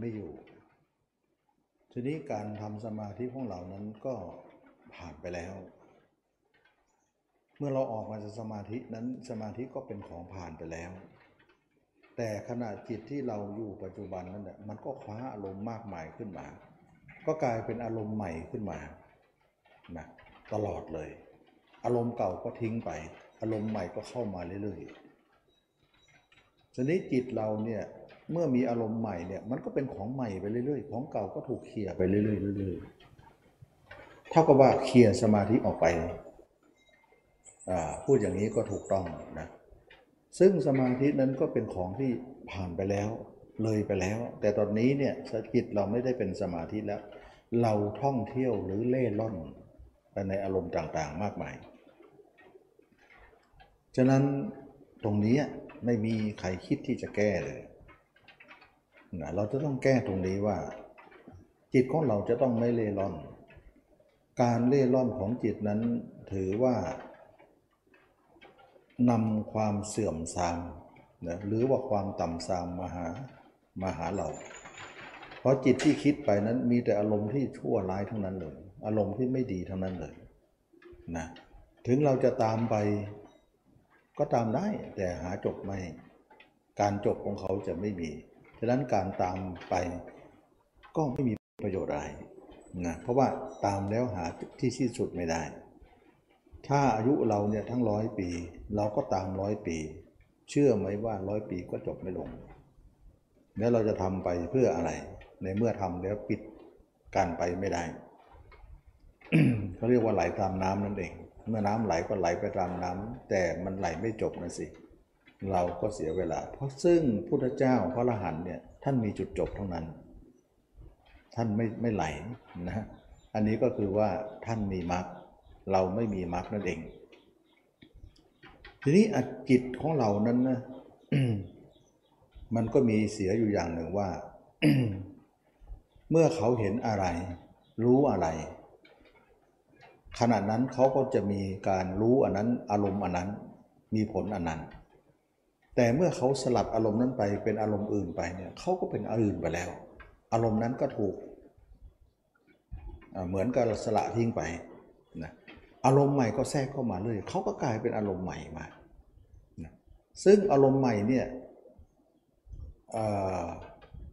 ไม่อยู่ ทีนี้การทำสมาธิของเรานั้นก็ผ่านไปแล้ว เมื่อเราออกมาจากสมาธินั้นสมาธิก็เป็นของผ่านไปแล้ว แต่ขณะจิตที่เราอยู่ปัจจุบันนั้นเนี่ยมันก็คว้าอารมณ์มากมายขึ้นมา ก็กลายเป็นอารมณ์ใหม่ขึ้นมานะตลอดเลย อารมณ์เก่าก็ทิ้งไป อารมณ์ใหม่ก็เข้ามาเรื่อยๆ ทีนี้จิตเราเนี่ยเมื่อมีอารมณ์ใหม่เนี่ยมันก็เป็นของใหม่ไปเรื่อยๆ ของเก่าก็ถูกเคลียร์ไปเรื่อยๆเรื่อยๆเท่ากับว่าเคลียร์สมาธิออกไปพูดอย่างนี้ก็ถูกต้องนะซึ่งสมาธินั้นก็เป็นของที่ผ่านไปแล้วเลยไปแล้ว แต่ตอนนี้เนี่ยจิตเราไม่ได้เป็นสมาธิแล้ว เราท่องเที่ยวหรือเล่ร่อนไปในอารมณ์ต่างๆ มากมาย ฉะนั้นตรงนี้ ไม่มีใครคิดที่จะแก้เลยนะเราจะต้องแก้ตรงนี้ว่า จิตของเราจะต้องไม่เล่ร่อน การเล่ร่อนของจิตนั้นถือว่านำความเสื่อมทรามนะหรือว่าความต่ำทรามมาหามาหาเรา เพราะจิตที่คิดไปนั้นมีแต่อารมณ์ที่ชั่วร้ายทั้งนั้นเลย อารมณ์ที่ไม่ดีทั้งนั้นเลยนะถึงเราจะตามไป ก็ตามได้แต่หาจบไม่ การจบของเขาจะไม่มี ฉะนั้นการตามไปก็ไม่มีประโยชน์อะไรนะเพราะว่าตามแล้วหาที่สิ้นสุดไม่ได้ ถ้าอายุเราเนี่ยทั้งร้อยปี เราก็ตามร้อยปี เชื่อไหมว่าร้อยปีก็จบไม่ลง แล้วเราจะทำไปเพื่ออะไร ในเมื่อทำแล้วปิดการไปไม่ได้เขาเรียกว่าไหลตามน้ำนั่นเอง เมื่อน้ำไหลก็ไหลไปตามน้ำแต่มันไหลไม่จบนะสิ เราก็เสียเวลา เพราะซึ่งพุทธเจ้าพระอรหันต์เนี่ยท่านมีจุดจบเท่านั้น ท่านไม่ไม่ไหลนะอันนี้ก็คือว่าท่านมีมรรคเราไม่มีมรรคนั่นเอง ทีนี้อจิตของเรานั้นนะมันก็มีเสียอยู่อย่างหนึ่งว่า เมื่อเขาเห็นอะไร รู้อะไร ขณะนั้นเขาก็จะมีการรู้อันนั้นอารมณ์อันนั้นมีผลอันนั้น แต่เมื่อเขาสลัดอารมณ์นั้นไปเป็นอารมณ์อื่นไปเนี่ยเขาก็เป็นอื่นไปแล้ว อารมณ์นั้นก็ถูกเหมือนกับสละทิ้งไปนะอารมณ์ใหม่ก็แทรกเข้ามาเลยเขาก็กลายเป็นอารมณ์ใหม่มานะซึ่งอารมณ์ใหม่เนี่ย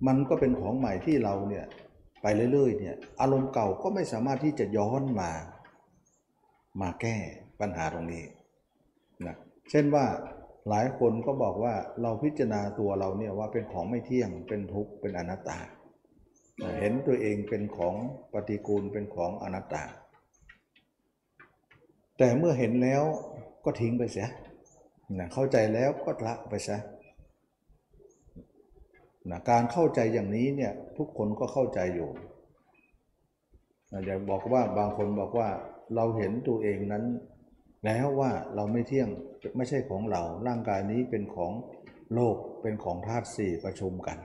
มันก็เป็นของใหม่ที่เราเนี่ยไปเรื่อยๆเนี่ยอารมณ์เก่าก็ไม่สามารถที่จะย้อนมา มาแก้ปัญหาตรงนี้นะเช่นว่าหลายคนก็บอกว่าเราพิจารณาตัวเราเนี่ยว่าเป็นของไม่เที่ยงเป็นทุกข์เป็นอนัตตา เห็นตัวเองเป็นของปฏิกูลเป็นของอนัตตา แต่เมื่อเห็นแล้วก็ทิ้งไปเสียนะเข้าใจแล้วก็ละไปซะนะการเข้าใจอย่างนี้เนี่ยทุกคนก็เข้าใจอยู่นะอย่าบอกว่าบางคนบอกว่า เราเห็นตัวเองนั้น แล้วว่าเราไม่เที่ยงไม่ใช่ของเรา ร่างกายนี้เป็นของโลกเป็นของธาตุสี่ประชุมกัน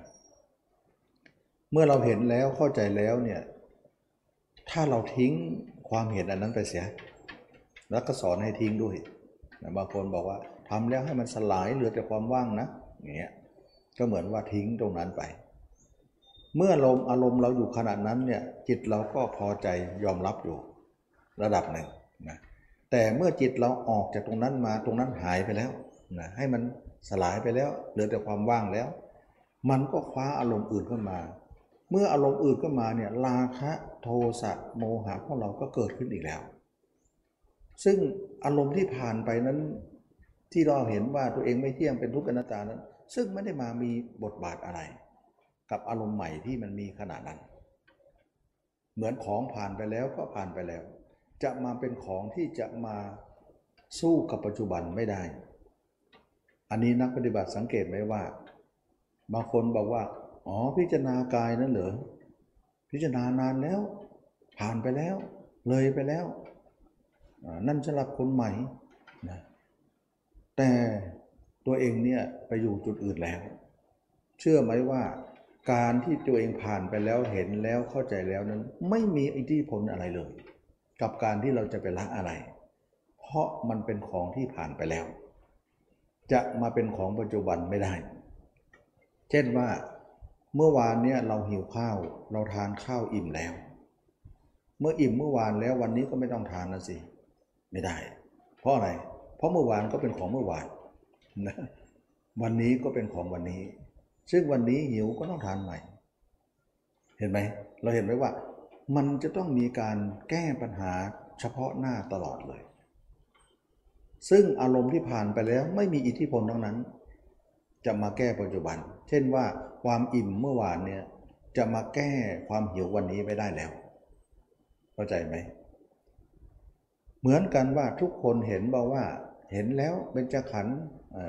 เมื่อเราเห็นแล้วเข้าใจแล้วเนี่ยถ้าเราทิ้งความเห็นอันนั้นไปเสีย แล้วก็สอนให้ทิ้งด้วยนะบางคนบอกว่าทำแล้วให้มันสลายเหลือแต่ความว่างนะอย่างเงี้ยก็เหมือนว่าทิ้งตรงนั้นไป เมื่อลมอารมณ์เราอยู่ขนาดนั้นเนี่ยจิตเราก็พอใจยอมรับอยู่ ระดับหนึ่งนะแต่เมื่อจิตเราออกจากตรงนั้นมาตรงนั้นหายไปแล้วนะให้มันสลายไปแล้วเหลือแต่ความว่างแล้ว มันก็คว้าอารมณ์อื่นขึ้นมา เมื่ออารมณ์อื่นขึ้นมาเนี่ยราคะโทสะโมหะของเราก็เกิดขึ้นอีกแล้ว ซึ่งอารมณ์ที่ผ่านไปนั้นที่เราเห็นว่าตัวเองไม่เที่ยงเป็นทุกข์อนัตตานั้น ซึ่งไม่ได้มามีบทบาทอะไร กับอารมณ์ใหม่ที่มันมีขนาดนั้น เหมือนของผ่านไปแล้วก็ผ่านไปแล้ว จะมาเป็นของที่จะมาสู้กับปัจจุบันไม่ได้ อันนี้นักปฏิบัติสังเกตไหมว่า บางคนบอกว่า อ๋อพิจารณากายนั่นเหรอ พิจารณานานแล้ว ผ่านไปแล้ว เลยไปแล้ว นั่นสำหรับคนใหม่นะแต่ตัวเองเนี่ยไปอยู่จุดอื่นแล้ว เชื่อไหมว่าการที่ตัวเองผ่านไปแล้วเห็นแล้วเข้าใจแล้วนั้น ไม่มีอิทธิพลอะไรเลย กับการที่เราจะไปละอะไร เพราะมันเป็นของที่ผ่านไปแล้ว จะมาเป็นของปัจจุบันไม่ได้ เช่นว่าเมื่อวานเนี่ยเราหิวข้าว เราทานข้าวอิ่มแล้ว เมื่ออิ่มเมื่อวานแล้ววันนี้ก็ไม่ต้องทานนะสิ ไม่ได้ เพราะอะไร เพราะเมื่อวานก็เป็นของเมื่อวานนะวันนี้ก็เป็นของวันนี้ ซึ่งวันนี้หิวก็ต้องทานใหม่ เห็นไหม เราเห็นไหมว่า มันจะต้องมีการแก้ปัญหาเฉพาะหน้าตลอดเลย ซึ่งอารมณ์ที่ผ่านไปแล้วไม่มีอิทธิพลทั้งนั้น จะมาแก้ปัจจุบัน เช่นว่าความอิ่มเมื่อวานเนี่ยจะมาแก้ความหิววันนี้ไม่ได้แล้ว เข้าใจไหม เหมือนกันว่าทุกคนเห็นบอกว่า เห็นแล้วเป็นจขัน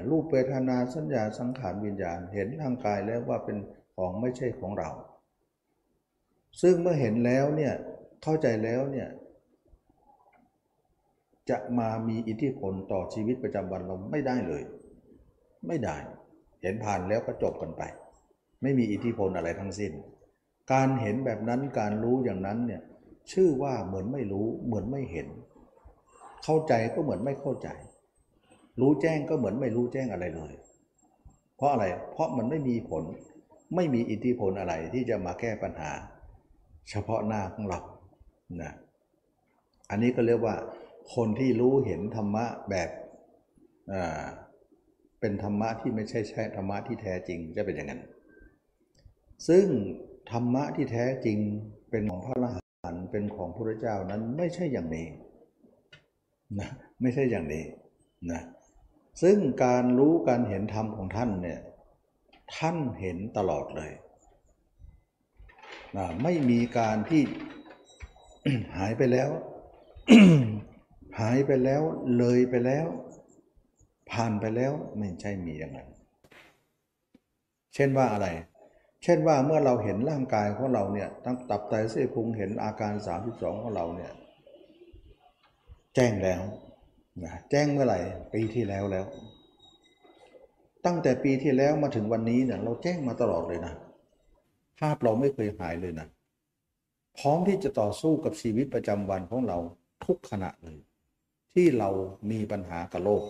รูปเวทนาสัญญาสังขารวิญญาณ เห็นทางกายแล้วว่าเป็นของไม่ใช่ของเรา ซึ่งเมื่อเห็นแล้วเนี่ยเข้าใจแล้วเนี่ยจะมามีอิทธิพลต่อชีวิตประจำวันเราไม่ได้เลย ไม่ได้ เห็นผ่านแล้วก็จบกันไป ไม่มีอิทธิพลอะไรทั้งสิ้น การเห็นแบบนั้นการรู้อย่างนั้นเนี่ยชื่อว่าเหมือนไม่รู้เหมือนไม่เห็น เข้าใจก็เหมือนไม่เข้าใจ รู้แจ้งก็เหมือนไม่รู้แจ้งอะไรเลย เพราะอะไรเพราะมันไม่มีผลไม่มีอิทธิพลอะไรที่จะมาแก้ปัญหา เฉพาะหน้าของเรานะอันนี้ก็เรียกว่าคนที่รู้เห็นธรรมะแบบเป็นธรรมะที่ไม่ใช่ใช่ธรรมะที่แท้จริงจะเป็นอย่างนั้น ซึ่งธรรมะที่แท้จริงเป็นของพระอรหันต์เป็นของพระเจ้านั้นไม่ใช่อย่างนี้นะไม่ใช่อย่างนี้นะซึ่งการรู้การเห็นธรรมของท่านเนี่ยท่านเห็นตลอดเลย ไม่มีการที่หายไปแล้ว หายไปแล้วเลยไปแล้ว ผ่านไปแล้วไม่ใช่มีอย่างนั้น เช่นว่าอะไร เช่นว่าเมื่อเราเห็นร่างกายของเราเนี่ยตั้งตับไตเส้นพุงเห็นอาการ 32 ของเราเนี่ยแจ้งแล้วนะแจ้งเมื่อไหร่ปีที่แล้วแล้ว ตั้งแต่ปีที่แล้วมาถึงวันนี้เนี่ยเราแจ้งมาตลอดเลยนะ ภาพเราไม่เคยหายเลยนะ พร้อมที่จะต่อสู้กับชีวิตประจำวันของเราทุกขณะเลย ที่เรามีปัญหากับโลก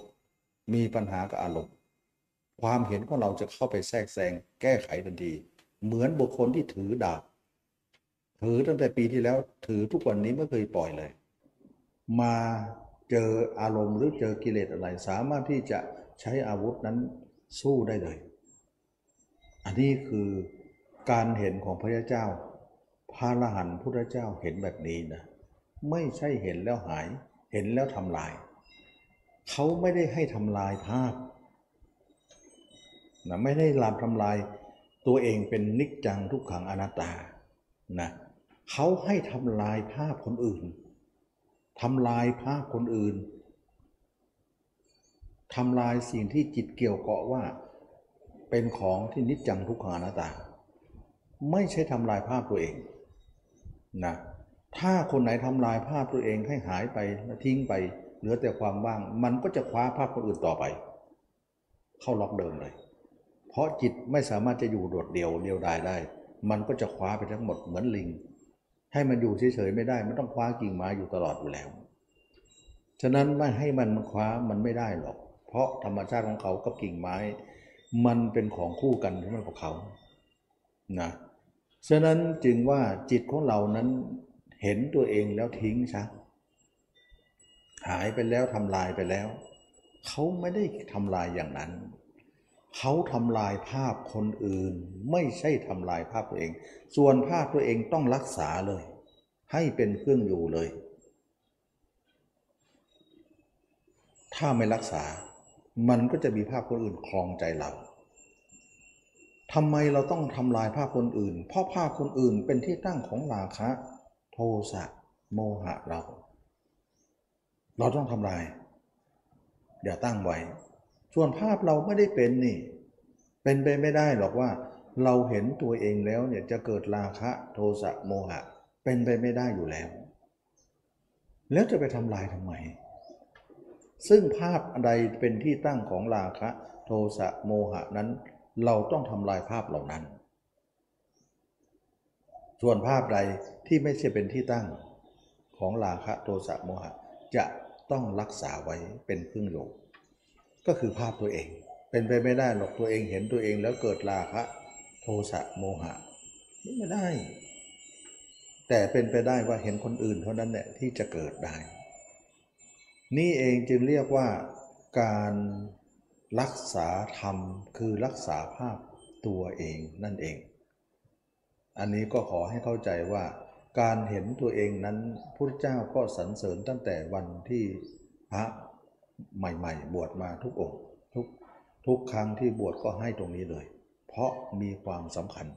มีปัญหากับอารมณ์ ความเห็นของเราจะเข้าไปแทรกแซงแก้ไขทันที เหมือนบุคคลที่ถือดาบ ถือตั้งแต่ปีที่แล้ว ถือทุกวันนี้ไม่เคยปล่อยเลย มาเจออารมณ์หรือเจอกิเลสอะไร สามารถที่จะใช้อาวุธนั้นสู้ได้เลย อันนี้คือ การเห็นของพระเจ้า พระอรหันต์พุทธเจ้าเห็นแบบนี้นะ ไม่ใช่เห็นแล้วหาย เห็นแล้วทำลาย เขาไม่ได้ให้ทำลายภาพนะไม่ได้ลามทำลายตัวเองเป็นนิจจังทุกขังอนัตตา นะเขาให้ทำลายภาพคนอื่น ทำลายภาพคนอื่น ทำลายสิ่งที่จิตเกี่ยวเกาะว่า เป็นของที่นิจจังทุกขังอนัตตา ไม่ใช่ทำลายภาพตัวเองนะถ้าคนไหนทำลายภาพตัวเองให้หายไปและทิ้งไป เหลือแต่ความว่าง มันก็จะคว้าภาพคนอื่นต่อไป เข้าล็อกเดิมเลย เพราะจิตไม่สามารถจะอยู่โดดเดี่ยวเดียวดายได้ มันก็จะคว้าไปทั้งหมดเหมือนลิง ให้มันอยู่เฉยๆไม่ได้ มันต้องคว้ากิ่งไม้อยู่ตลอดอยู่แล้ว ฉะนั้นไม่ให้มันคว้ามันไม่ได้หรอก เพราะธรรมชาติของเขากับกิ่งไม้ มันเป็นของคู่กันสำหรับเขานะ ฉะนั้นจึงว่าจิตของเรานั้นเห็นตัวเองแล้วทิ้งซะหายไปแล้วทำลายไปแล้ว เขาไม่ได้ทำลายอย่างนั้น เขาทำลายภาพคนอื่น ไม่ใช่ทำลายภาพตัวเอง ส่วนภาพตัวเองต้องรักษาเลย ให้เป็นเครื่องอยู่เลย ถ้าไม่รักษา มันก็จะมีภาพคนอื่นคลองใจเรา ทำไมเราต้องทำลายภาพคนอื่น เพราะภาพคนอื่นเป็นที่ตั้งของราคะ โทสะโมหะเรา เราต้องทำลาย อย่าตั้งไว้ ส่วนภาพเราไม่ได้เป็นนี่ เป็นไปไม่ได้หรอกว่า เราเห็นตัวเองแล้วเนี่ยจะเกิดราคะโทสะโมหะ เป็นไปไม่ได้อยู่แล้ว แล้วจะไปทำลายทำไม ซึ่งภาพใดเป็นที่ตั้งของราคะ โทสะโมหะนั้น เราต้องทำลายภาพเหล่านั้น ส่วนภาพใดที่ไม่ใช่เป็นที่ตั้งของราคะโทสะโมหะ จะต้องรักษาไว้เป็นเครื่องอยู่ก็คือภาพตัวเอง เป็นไปไม่ได้หรอกตัวเองเห็นตัวเองแล้วเกิดราคะโทสะโมหะไม่ได้ แต่เป็นไปได้ว่าเห็นคนอื่นเท่านั้นแหละที่จะเกิดได้ นี่เองจึงเรียกว่าการ รักษาธรรมคือรักษาภาพตัวเองนั่นเอง อันนี้ก็ขอให้เข้าใจว่าการเห็นตัวเองนั้นพุทธเจ้าก็สรรเสริญตั้งแต่วันที่พระใหม่ๆ บวชมาทุกองค์ทุกทุกครั้งที่บวชก็ให้ตรงนี้เลย เพราะมีความสำคัญ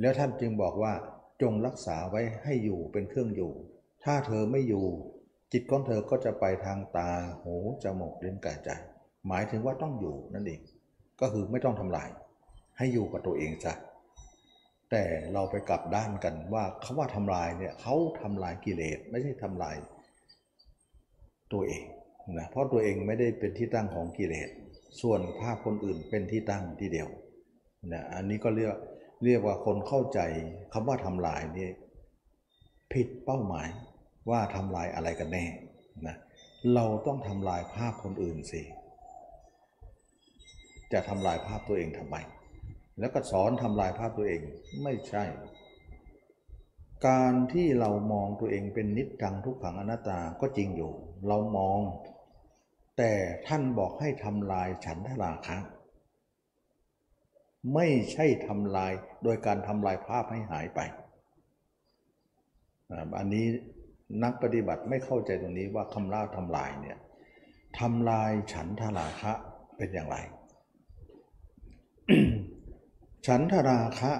แล้วท่านจึงบอกว่าจงรักษาไว้ให้อยู่เป็นเครื่องอยู่ ถ้าเธอไม่อยู่ จิตของเธอก็จะไปทางตา หู จมูก ลิ้นกายใจ หมายถึงว่าต้องอยู่นั่นเอง ก็คือไม่ต้องทำลาย ให้อยู่กับตัวเองจ้ะแต่เราไปกลับด้านกันว่าเขาว่าทำลายเนี่ยเขาทำลายกิเลสไม่ใช่ทำลายตัวเองนะเพราะตัวเองไม่ได้เป็นที่ตั้งของกิเลส ส่วนภาพคนอื่นเป็นที่ตั้งที่เดียวนะอันนี้ก็เรียกเรียกว่าคนเข้าใจคำว่าทำลายนี่ผิดเป้าหมายว่าทำลายอะไรกันแน่นะเราต้องทำลายภาพคนอื่นสิ จะทำลายภาพตัวเองทำไม แล้วก็สอนทำลายภาพตัวเองไม่ใช่ การที่เรามองตัวเองเป็นนิจจังทุกขังอนัตตาก็จริงอยู่ เรามอง แต่ท่านบอกให้ทำลายฉันทราคะไม่ใช่ทำลายโดยการทำลายภาพให้หายไป อันนี้นักปฏิบัติไม่เข้าใจตรงนี้ว่าคำล่าทำลายเนี่ยทำลายฉันทราคะเป็นอย่างไร ฉันทราคะ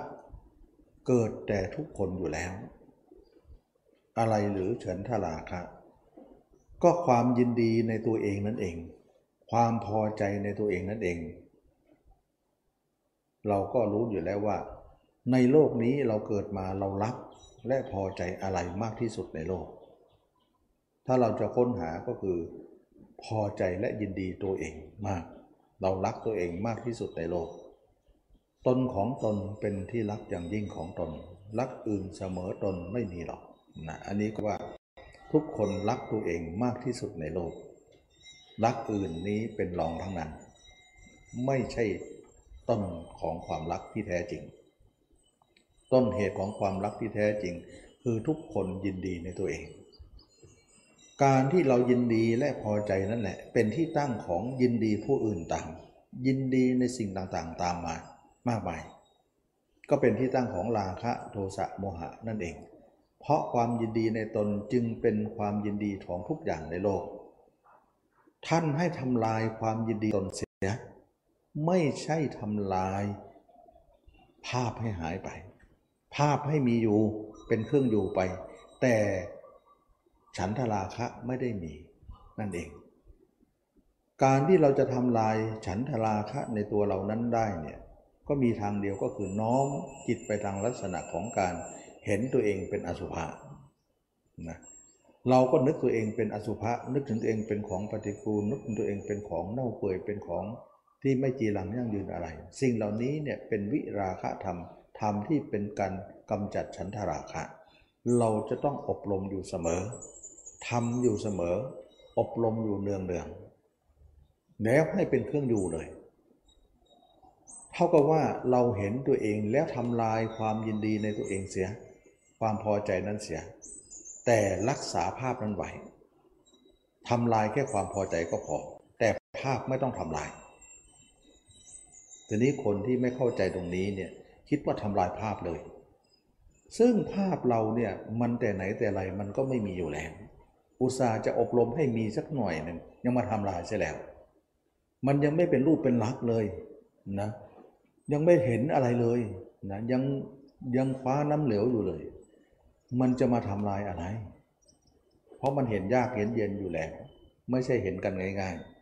เกิดแต่ทุกคนอยู่แล้ว อะไรหรือฉันทราคะ ก็ความยินดีในตัวเองนั่นเอง ความพอใจในตัวเองนั่นเอง เราก็รู้อยู่แล้วว่า ในโลกนี้เราเกิดมาเรารักและพอใจอะไรมากที่สุดในโลก ถ้าเราจะค้นหาก็คือ พอใจและยินดีตัวเองมาก เรารักตัวเองมากที่สุดในโลก ตนของตนเป็นที่รักอย่างยิ่งของตน รักอื่นเสมอตนไม่มีหรอกนะอันนี้ก็ว่าทุกคนรักตัวเองมากที่สุดในโลก รักอื่นนี้เป็นรองทั้งนั้น ไม่ใช่ต้นของความรักที่แท้จริง ต้นเหตุของความรักที่แท้จริง คือทุกคนยินดีในตัวเอง การที่เรายินดีและพอใจนั่นแหละ เป็นที่ตั้งของยินดีผู้อื่นตาม ยินดีในสิ่งต่างๆ ตามมา มากมาย ก็เป็นที่ตั้งของราคะโทสะโมหะนั่นเอง เพราะความยินดีในตนจึงเป็นความยินดีของทุกอย่างในโลก ท่านให้ทำลายความยินดีตนเสีย ไม่ใช่ทำลาย ภาพให้หายไป ภาพให้มีอยู่เป็นเครื่องอยู่ไป แต่ฉันทราคะไม่ได้มีนั่นเอง การที่เราจะทำลายฉันทราคะในตัวเรานั้นได้เนี่ย ก็มีทางเดียวก็คือน้อมจิตไปทางลักษณะของการเห็นตัวเองเป็นอสุภะนะเราก็นึกตัวเองเป็นอสุภะนึกถึงตัวเองเป็นของปฏิกูล นึกถึงตัวเองเป็นของเน่าเปื่อยเป็นของที่ไม่จีรังยั่งยืนอะไร สิ่งเหล่านี้เนี่ยเป็นวิราคะธรรมธรรมที่เป็นการกำจัดฉันทราคะ เราจะต้องอบรมอยู่เสมอทำอยู่เสมอ อบรมอยู่เนืองเนืองแล้วให้เป็นเครื่องอยู่เลย ท่ากับว่าเราเห็นตัวเองแล้วทำลายความยินดีในตัวเองเสีย ความพอใจนั้นเสีย แต่รักษาภาพนั้นไว้ทำลายแค่ความพอใจก็พอ แต่ภาพไม่ต้องทำลาย ทีนี้คนที่ไม่เข้าใจตรงนี้เนี่ยคิดว่าทำลายภาพเลย ซึ่งภาพเราเนี่ยมันแต่ไหนแต่ไรมันก็ไม่มีอยู่แล้ว อุตส่าห์จะอบรมให้มีสักหน่อยหนึ่งยังมาทำลายใช่แล้ว มันยังไม่เป็นรูปเป็นลักษณ์เลยนะ ยังไม่เห็นอะไรเลยนะยังยังคว้าน้ำเหลวอยู่เลย มันจะมาทำลายอะไร เพราะมันเห็นยากเห็นเย็นอยู่แล้ว ไม่ใช่เห็นกันง่าย ๆ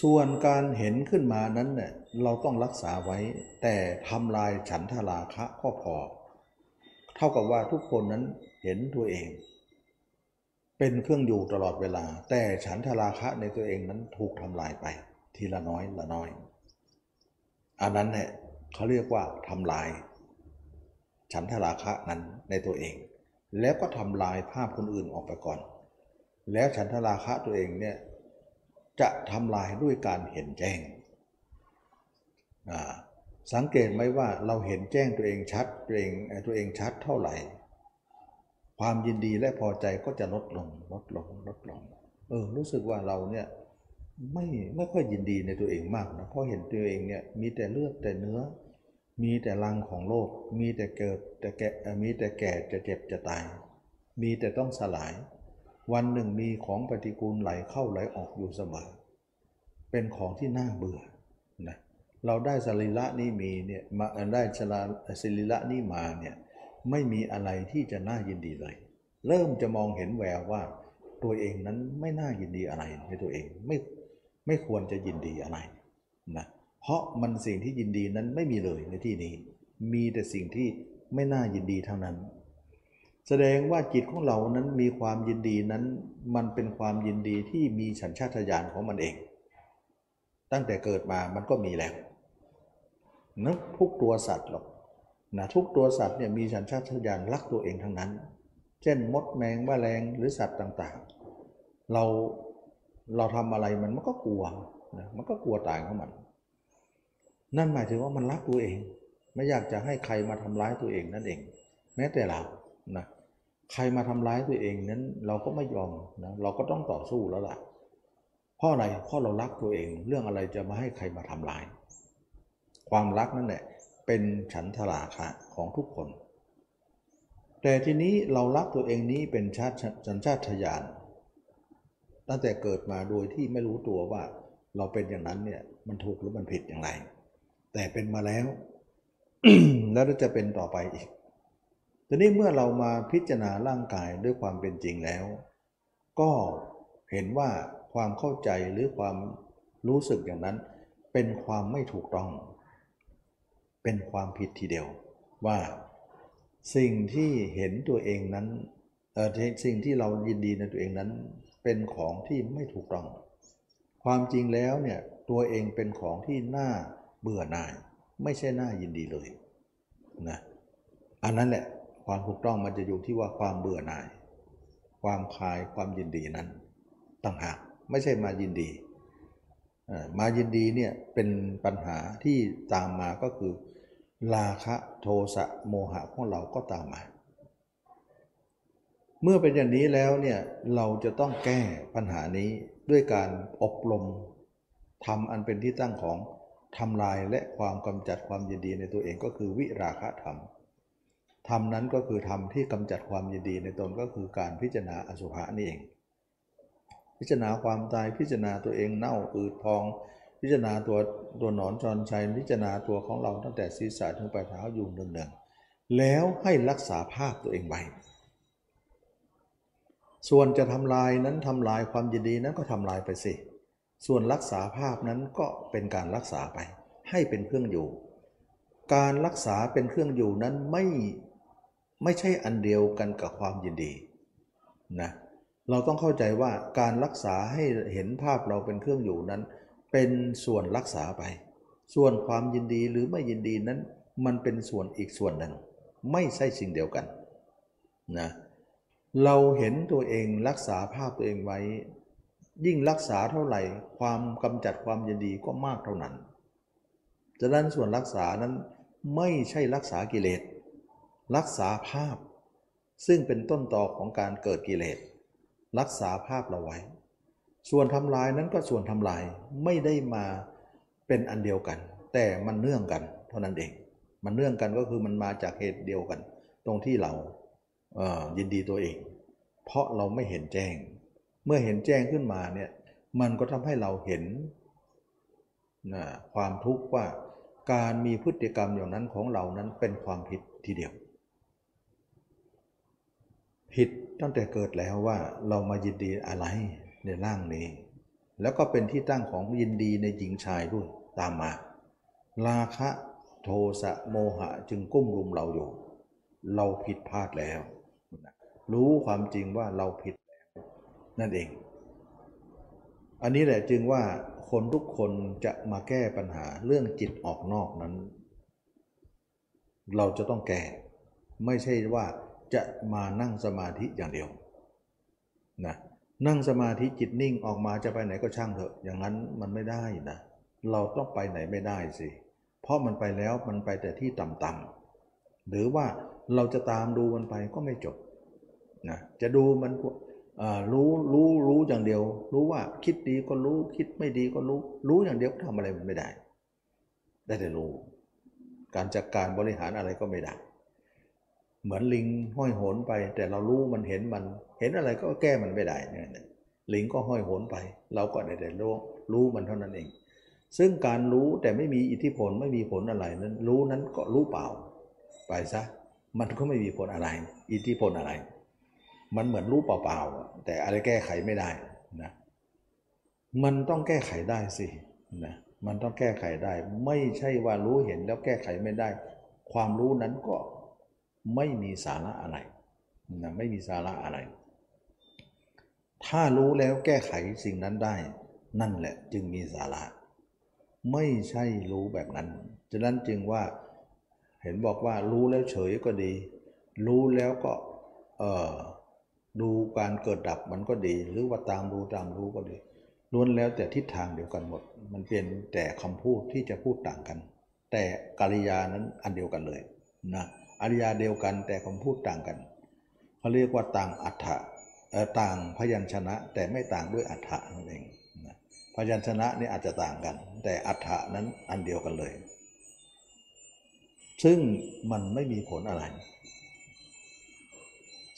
ส่วนการเห็นขึ้นมานั้นเนี่ยเราต้องรักษาไว้ แต่ทำลายฉันทราคะก็พอ เท่ากับว่าทุกคนนั้นเห็นตัวเอง เป็นเครื่องอยู่ตลอดเวลา แต่ฉันทราคะในตัวเองนั้นถูกทำลายไป ทีละน้อยละน้อย อันนั้นเนี่ยเขาเรียกว่าทำลาย ฉันทราคะนั้นในตัวเอง แล้วก็ทำลายภาพคนอื่นออกไปก่อน แล้วฉันทราคะตัวเองเนี่ยจะทำลายด้วยการเห็นแจ้ง สังเกตไหมว่าเราเห็นแจ้งตัวเองชัดตัวเองตัวเองชัดเท่าไหร่ ความยินดีและพอใจก็จะลดลงลดลงลดลง เออรู้สึกว่าเราเนี่ย ไม่ไม่ค่อยยินดีในตัวเองมากนะเพราะเห็นตัวเองเนี่ยมีแต่เลือดแต่เนื้อ มีแต่รังของโลก มีแต่เกิดแต่แก่มีแต่แก่จะเจ็บจะตาย มีแต่ต้องสลาย วันหนึ่งมีของปฏิกูลไหลเข้าไหลออกอยู่เสมอเป็นของที่น่าเบื่อนะเราได้สรีระนี้มีเนี่ยมาได้ชลาสรีระนี้มาเนี่ยไม่มีอะไรที่จะน่ายินดีเลย เริ่มจะมองเห็นแววว่าตัวเองนั้นไม่น่ายินดีอะไรในตัวเองไม่ ไม่ควรจะยินดีอะไรนะเพราะมันสิ่งที่ยินดีนั้นไม่มีเลยในที่นี้ มีแต่สิ่งที่ไม่น่ายินดีเท่านั้น แสดงว่าจิตของเรานั้นมีความยินดีนั้น มันเป็นความยินดีที่มีสัญชาตญาณของมันเอง ตั้งแต่เกิดมามันก็มีแล้วนะทุกตัวสัตว์หรอกนะทุกตัวสัตว์เนี่ยมีสัญชาตญาณรักตัวเองทั้งนั้น เช่น มดแมงแมลงหรือสัตว์ต่างๆ เรา เราทำอะไรมันมันก็กลัวนะมันก็กลัวตายของมัน นั่นหมายถึงว่ามันรักตัวเอง ไม่อยากจะให้ใครมาทำร้ายตัวเองนั่นเอง แม้แต่เรานะใครมาทำร้ายตัวเองนั้นเราก็ไม่ยอมนะเราก็ต้องต่อสู้แล้วล่ะเพราะอะไรเพราะเรารักตัวเอง เรื่องอะไรจะมาให้ใครมาทำร้าย ความรักนั่นแหละเป็นฉันทราคะของทุกคน แต่ทีนี้เรารักตัวเองนี้เป็นชาติสัญชาตญาณ ตั้งแต่เกิดมาโดยที่ไม่รู้ตัวว่าเราเป็นอย่างนั้นเนี่ย มันถูกหรือมันผิดอย่างไร แต่เป็นมาแล้ว แล้วจะเป็นต่อไปอีกทีนี้เมื่อเรามาพิจารณาร่างกายด้วยความเป็นจริงแล้ว ก็เห็นว่าความเข้าใจหรือความรู้สึกอย่างนั้น เป็นความไม่ถูกต้อง เป็นความผิดทีเดียว ว่าสิ่งที่เห็นตัวเองนั้นเออสิ่งที่เรายินดีในตัวเองนั้น เป็นของที่ไม่ถูกต้อง ความจริงแล้วเนี่ยตัวเองเป็นของที่น่าเบื่อหน่าย ไม่ใช่น่ายินดีเลยนะอันนั้นแหละความถูกต้องมันจะอยู่ที่ว่าความเบื่อหน่าย ความคลายความยินดีนั้น ต่างหากไม่ใช่มายินดีมายินดีเนี่ยเป็นปัญหาที่ตามมาก็คือ ราคะโทสะโมหะของเราก็ตามมา เมื่อเป็นอย่างนี้แล้วเนี่ยเราจะต้องแก้ปัญหานี้ด้วยการอบรมทำอันเป็นที่ตั้งของทำลายและความกำจัดความยินดีในตัวเองก็คือวิราคะธรรมธรรมนั้นก็คือธรรมที่กำจัดความยินดีในตนก็คือการพิจารณาอสุภะนี่เอง พิจารณาความตายพิจารณาตัวเองเน่าอืดพอง พิจารณาตัวตัวหนอนจรชัยพิจารณาตัวของเราตั้งแต่ศีรษะถึงปลายเท้าอยู่หนึ่งๆแล้วให้รักษาภาพตัวเองไว้ ส่วนจะทำลายนั้นทำลายความยินดีนั้นก็ทำลายไปสิ ส่วนรักษาภาพนั้นก็เป็นการรักษาไป ให้เป็นเครื่องอยู่ การรักษาเป็นเครื่องอยู่นั้นไม่ไม่ใช่อันเดียวกันกับความยินดีนะเราต้องเข้าใจว่าการรักษาให้เห็นภาพเราเป็นเครื่องอยู่นั้น เป็นส่วนรักษาไป ส่วนความยินดีหรือไม่ยินดีนั้น มันเป็นส่วนอีกส่วนหนึ่ง ไม่ใช่สิ่งเดียวกันนะเเราเห็นตัวเองรักษาภาพตัวเองไว้ ยิ่งรักษาเท่าไหร่ ความกำจัดความยินดีก็มากเท่านั้นฉะนั้นส่วนรักษานั้นไม่ใช่รักษากิเลส รักษาภาพ ซึ่งเป็นต้นตอของการเกิดกิเลส รักษาภาพเราไว้ ส่วนทำลายนั้นก็ส่วนทำลายไม่ได้มาเป็นอันเดียวกัน แต่มันเนื่องกัน เท่านั้นเอง มันเนื่องกันก็คือมันมาจากเหตุเดียวกัน ตรงที่เรา ยินดีตัวเอง เพราะเราไม่เห็นแจ้ง เมื่อเห็นแจ้งขึ้นมาเนี่ยมันก็ทำให้เราเห็นนะความทุกข์ว่าการมีพฤติกรรมอย่างนั้นของเรานั้นเป็นความผิดทีเดียว ผิดตั้งแต่เกิดแล้วว่าเรามายินดีอะไรในร่างนี้ แล้วก็เป็นที่ตั้งของยินดีในหญิงชายด้วยตามมา ราคะโทสะโมหะจึงกุ้มรุมเราอยู่ เราผิดพลาดแล้ว รู้ความจริงว่าเราผิดแล้วนั่นเอง อันนี้แหละจึงว่าคนทุกคนจะมาแก้ปัญหาเรื่องจิตออกนอกนั้น เราจะต้องแก้ ไม่ใช่ว่าจะมานั่งสมาธิอย่างเดียวนะนั่งสมาธิจิตนิ่งออกมาจะไปไหนก็ช่างเถอะ อย่างนั้นมันไม่ได้นะ เราต้องไปไหนไม่ได้สิ เพราะมันไปแล้วมันไปแต่ที่ต่ำๆหรือว่าเราจะตามดูมันไปก็ไม่จบ นะจะดูมันรู้รู้รู้อย่างเดียว รู้ว่าคิดดีก็รู้คิดไม่ดีก็รู้ รู้อย่างเดียวก็ทำอะไรมันไม่ได้ ได้แต่รู้ การจัดการบริหารอะไรก็ไม่ได้ เหมือนลิงห้อยโหนไป แต่เรารู้มันเห็นมัน เห็นอะไรก็แก้มันไม่ได้เนี่ยลิงก็ห้อยโหนไป เราก็ได้แต่รู้รู้มันเท่านั้นเอง ซึ่งการรู้แต่ไม่มีอิทธิพลไม่มีผลอะไรนั้น รู้นั้นก็รู้เปล่า ไปซะมันก็ไม่มีผลอะไร อิทธิพลอะไร มันเหมือนรู้เปล่าๆแต่อะไรแก้ไขไม่ได้นะมันต้องแก้ไขได้สินะมันต้องแก้ไขได้ ไม่ใช่ว่ารู้เห็นแล้วแก้ไขไม่ได้ ความรู้นั้นก็ไม่มีสาระอะไรนะไม่มีสาระอะไร ถ้ารู้แล้วแก้ไขสิ่งนั้นได้ นั่นแหละจึงมีสาระ ไม่ใช่รู้แบบนั้น ฉะนั้นจึงว่าเห็นบอกว่ารู้แล้วเฉยก็ดี รู้แล้วก็เออ ดูการเกิดดับมันก็ดี หรือว่าตามรู้ตามรู้ก็ดีล้วนแล้วแต่ทิศทางเดียวกันหมด มันเป็นแต่คำพูดที่จะพูดต่างกัน แต่กิริยานั้นอันเดียวกันเลยนะอริยาเดียวกันแต่คำพูดต่างกันเขาเรียกว่าต่างอัฏฐะต่างพยัญชนะ แต่ไม่ต่างด้วยอัฏฐะนั่นเองนะพยัญชนะนี่อาจจะต่างกัน แต่อัฏฐะนั้นอันเดียวกันเลย ซึ่งมันไม่มีผลอะไร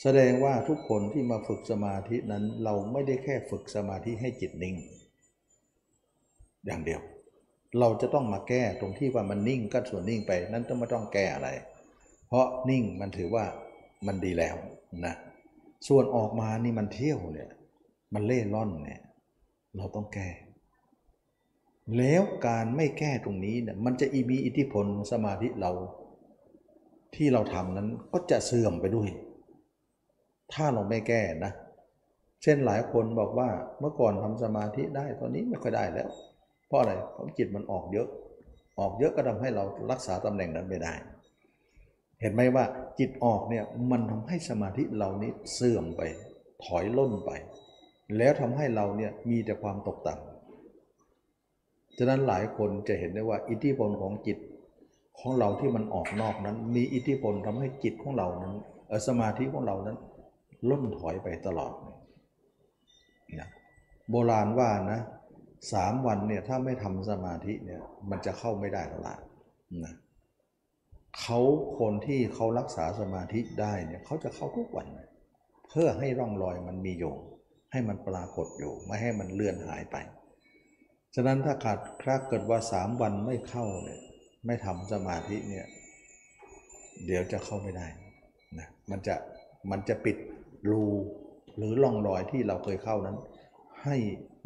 แสดงว่าทุกคนที่มาฝึกสมาธินั้นเราไม่ได้แค่ฝึกสมาธิให้จิตนิ่ง อย่างเดียว เราจะต้องมาแก้ตรงที่ว่ามันนิ่งก็ส่วนนิ่งไป นั้นต้องไม่ต้องแก้อะไร เพราะนิ่งมันถือว่ามันดีแล้วนะส่วนออกมานี่มันเที่ยวเนี่ยมันเล่ร่อนเนี่ยเราต้องแก้ แล้วการไม่แก้ตรงนี้เนี่ยมันจะมีอิทธิพลสมาธิเราที่เราทำนั้นก็จะเสื่อมไปด้วย ถ้าเราไม่แก้นะ เช่นหลายคนบอกว่าเมื่อก่อนทำสมาธิได้ตอนนี้ไม่ค่อยได้แล้ว เพราะอะไรเพราะจิตมันออกเยอะ ออกเยอะก็ทำให้เรารักษาตำแหน่งนั้นไม่ได้ เห็นไหมว่าจิตออกเนี่ยมันทำให้สมาธิเรานี้เสื่อมไป ถอยล่นไป แล้วทำให้เราเนี่ยมีแต่ความตกต่ำฉะนั้นหลายคนจะเห็นได้ว่าอิทธิพลของจิตของเราที่มันออกนอกนั้น มีอิทธิพลทำให้จิตของเรานั้นสมาธิของเรานั้น ล่นถอยไปตลอดนะโบราณว่านะสามวันเนี่ยถ้าไม่ทำสมาธิเนี่ยมันจะเข้าไม่ได้ละนะเขาคนที่เขารักษาสมาธิได้เนี่ยเขาจะเข้าทุกวัน เพื่อให้ร่องรอยมันมีอยู่ ให้มันปรากฏอยู่ ไม่ให้มันเลื่อนหายไป ฉะนั้นถ้าขาดคราเกิดว่าสามวันไม่เข้าเนี่ยไม่ทำสมาธิเนี่ยเดี๋ยวจะเข้าไม่ได้นะมันจะมันจะปิด รูหรือร่องรอยที่เราเคยเข้านั้น ให้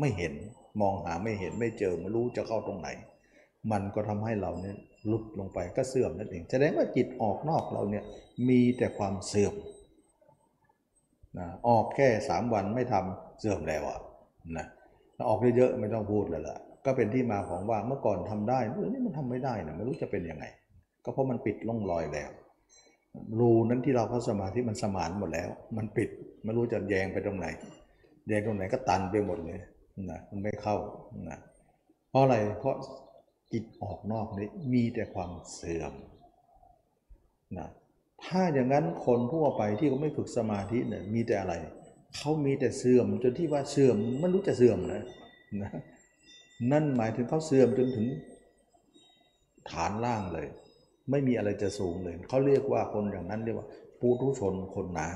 ไม่เห็นมองหาไม่เห็นไม่เจอไม่รู้จะเข้าตรงไหน มันก็ทำให้เราเนี่ยหลุดลงไปก็เสื่อมนั่นเองแสดงว่าจิตออกนอกเราเนี่ยมีแต่ความเสื่อมนะออกแค่สามวันไม่ทำเสื่อมแล้วอะนะออกเยอะๆไม่ต้องพูดเลยล่ะก็เป็นที่มาของว่าเมื่อก่อนทำได้เออนี่มันทำไม่ได้นะไม่รู้จะเป็นยังไง ก็เพราะมันปิดล่องรอยแล้ว รูนั้นที่เราเข้าสมาธิมันสมานหมดแล้ว มันปิดไม่รู้จะแยงไปตรงไหน แยงตรงไหนก็ตันไปหมดเลยนะมันไม่เข้านะเพราะอะไรเพราะจิตออกนอกนี้มีแต่ความเสื่อมนะถ้าอย่างนั้นคนทั่วไปที่เขาไม่ฝึกสมาธิเนี่ยมีแต่อะไรเขามีแต่เสื่อมจนที่ว่าเสื่อมไม่รู้จะเสื่อมนะนะนั่นหมายถึงเขาเสื่อมจนถึงฐานล่างเลย ไม่มีอะไรจะสูงเลยเขาเรียกว่าคนอย่างนั้นเรียกว่าปูทุชนคนหนา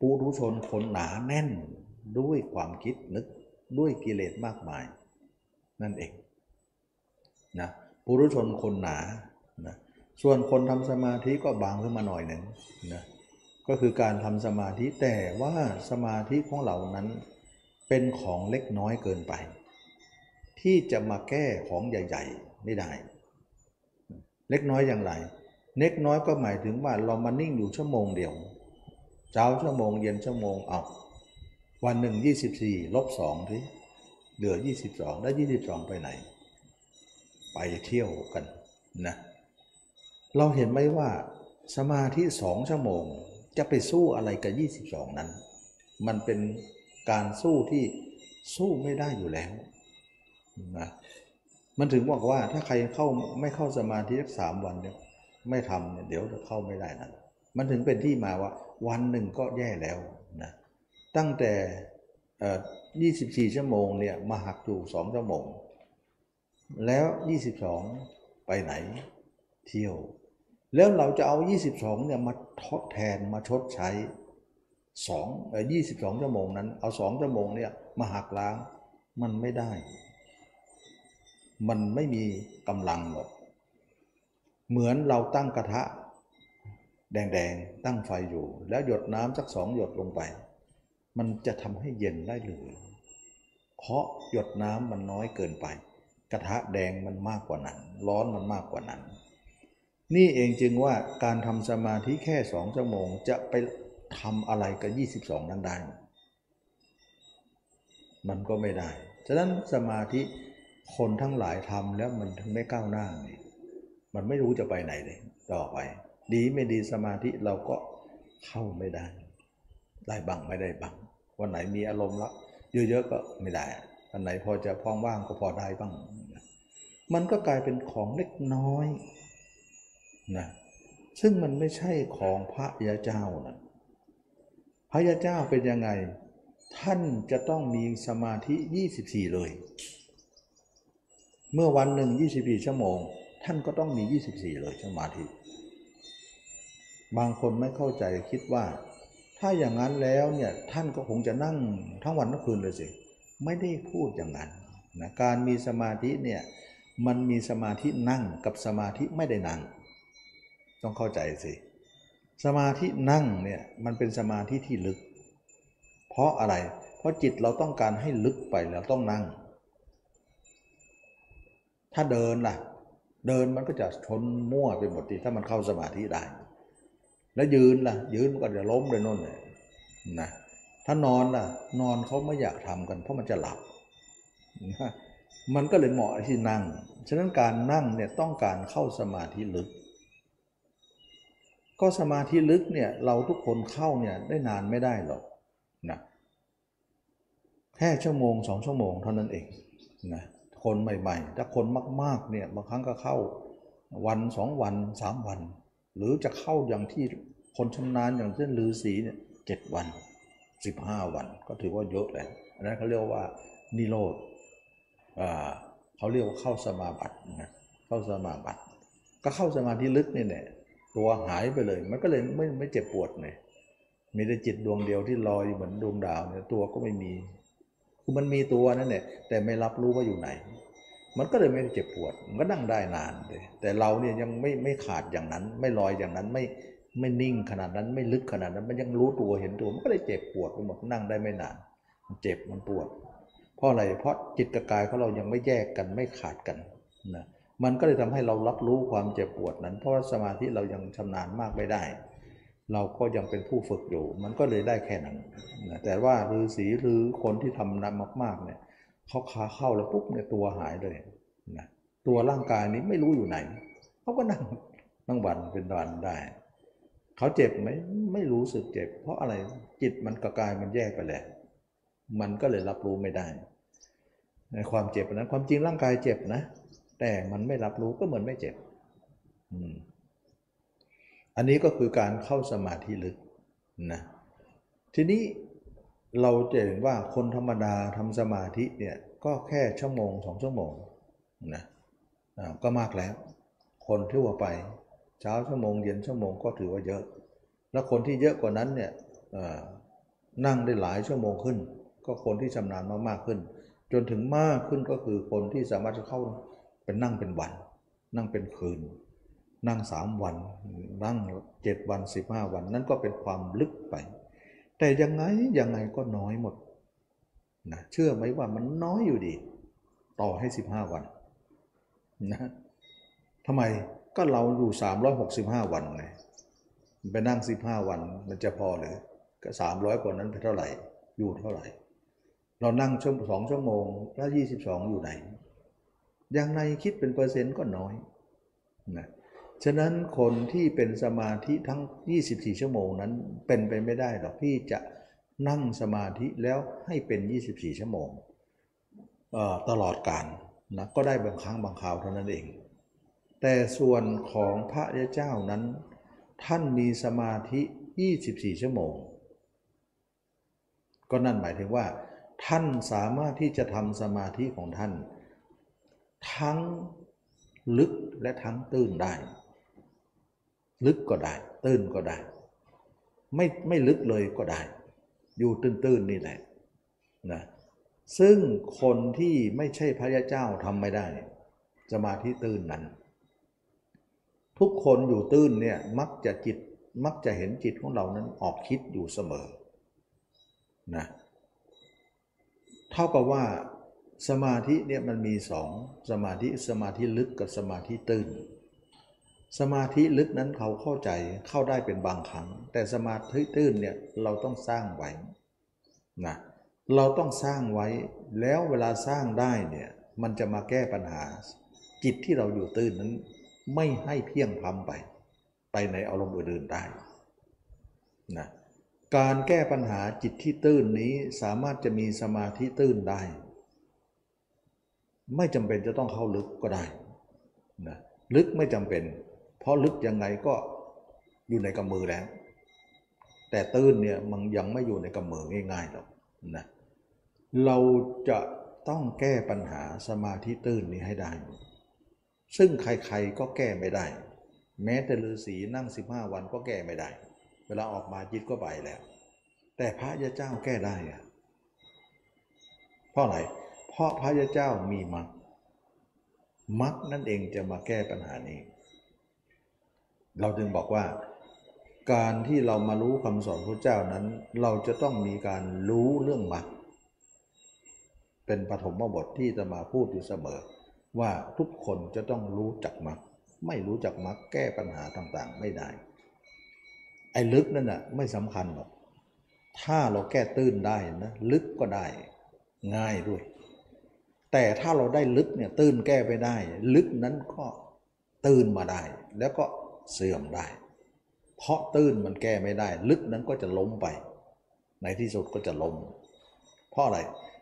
ปูทุชนคนหนาแน่นด้วยความคิดนึกด้วยกิเลสมากมาย นั่นเองนะปุรุชนคนหนานะส่วนคนทำสมาธิก็บางขึ้นมาหน่อยหนึ่งนะก็คือการทำสมาธิแต่ว่าสมาธิของเรานั้นเป็นของเล็กน้อยเกินไป ที่จะมาแก้ของใหญ่ ๆ ไม่ได้ เล็กน้อยอย่างไร เล็กน้อยก็หมายถึงว่าเรามานิ่งอยู่ชั่วโมงเดียว เช้าชั่วโมงเย็นชั่วโมงเอาวันหนึ่ง24ลบสองทีเหลือ 22แล้ว22 ไปไหน ไปเที่ยวกันนะเราเห็นไหมว่าสมาธิสองชั่วโมงจะไปสู้อะไรกับ 22 นั้น มันเป็นการสู้ที่สู้ไม่ได้อยู่แล้วนะ มันถึงบอกว่าถ้าใครเข้าไม่เข้าสมาธิสักสามวันเนี่ยไม่ทำเนี่ยเดี๋ยวจะเข้าไม่ได้นะมันถึงเป็นที่มาว่า วันหนึ่งก็แย่แล้วนะตั้งแต่24 ชั่วโมงเนี่ยมาหักอยู่2ชั่วโมง แล้ว 22 ไปไหน เที่ยว แล้วเราจะเอา 22เนี่ยมาทดแทนมาชดใช้2เอ่อ22 ชั่วโมงนั้น เอา 2 ชั่วโมงเนี่ยมาหักล้างมันไม่ได้ มันไม่มีกำลังหรอก เหมือนเราตั้งกระทะ แดงๆ ตั้งไฟอยู่ แล้วหยดน้ำสักสองหยดลงไป มันจะทำให้เย็นได้หรือ เพราะหยดน้ำมันน้อยเกินไป กระทะแดงมันมากกว่านั้น ร้อนมันมากกว่านั้น นี่เองจึงว่าการทำสมาธิแค่สองชั่วโมงจะไปทำอะไรกับ 22 นั้นได้ มันก็ไม่ได้ ฉะนั้นสมาธิ คนทั้งหลายทำแล้วมันถึงไม่ก้าวหน้าไงมันไม่รู้จะไปไหนเลยต่อไป ดีไม่ดีสมาธิเราก็เข้าไม่ได้ ได้บ้างไม่ได้บ้างวันไหนมีอารมณ์ละเยอะๆก็ไม่ได้วันไหนพอจะพองว่างก็พอได้บ้าง มันก็กลายเป็นของเล็กน้อยนะซึ่งมันไม่ใช่ของพระยาเจ้านะพระยาเจ้าเป็นยังไง ท่านจะต้องมีสมาธิ 24 เลย เมื่อวันหนึ่ง 24 ชั่วโมง ท่านก็ต้องมี 24 เลยสมาธิ บางคนไม่เข้าใจคิดว่า ถ้าอย่างนั้นแล้วเนี่ยท่านก็คงจะนั่งทั้งวันทั้งคืนเลยสิ ไม่ได้พูดอย่างนั้นนะการมีสมาธิเนี่ยมันมีสมาธินั่งกับสมาธิไม่ได้นั่ง ต้องเข้าใจสิ สมาธินั่งเนี่ยมันเป็นสมาธิที่ลึก เพราะอะไร เพราะจิตเราต้องการให้ลึกไปเราต้องนั่ง ถ้าเดินล่ะ เดินมันก็จะชนมั่วไปหมดทีถ้ามันเข้าสมาธิได้ แล้วยืนล่ะ ยืนมันก็จะล้มเลยน่นเลยนะถ้านอนล่ะ นอนเขาไม่อยากทำกัน เพราะมันจะหลับมันก็เลยเหมาะที่นั่ง ฉะนั้นการนั่งเนี่ยต้องการเข้าสมาธิลึก ก็สมาธิลึกเนี่ยเราทุกคนเข้าเนี่ยได้นานไม่ได้หรอกนะแค่ชั่วโมงสองชั่วโมงเท่านั้นเองนะ คนใหม่ ๆ ถ้าคนมากๆเนี่ยบางครั้งก็เข้าวันสองวันสามวัน หรือจะเข้าอย่างที่คนชำนาญอย่างเช่นลือสีเนี่ยเจ็ดวันสิบห้าวัน ก็ถือว่าเยอะแล้วอันนั้นเขาเรียกว่านิโรธเขาเรียกว่าเข้าสมาบัตินะเข้าสมาบัติ ก็เข้าสมาธิลึกนี่แหละตัวหายไปเลย มันก็เลยไม่ไม่เจ็บปวดเลยมีแต่จิตดวงเดียวที่ลอยเหมือนดวงดาวเนี่ยตัวก็ไม่มี คือมันมีตัวนั่นแหละแต่ไม่รับรู้ว่าอยู่ไหน มันก็เลยไม่เจ็บปวด มันก็นั่งได้นานเลยแต่เราเนี่ยยังไม่ไม่ขาดอย่างนั้น ไม่ลอยอย่างนั้นไม่ไม่นิ่งขนาดนั้นไม่ลึกขนาดนั้น มันยังรู้ตัวเห็นตัว มันก็เลยเจ็บปวดไปหมดนั่งได้ไม่นาน มันเจ็บมันปวด เพราะอะไรเพราะจิตกับกายของเรายังไม่แยกกันไม่ขาดกันนะมันก็เลยทำให้เรารับรู้ความเจ็บปวดนั้น เพราะสมาธิเรายังชำนาญมากไม่ได้ เราก็ยังเป็นผู้ฝึกอยู่ มันก็เลยได้แค่นั้นนะแต่ว่าฤาษีหรือคนที่ทำนำมากๆเนี่ยเขาขาเข้าแล้วปุ๊บเนี่ยตัวหายเลยนะตัวร่างกายนี้ไม่รู้อยู่ไหนเขาก็นั่งนั่งวันเป็นวันได้เขาเจ็บไหมไม่รู้สึกเจ็บ เพราะอะไรจิตมันกับกายมันแยกไปแล้วมันก็เลยรับรู้ไม่ได้ ในความเจ็บนั้นความจริงร่างกายเจ็บนะ แต่มันไม่รับรู้ก็เหมือนไม่เจ็บ อืม อันนี้ก็คือการเข้าสมาธิลึกนะทีนี้เราจะเห็นว่าคนธรรมดาทำสมาธิเนี่ยก็แค่ชั่วโมงสองชั่วโมงนะก็มากแล้ว คนทั่วไปเช้าชั่วโมงเย็นชั่วโมงก็ถือว่าเยอะ แล้วคนที่เยอะกว่านั้นเนี่ยนั่งได้หลายชั่วโมงขึ้น ก็คนที่ชำนาญมากๆขึ้น จนถึงมากขึ้นก็คือคนที่สามารถจะเข้าเป็นนั่งเป็นวัน นั่งเป็นคืน นั่งสามวัน นั่งเจ็ดวันสิบห้าวัน นั่นก็เป็นความลึกไป แต่ยังไงยังไงก็น้อยหมดนะเชื่อไหมว่ามันน้อยอยู่ดี ต่อให้สิบห้าวันนะทำไมก็เราอยู่สามร้อยหกสิบห้าวันไงไปนั่งสิบห้าวันมันจะพอหรือก็สามร้อยกว่านั้นไปเท่าไหร่ อยู่เท่าไหร่ เรานั่งชั่วสองชั่วโมงแล้วยี่สิบสองอยู่ไหนยังไงคิดเป็นเปอร์เซ็นต์ก็น้อยนะ ฉะนั้นคนที่เป็นสมาธิทั้ง 24 ชั่วโมงนั้นเป็นไปไม่ได้หรอกที่จะนั่งสมาธิแล้วให้เป็น 24 ชั่วโมงตลอดการนะก็ได้บางครั้งบางคราวเท่านั้นเอง แต่ส่วนของพระเจ้านั้น ท่านมีสมาธิ 24 ชั่วโมง ก็นั่นหมายถึงว่า ท่านสามารถที่จะทำสมาธิของท่าน ทั้งลึกและทั้งตื้นได้ ลึกก็ได้ ตื้นก็ได้ ไม่ไม่ลึกเลยก็ได้ อยู่ตื้นๆนี่แหละนะซึ่งคนที่ไม่ใช่พระยาเจ้าทำไม่ได้สมาธิตื้นนั้น ทุกคนอยู่ตื้นเนี่ยมักจะจิตมักจะเห็นจิตของเรานั้นออกคิดอยู่เสมอนะเท่ากับว่าสมาธิเนี่ยมันมีสองสมาธิสมาธิลึกกับสมาธิตื้น สมาธิลึกนั้นเขาเข้าใจเข้าได้เป็นบางครั้ง แต่สมาธิตื้นเนี่ยเราต้องสร้างไว้นะเราต้องสร้างไว้แล้วเวลาสร้างได้เนี่ยมันจะมาแก้ปัญหา จิตที่เราอยู่ตื้นนั้นไม่ให้เพียงพำไป ไปในอารมณ์อื่นได้นะการแก้ปัญหาจิตที่ตื้นนี้สามารถจะมีสมาธิตื้นได้ ไม่จำเป็นจะต้องเข้าลึกก็ได้นะลึกไม่จำเป็น เพราะลึกยังไงก็อยู่ในกำมือแล้ว แต่ตื้นเนี่ยมันยังไม่อยู่ในกำมือง่ายๆหรอกนะเราจะต้องแก้ปัญหาสมาธิตื้นนี้ให้ได้ ซึ่งใครๆก็แก้ไม่ได้ แม้แต่ฤาษีนั่ง 15 วันก็แก้ไม่ได้ เวลาออกมาจิตก็ไปแล้ว แต่พระยาเจ้าแก้ได้อะเพราะอะไร เพราะพระยาเจ้ามีมรรคมรรคนั่นเองจะมาแก้ปัญหานี้ เราจึงบอกว่า การที่เรามารู้คำสอนพระเจ้านั้น เราจะต้องมีการรู้เรื่องมรรคเป็นปฐมบทที่จะมาพูดอยู่เสมอ ว่าทุกคนจะต้องรู้จักมรรคไม่รู้จักมรรคแก้ปัญหาต่างๆ ไม่ได้ ไอ้ลึกนั่นน่ะไม่สำคัญหรอกถ้าเราแก้ตื้นได้นะลึกก็ได้ง่ายด้วย แต่ถ้าเราได้ลึกเนี่ยตื้นแก้ไปได้ ลึกนั้นก็ตื้นมาได้ แล้วก็ เสื่อมได้ เพราะตื้นมันแก้ไม่ได้ ลึกนั้นก็จะล้มไป ในที่สุดก็จะล้ม เพราะอะไร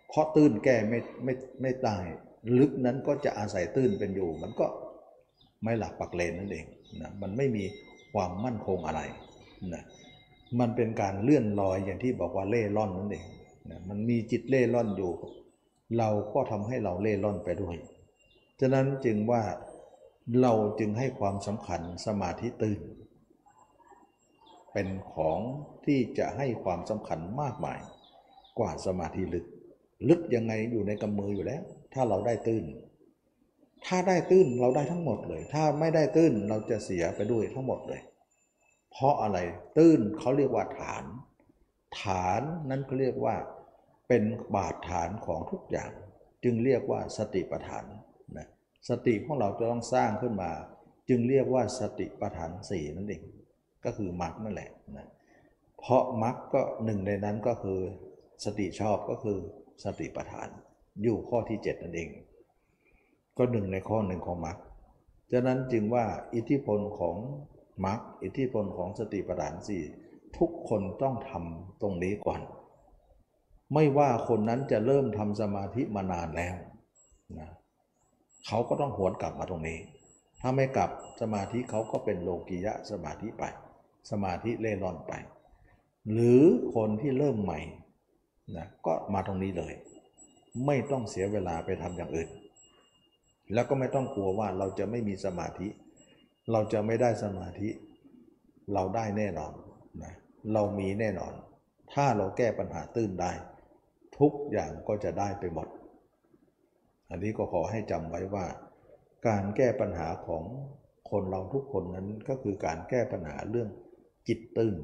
เพราะตื้นแก้ไม่ไม่ไม่ได้ ลึกนั้นก็จะอาศัยตื้นเป็นอยู่ มันก็ไม่หลักปักเลนนั่นเองนะมันไม่มีความมั่นคงอะไรนะมันเป็นการเลื่อนลอยอย่างที่บอกว่าเล่ร่อนนั่นเองนะมันมีจิตเล่ร่อนอยู่ เราก็ทำให้เราเล่ร่อนไปด้วย ฉะนั้นจึงว่า เราจึงให้ความสำคัญสมาธิตื่น เป็นของที่จะให้ความสำคัญมากมายกว่าสมาธิลึก ลึกยังไงอยู่ในกำมืออยู่แล้ว ถ้าเราได้ตื้นถ้าได้ตื้นเราได้ทั้งหมดเลย ถ้าไม่ได้ตื้นเราจะเสียไปด้วยทั้งหมดเลย เพราะอะไรตื้นเขาเรียกว่าฐาน ฐานนั้นเขาเรียกว่า เป็นบาดฐานของทุกอย่าง จึงเรียกว่าสติปัฏฐาน สติของเราจะต้องสร้างขึ้นมา จึงเรียกว่าสติปัฏฐานสี่นั่นเองก็คือมรรคนั่นแหละนะเพราะมรรคก็หนึ่งในนั้นก็คือสติชอบก็คือสติปัฏฐาน อยู่ข้อที่ 7 นั่นเอง ก็หนึ่งในข้อหนึ่งของมรรคฉะนั้นจึงว่าอิทธิพลของมรรคอิทธิพลของสติปัฏฐานสี่ทุกคนต้องทำตรงนี้ก่อน ไม่ว่าคนนั้นจะเริ่มทำสมาธิมานานแล้วนะ เขาก็ต้องหวนกลับมาตรงนี้ ถ้าไม่กลับสมาธิเขาก็เป็นโลกียะสมาธิไป สมาธิเล่ร่อนไป หรือคนที่เริ่มใหม่นะก็มาตรงนี้เลย ไม่ต้องเสียเวลาไปทำอย่างอื่น แล้วก็ไม่ต้องกลัวว่าเราจะไม่มีสมาธิ เราจะไม่ได้สมาธิ เราได้แน่นอนนะเรามีแน่นอน ถ้าเราแก้ปัญหาตื้นได้ ทุกอย่างก็จะได้ไปหมด อันนี้ก็ขอให้จำไว้ว่า การแก้ปัญหาของคนเราทุกคนนั้นก็คือการแก้ปัญหาเรื่องจิตตื้น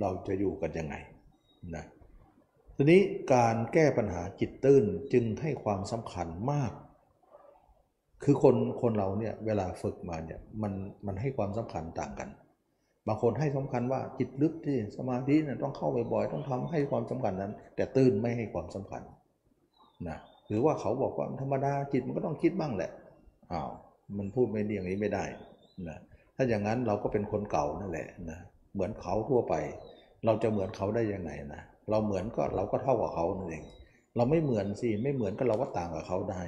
เราจะอยู่กันยังไงนะทีนี้การแก้ปัญหาจิตตื้นจึงให้ความสำคัญมาก คือคนคนเราเนี่ยเวลาฝึกมาเนี่ยมันมันให้ความสำคัญต่างกัน บางคนให้สำคัญว่าจิตลึกที่สมาธิเนี่ยต้องเข้าบ่อยๆต้องทำให้ความสำคัญนั้น แต่ตื้นไม่ให้ความสำคัญนะห รือว่าเขาบอกว่าธรรมดาจิตมันก็ต้องคิดบ้างแหละอ้าวมันพูดไม่ดีอย่างนี้ไม่ได้นะถ้าอย่างนั้นเราก็เป็นคนเก่านั่นแหละนะเหมือนเขาทั่วไป เราจะเหมือนเขาได้ยังไงนะเราเหมือนก็เราก็เท่ากับเขานั่นเอง เราไม่เหมือนสิไม่เหมือนก็เราก็ต่างกับเขาได้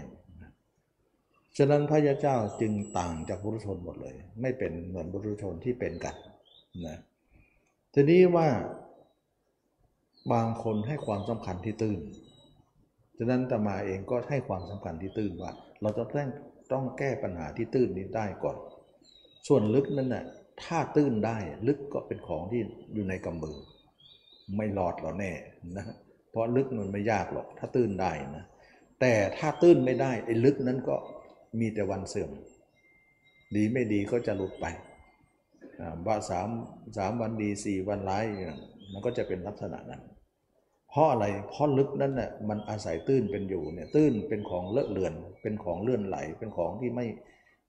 ฉะนั้นพระยาเจ้าจึงต่างจากบุรุษชนหมดเลย ไม่เป็นเหมือนบุรุษชนที่เป็นกันนะทีนี้ว่าบางคนให้ความสำคัญที่ตื้น ฉะนั้นตมาเองก็ให้ความสำคัญที่ตื้นว่า เราจะต้องต้องแก้ปัญหาที่ตื้นนี้ได้ก่อน ส่วนลึกนั้นน่ะถ้าตื้นได้ลึกก็เป็นของที่อยู่ในกำมือ ไม่รอดหรอแน่นะเพราะลึกมันไม่ยากหรอก ถ้าตื้นได้นะแต่ถ้าตื้นไม่ได้ไอ้ลึกนั้นก็มีแต่วันเสื่อม ดีไม่ดีก็จะหลุดไปว่าสามสามวันดีสี่วันร้ายมันก็จะเป็นลักษณะนั้น เพราะอะไรเพราะลึกนั้นน่ะมันอาศัยตื้นเป็นอยู่เนี่ยตื้นเป็นของเลอะเลือน เป็นของเลื่อนไหล เป็นของที่ไม่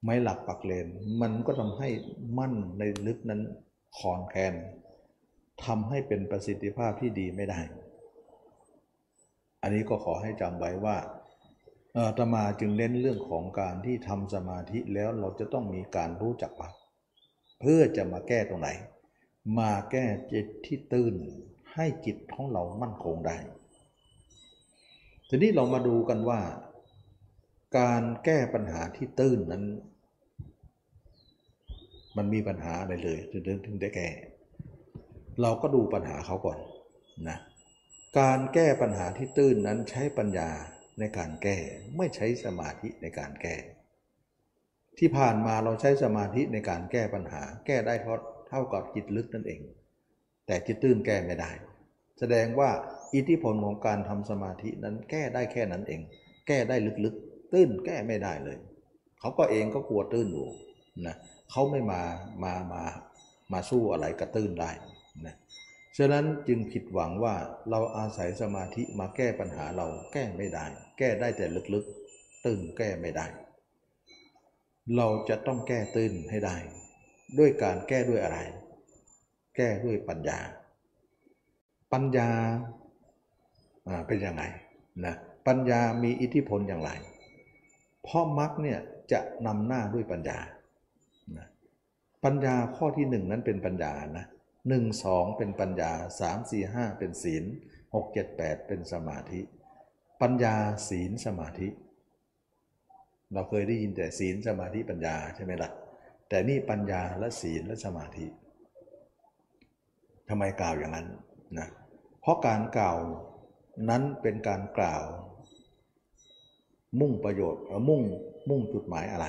ไม่หลักปักเลน มันก็ทำให้มั่นในลึกนั้นคอนแคนทำให้เป็นประสิทธิภาพที่ดีไม่ได้ อันนี้ก็ขอให้จำไว้ว่าอาตมาจึงเน้นเรื่องของการที่ทำสมาธิแล้วเราจะต้องมีการรู้จักปักเพื่อจะมาแก้ตรงไหน มาแก้จิตที่ตื่น ให้จิตของเรามั่นคงได้ ทีนี้เรามาดูกันว่า การแก้ปัญหาที่ตื้นนั้น มันมีปัญหาอะไรเลยถึงถึงได้แก้ เราก็ดูปัญหาเขาก่อนนะการแก้ปัญหาที่ตื้นนั้นใช้ปัญญาในการแก้ไม่ใช้สมาธิในการแก้ ที่ผ่านมาเราใช้สมาธิในการแก้ปัญหา แก้ได้เพราะเท่ากับจิตลึกนั่นเอง แต่จิตตื้นแก้ไม่ได้ แสดงว่าอิทธิพลของการทำสมาธินั้นแก้ได้แค่นั้นเอง แก้ได้ลึกๆ ตื้นแก้ไม่ได้เลย เขาก็เองก็กลัวตื้นอยู่นะเขาไม่มามามามาสู้อะไรกับตื้นได้นะฉะนั้นจึงผิดหวังว่าเราอาศัยสมาธิมาแก้ปัญหาเราแก้ไม่ได้ แก้ได้แต่ลึกๆ ตื้นแก้ไม่ได้ เราจะต้องแก้ตื้นให้ได้ ด้วยการแก้ด้วยอะไร แก้ด้วยปัญญา ปัญญาเป็นยังไงนะปัญญามีอิทธิพลอย่างไร เพราะมรรคเนี่ยจะนำหน้าด้วยปัญญานะปัญญาข้อที่หนึ่งนั้นเป็นปัญญานะหนึ่งสองเป็นปัญญาสามสี่ห้าเป็นศีลหกเจ็ดแปดเป็นสมาธิ ปัญญาศีลสมาธิ เราเคยได้ยินแต่ศีลสมาธิปัญญาใช่ไหมละ่ะแต่นี่ปัญญาและศีลและสมาธิ ทำไมกล่าวอย่างนั้นนะเพราะการกล่าวนั้นเป็นการกล่าว มุ่งประโยชน์มุ่งมุ่งจุดหมายอะไร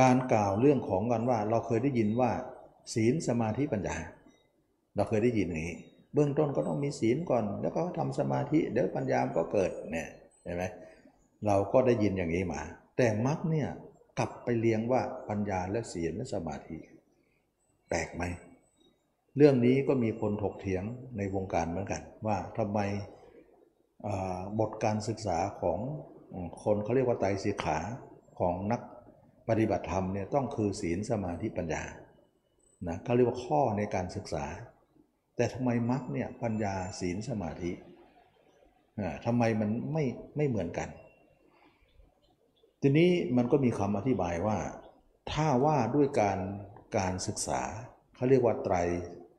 การกล่าวเรื่องของกันว่าเราเคยได้ยินว่า ศีลสมาธิปัญญา เราเคยได้ยินอย่างนี้ เบื้องต้นก็ต้องมีศีลก่อน แล้วก็ทำสมาธิเดี๋ยวปัญญาก็เกิดเนี่ยเห็นไหมเราก็ได้ยินอย่างนี้มา แต่มรรคเนี่ยกลับไปเรียงว่าปัญญาและศีลและสมาธิ แปลกไหม เรื่องนี้ก็มีคนถกเถียงในวงการเหมือนกัน ว่าทำไมบทการศึกษาของคนเขาเรียกว่าไตรสิกขาของนักปฏิบัติธรรมเนี่ยต้องคือศีลสมาธิปัญญานะเขาเรียกว่าข้อในการศึกษา แต่ทำไมมรรคเนี่ยปัญญาศีลสมาธิทำไมมันไม่ไม่เหมือนกัน ทีนี้มันก็มีคำอธิบายว่า ถ้าว่าด้วยการการศึกษาเขาเรียกว่าไตร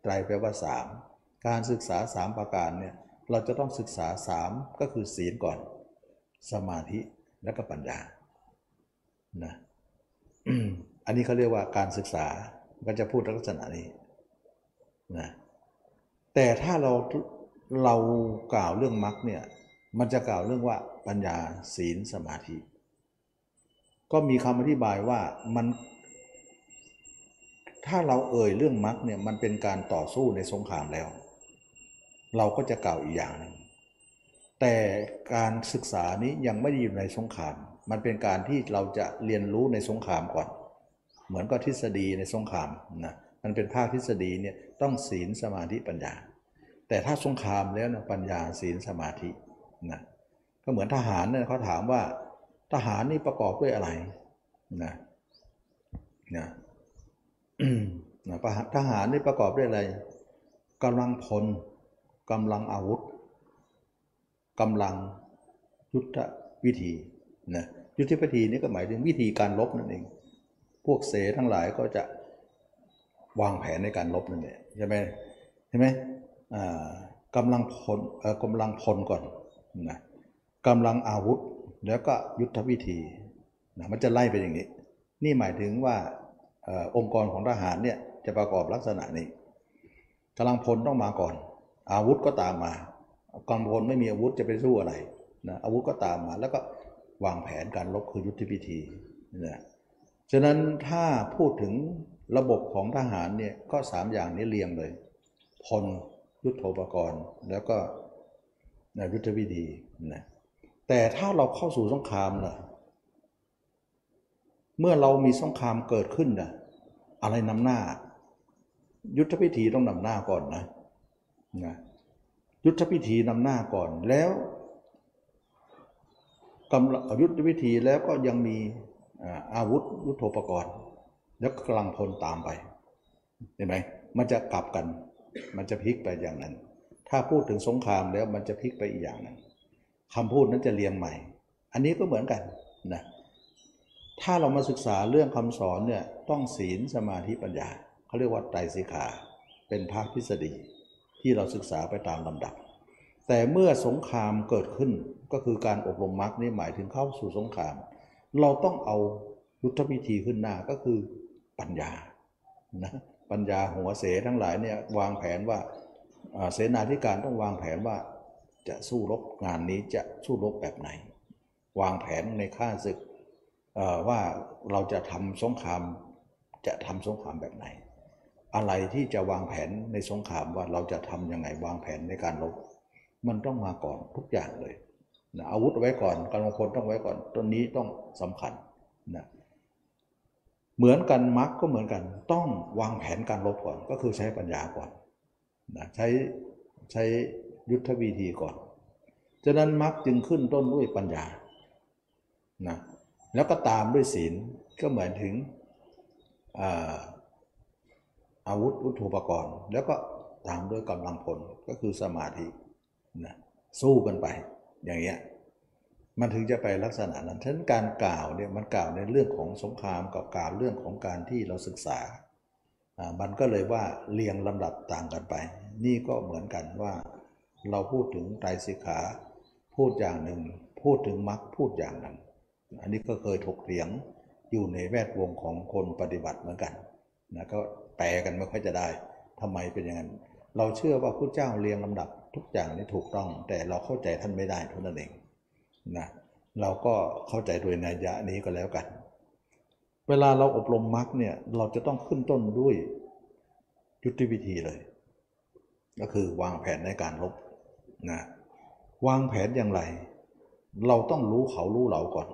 ไตรแปลว่าสามการศึกษาสามประการเนี่ยเราจะต้องศึกษาสามก็คือศีลก่อน สมาธิและก็ปัญญานะอันนี้เขาเรียกว่าการศึกษาก็จะพูดลักษณะนี้นะแต่ถ้าเราเรากล่าวเรื่องมรรคเนี่ยมันจะกล่าวเรื่องว่าปัญญาศีลสมาธิ ก็มีคำอธิบายว่ามัน ถ้าเราเอ่ยเรื่องมรรคเนี่ยมันเป็นการต่อสู้ในสงครามแล้ว เราก็จะกล่าวอีกอย่างหนึ่งแต่การศึกษานี้ยังไม่ได้อยู่ในสงคราม มันเป็นการที่เราจะเรียนรู้ในสงครามก่อน เหมือนกับทฤษฎีในสงครามนะมันเป็นภาคทฤษฎีเนี่ยต้องศีลสมาธิปัญญา แต่ถ้าสงครามแล้วนะปัญญาศีลสมาธินะก็เหมือนทหารเนี่ยเขาถามว่า ทหารนี่ประกอบด้วยอะไรนะนะนะ ทหารนี่ประกอบด้วยอะไรกำลังพลกำลังอาวุธกำลังยุทธวิธีนะยุทธวิธีนี่ก็หมายถึงวิธีการลบนั่นเอง พวกเสทั้งหลายก็จะวางแผนในการลบนั่นเองใช่ไหมใช่ไหมกำลังพลกำลังพลก่อนนะกำลังอาวุธแล้วก็ยุทธวิธีนะมันจะไล่ไปอย่างนี้ นี่หมายถึงว่า องค์กรของทหารเนี่ยจะประกอบลักษณะนี้กำลังพลต้องมาก่อน อาวุธก็ตามมากำลังพลไม่มีอาวุธจะไปสู้อะไรนะอาวุธก็ตามมา แล้วก็วางแผนการรบคือยุทธพิธีนะฉะนั้นถ้าพูดถึงระบบของทหารเนี่ยก็สามอย่างนี้เรียงเลย พลยุทธโธปกรณ์แล้วก็ยุทธวิธีนะแต่ถ้าเราเข้าสู่สงครามล่ะ เมื่อเรามีสงครามเกิดขึ้นนะอะไรนำหน้า ยุทธพิธีต้องนำหน้าก่อนนะนะยุทธพิธีนำหน้าก่อนแล้วกำลังยุทธพิธีแล้วก็ยังมีอาวุธยุทโธปกรณ์ แล้วกำลังพลตามไปเห็นไหมมันจะกลับกัน มันจะพลิกไปอย่างนั้น ถ้าพูดถึงสงครามแล้วมันจะพลิกไปอีกอย่างนึงคำพูดนั้นจะเรียงใหม่ อันนี้ก็เหมือนกันนะ ถ้าเรามาศึกษาเรื่องคำสอนเนี่ยต้องศีลสมาธิปัญญาเขาเรียกว่าไตรสิกขาเป็นภาคทฤษฎีที่เราศึกษาไปตามลำดับ แต่เมื่อสงครามเกิดขึ้นก็คือการอบรมมรรคนี่หมายถึงเข้าสู่สงคราม เราต้องเอายุทธพิธีขึ้นหน้าก็คือปัญญานะปัญญาหัวเสทั้งหลายเนี่ยวางแผนว่าเสนาธิการต้องวางแผนว่าจะสู้รบงานนี้จะสู้รบแบบไหน วางแผนในข้าศึก ว่าเราจะทำสงครามจะทำสงครามแบบไหน อะไรที่จะวางแผนในสงครามว่าเราจะทำยังไงวางแผนในการรบมันต้องมาก่อนทุกอย่างเลยนะอาวุธไว้ก่อนกำลังพลต้องไว้ก่อนต้นนี้ต้องสำคัญนะเหมือนกันมักก็เหมือนกันต้องวางแผนการรบก่อน ก็คือใช้ปัญญาก่อนนะใช้ใช้ยุทธวิธีก่อนฉะนั้นมักจึงขึ้นต้นด้วยปัญญานะ แล้วก็ตามด้วยศีลก็เหมือนถึงอาวุธอุถุปกรณ์ แล้วก็ตามด้วยกำลังพลก็คือสมาธินะสู้กันไปอย่างเงี้ยมันถึงจะไปลักษณะนั้นฉะนั้นการกล่าวเนี่ยมันกล่าวในเรื่องของสงครามกับกล่าวเรื่องของการที่เราศึกษามันก็เลยว่าเรียงลำดับต่างกันไป นี่ก็เหมือนกันว่า เราพูดถึงไตรสิกขา พูดอย่างหนึ่ง พูดถึงมรรคพูดอย่างหนึ่ง อันนี้ก็เคยถกเถียงอยู่ในแวดวงของคนปฏิบัติเหมือนกันนะก็แปลกันไม่ค่อยจะได้ทำไมเป็นอย่างนั้น เราเชื่อว่าพระเจ้าเรียงลำดับทุกอย่างนี่ถูกต้อง แต่เราเข้าใจท่านไม่ได้เท่านั้นเองนะเราก็เข้าใจโดยนัยยะนี้ก็แล้วกัน เวลาเราอบรมมรรคเนี่ยเราจะต้องขึ้นต้นด้วยยุทธวิธีเลย ก็คือวางแผนในการรบนะวางแผนอย่างไร เราต้องรู้เขารู้เราก่อน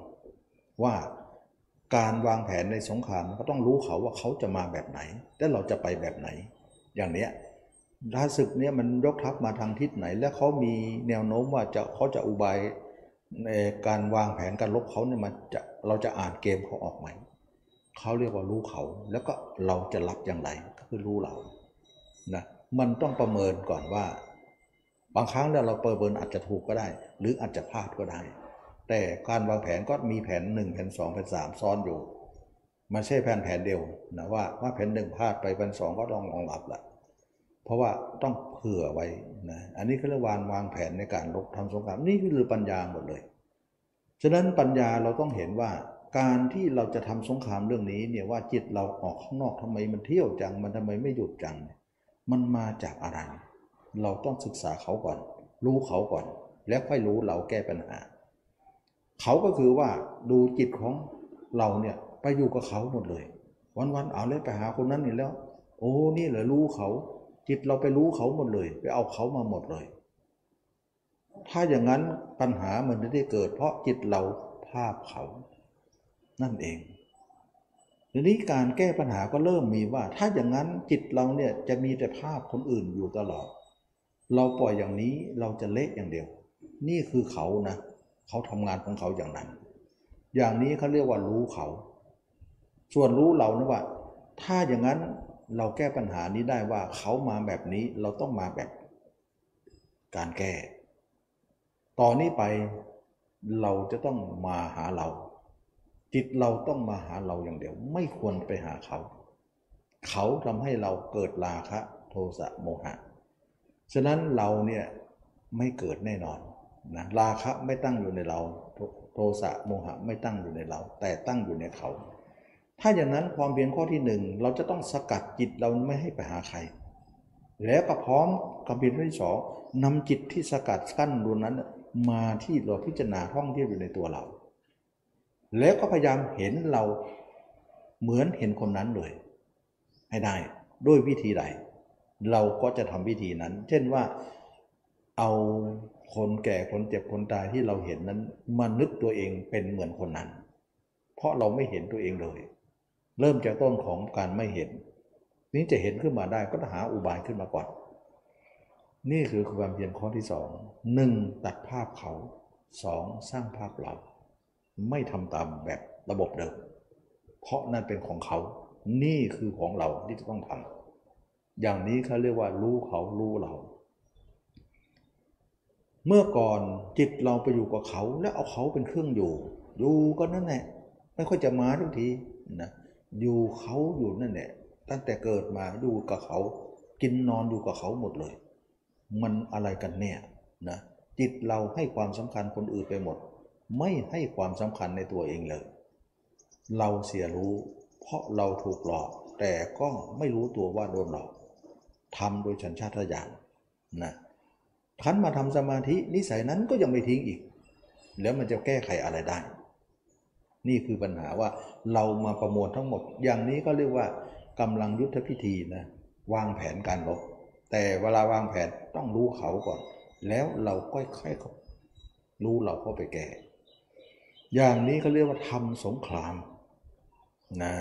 ว่าการวางแผนในสงครามก็ต้องรู้เขาว่าเขาจะมาแบบไหน และเราจะไปแบบไหน อย่างเนี้ยถ้าศึกเนี้ยมันยกทัพมาทางทิศไหน และเขามีแนวโน้มว่าจะเขาจะอุบายในการวางแผนการลบเขาเนี่ยมันจะเราจะอ่านเกมเขาออกไหมเขาเรียกว่ารู้เขา แล้วก็เราจะรับอย่างไรก็คือรู้เรานะมันต้องประเมินก่อนว่า บางครั้งเราประเมินอาจจะถูกก็ได้ หรืออาจจะพลาดก็ได้ แต่การวางแผนก็มีแผน1แผน2แผน3ซ้อนอยู่ มันใช่แผนแผนเดียวนะว่าว่าแผนหนึ่งพลาดไปแผนสองก็ต้องรองรับละเพราะว่าต้องเผื่อไว้นะอันนี้ก็เรียกวางวางแผนในการลบทำสงครามนี่คือปัญญาหมดเลยฉะนั้นปัญญาเราต้องเห็นว่าการที่เราจะทำสงครามเรื่องนี้เนี่ยว่าจิตเราออกข้างนอกทำไมมันเที่ยวจังมันทำไมไม่หยุดจัง มันมาจากอะไร เราต้องศึกษาเขาก่อน รู้เขาก่อน แล้วค่อยรู้เราแก้ปัญหา เขาก็คือว่าดูจิตของเราเนี่ยไปอยู่กับเขาหมดเลย วันๆเอาเลยไปหาคนนั้นนี่แล้ว โอ้นี่เหรอรู้เขา จิตเราไปรู้เขาหมดเลย ไปเอาเขามาหมดเลย ถ้าอย่างนั้นปัญหามันจะได้เกิด เพราะจิตเราภาพเขา นั่นเองทีนี้การแก้ปัญหาก็เริ่มมีว่า ถ้าอย่างนั้นจิตเราเนี่ยจะมีแต่ภาพคนอื่นอยู่ตลอด เราปล่อยอย่างนี้เราจะเละอย่างเดียว นี่คือเขานะเเขาทำงานของเขาอย่างนั้น อย่างนี้เขาเรียกว่ารู้เขา ส่วนรู้เรานะว่า ถ้าอย่างนั้นเราแก้ปัญหานี้ได้ว่าเขามาแบบนี้เราต้องมาแบบการแก้ ตอนนี้ไปเราจะต้องมาหาเรา จิตเราต้องมาหาเราอย่างเดียว ไม่ควรไปหาเขา เขาทำให้เราเกิดราคะ โทสะโมหะ ฉะนั้นเราเนี่ยไม่เกิดแน่นอน นะราคะไม่ตั้งอยู่ในเรา โทสะโมหะไม่ตั้งอยู่ในเรา แต่ตั้งอยู่ในเขา ถ้าอย่างนั้นความเพียรข้อที่หนึ่งเราจะต้องสกัดจิตเราไม่ให้ไปหาใคร แล้วก็พร้อมกับเพียรข้อที่สองนำจิตที่สกัดกั้นดวงนั้นมาที่เราพิจารณาท่องเที่ยวอยู่ในตัวเรา แล้วก็พยายามเห็นเราเหมือนเห็นคนนั้นเลย ให้ได้ด้วยวิธีใด เราก็จะทำวิธีนั้น เช่นว่าเอา คนแก่คนเจ็บคนตายที่เราเห็นนั้นมนึกตัวเองเป็นเหมือนคนนั้น เพราะเราไม่เห็นตัวเองเลย เริ่มจากต้นของการไม่เห็น นี้จะเห็นขึ้นมาได้ก็ต้องหาอุบายขึ้นมาก่อน นี่คือความเพียรข้อที่สองหนึ่งตัดภาพเขาสองสร้างภาพเรา ไม่ทำตามแบบระบบเดิม เพราะนั่นเป็นของเขา นี่คือของเราที่จะต้องทำอย่างนี้เขาเรียกว่ารู้เขารู้เรา เมื่อก่อนจิตเราไปอยู่กับเขา แล้วเอาเขาเป็นเครื่องอยู่ อยู่ก็นั่นแหละไม่ค่อยจะมาทุกทีนะอยู่เขาอยู่นั่นแหละตั้งแต่เกิดมาอยู่กับเขา กินนอนอยู่กับเขาหมดเลย มันอะไรกันเนี่ยนะจิตเราให้ความสำคัญคนอื่นไปหมด ไม่ให้ความสำคัญในตัวเองเลย เราเสียรู้ เพราะเราถูกหลอก แต่ก็ไม่รู้ตัวว่าโดนหลอกทำโดยฉันชาติญาณนะ ขันมาทำสมาธินิสัยนั้นก็ยังไม่ทิ้งอีก แล้วมันจะแก้ไขอะไรได้ นี่คือปัญหาว่าเรามาประมวลทั้งหมด อย่างนี้ก็เรียกว่ากำลังยุทธพิธีนะวางแผนการลบแต่เวลาวางแผนต้องรู้เขาก่อน แล้วเราก็ค่อยๆรู้เราก็ไปแก้อย่างนี้เขาเรียกว่าทำสงครามนะ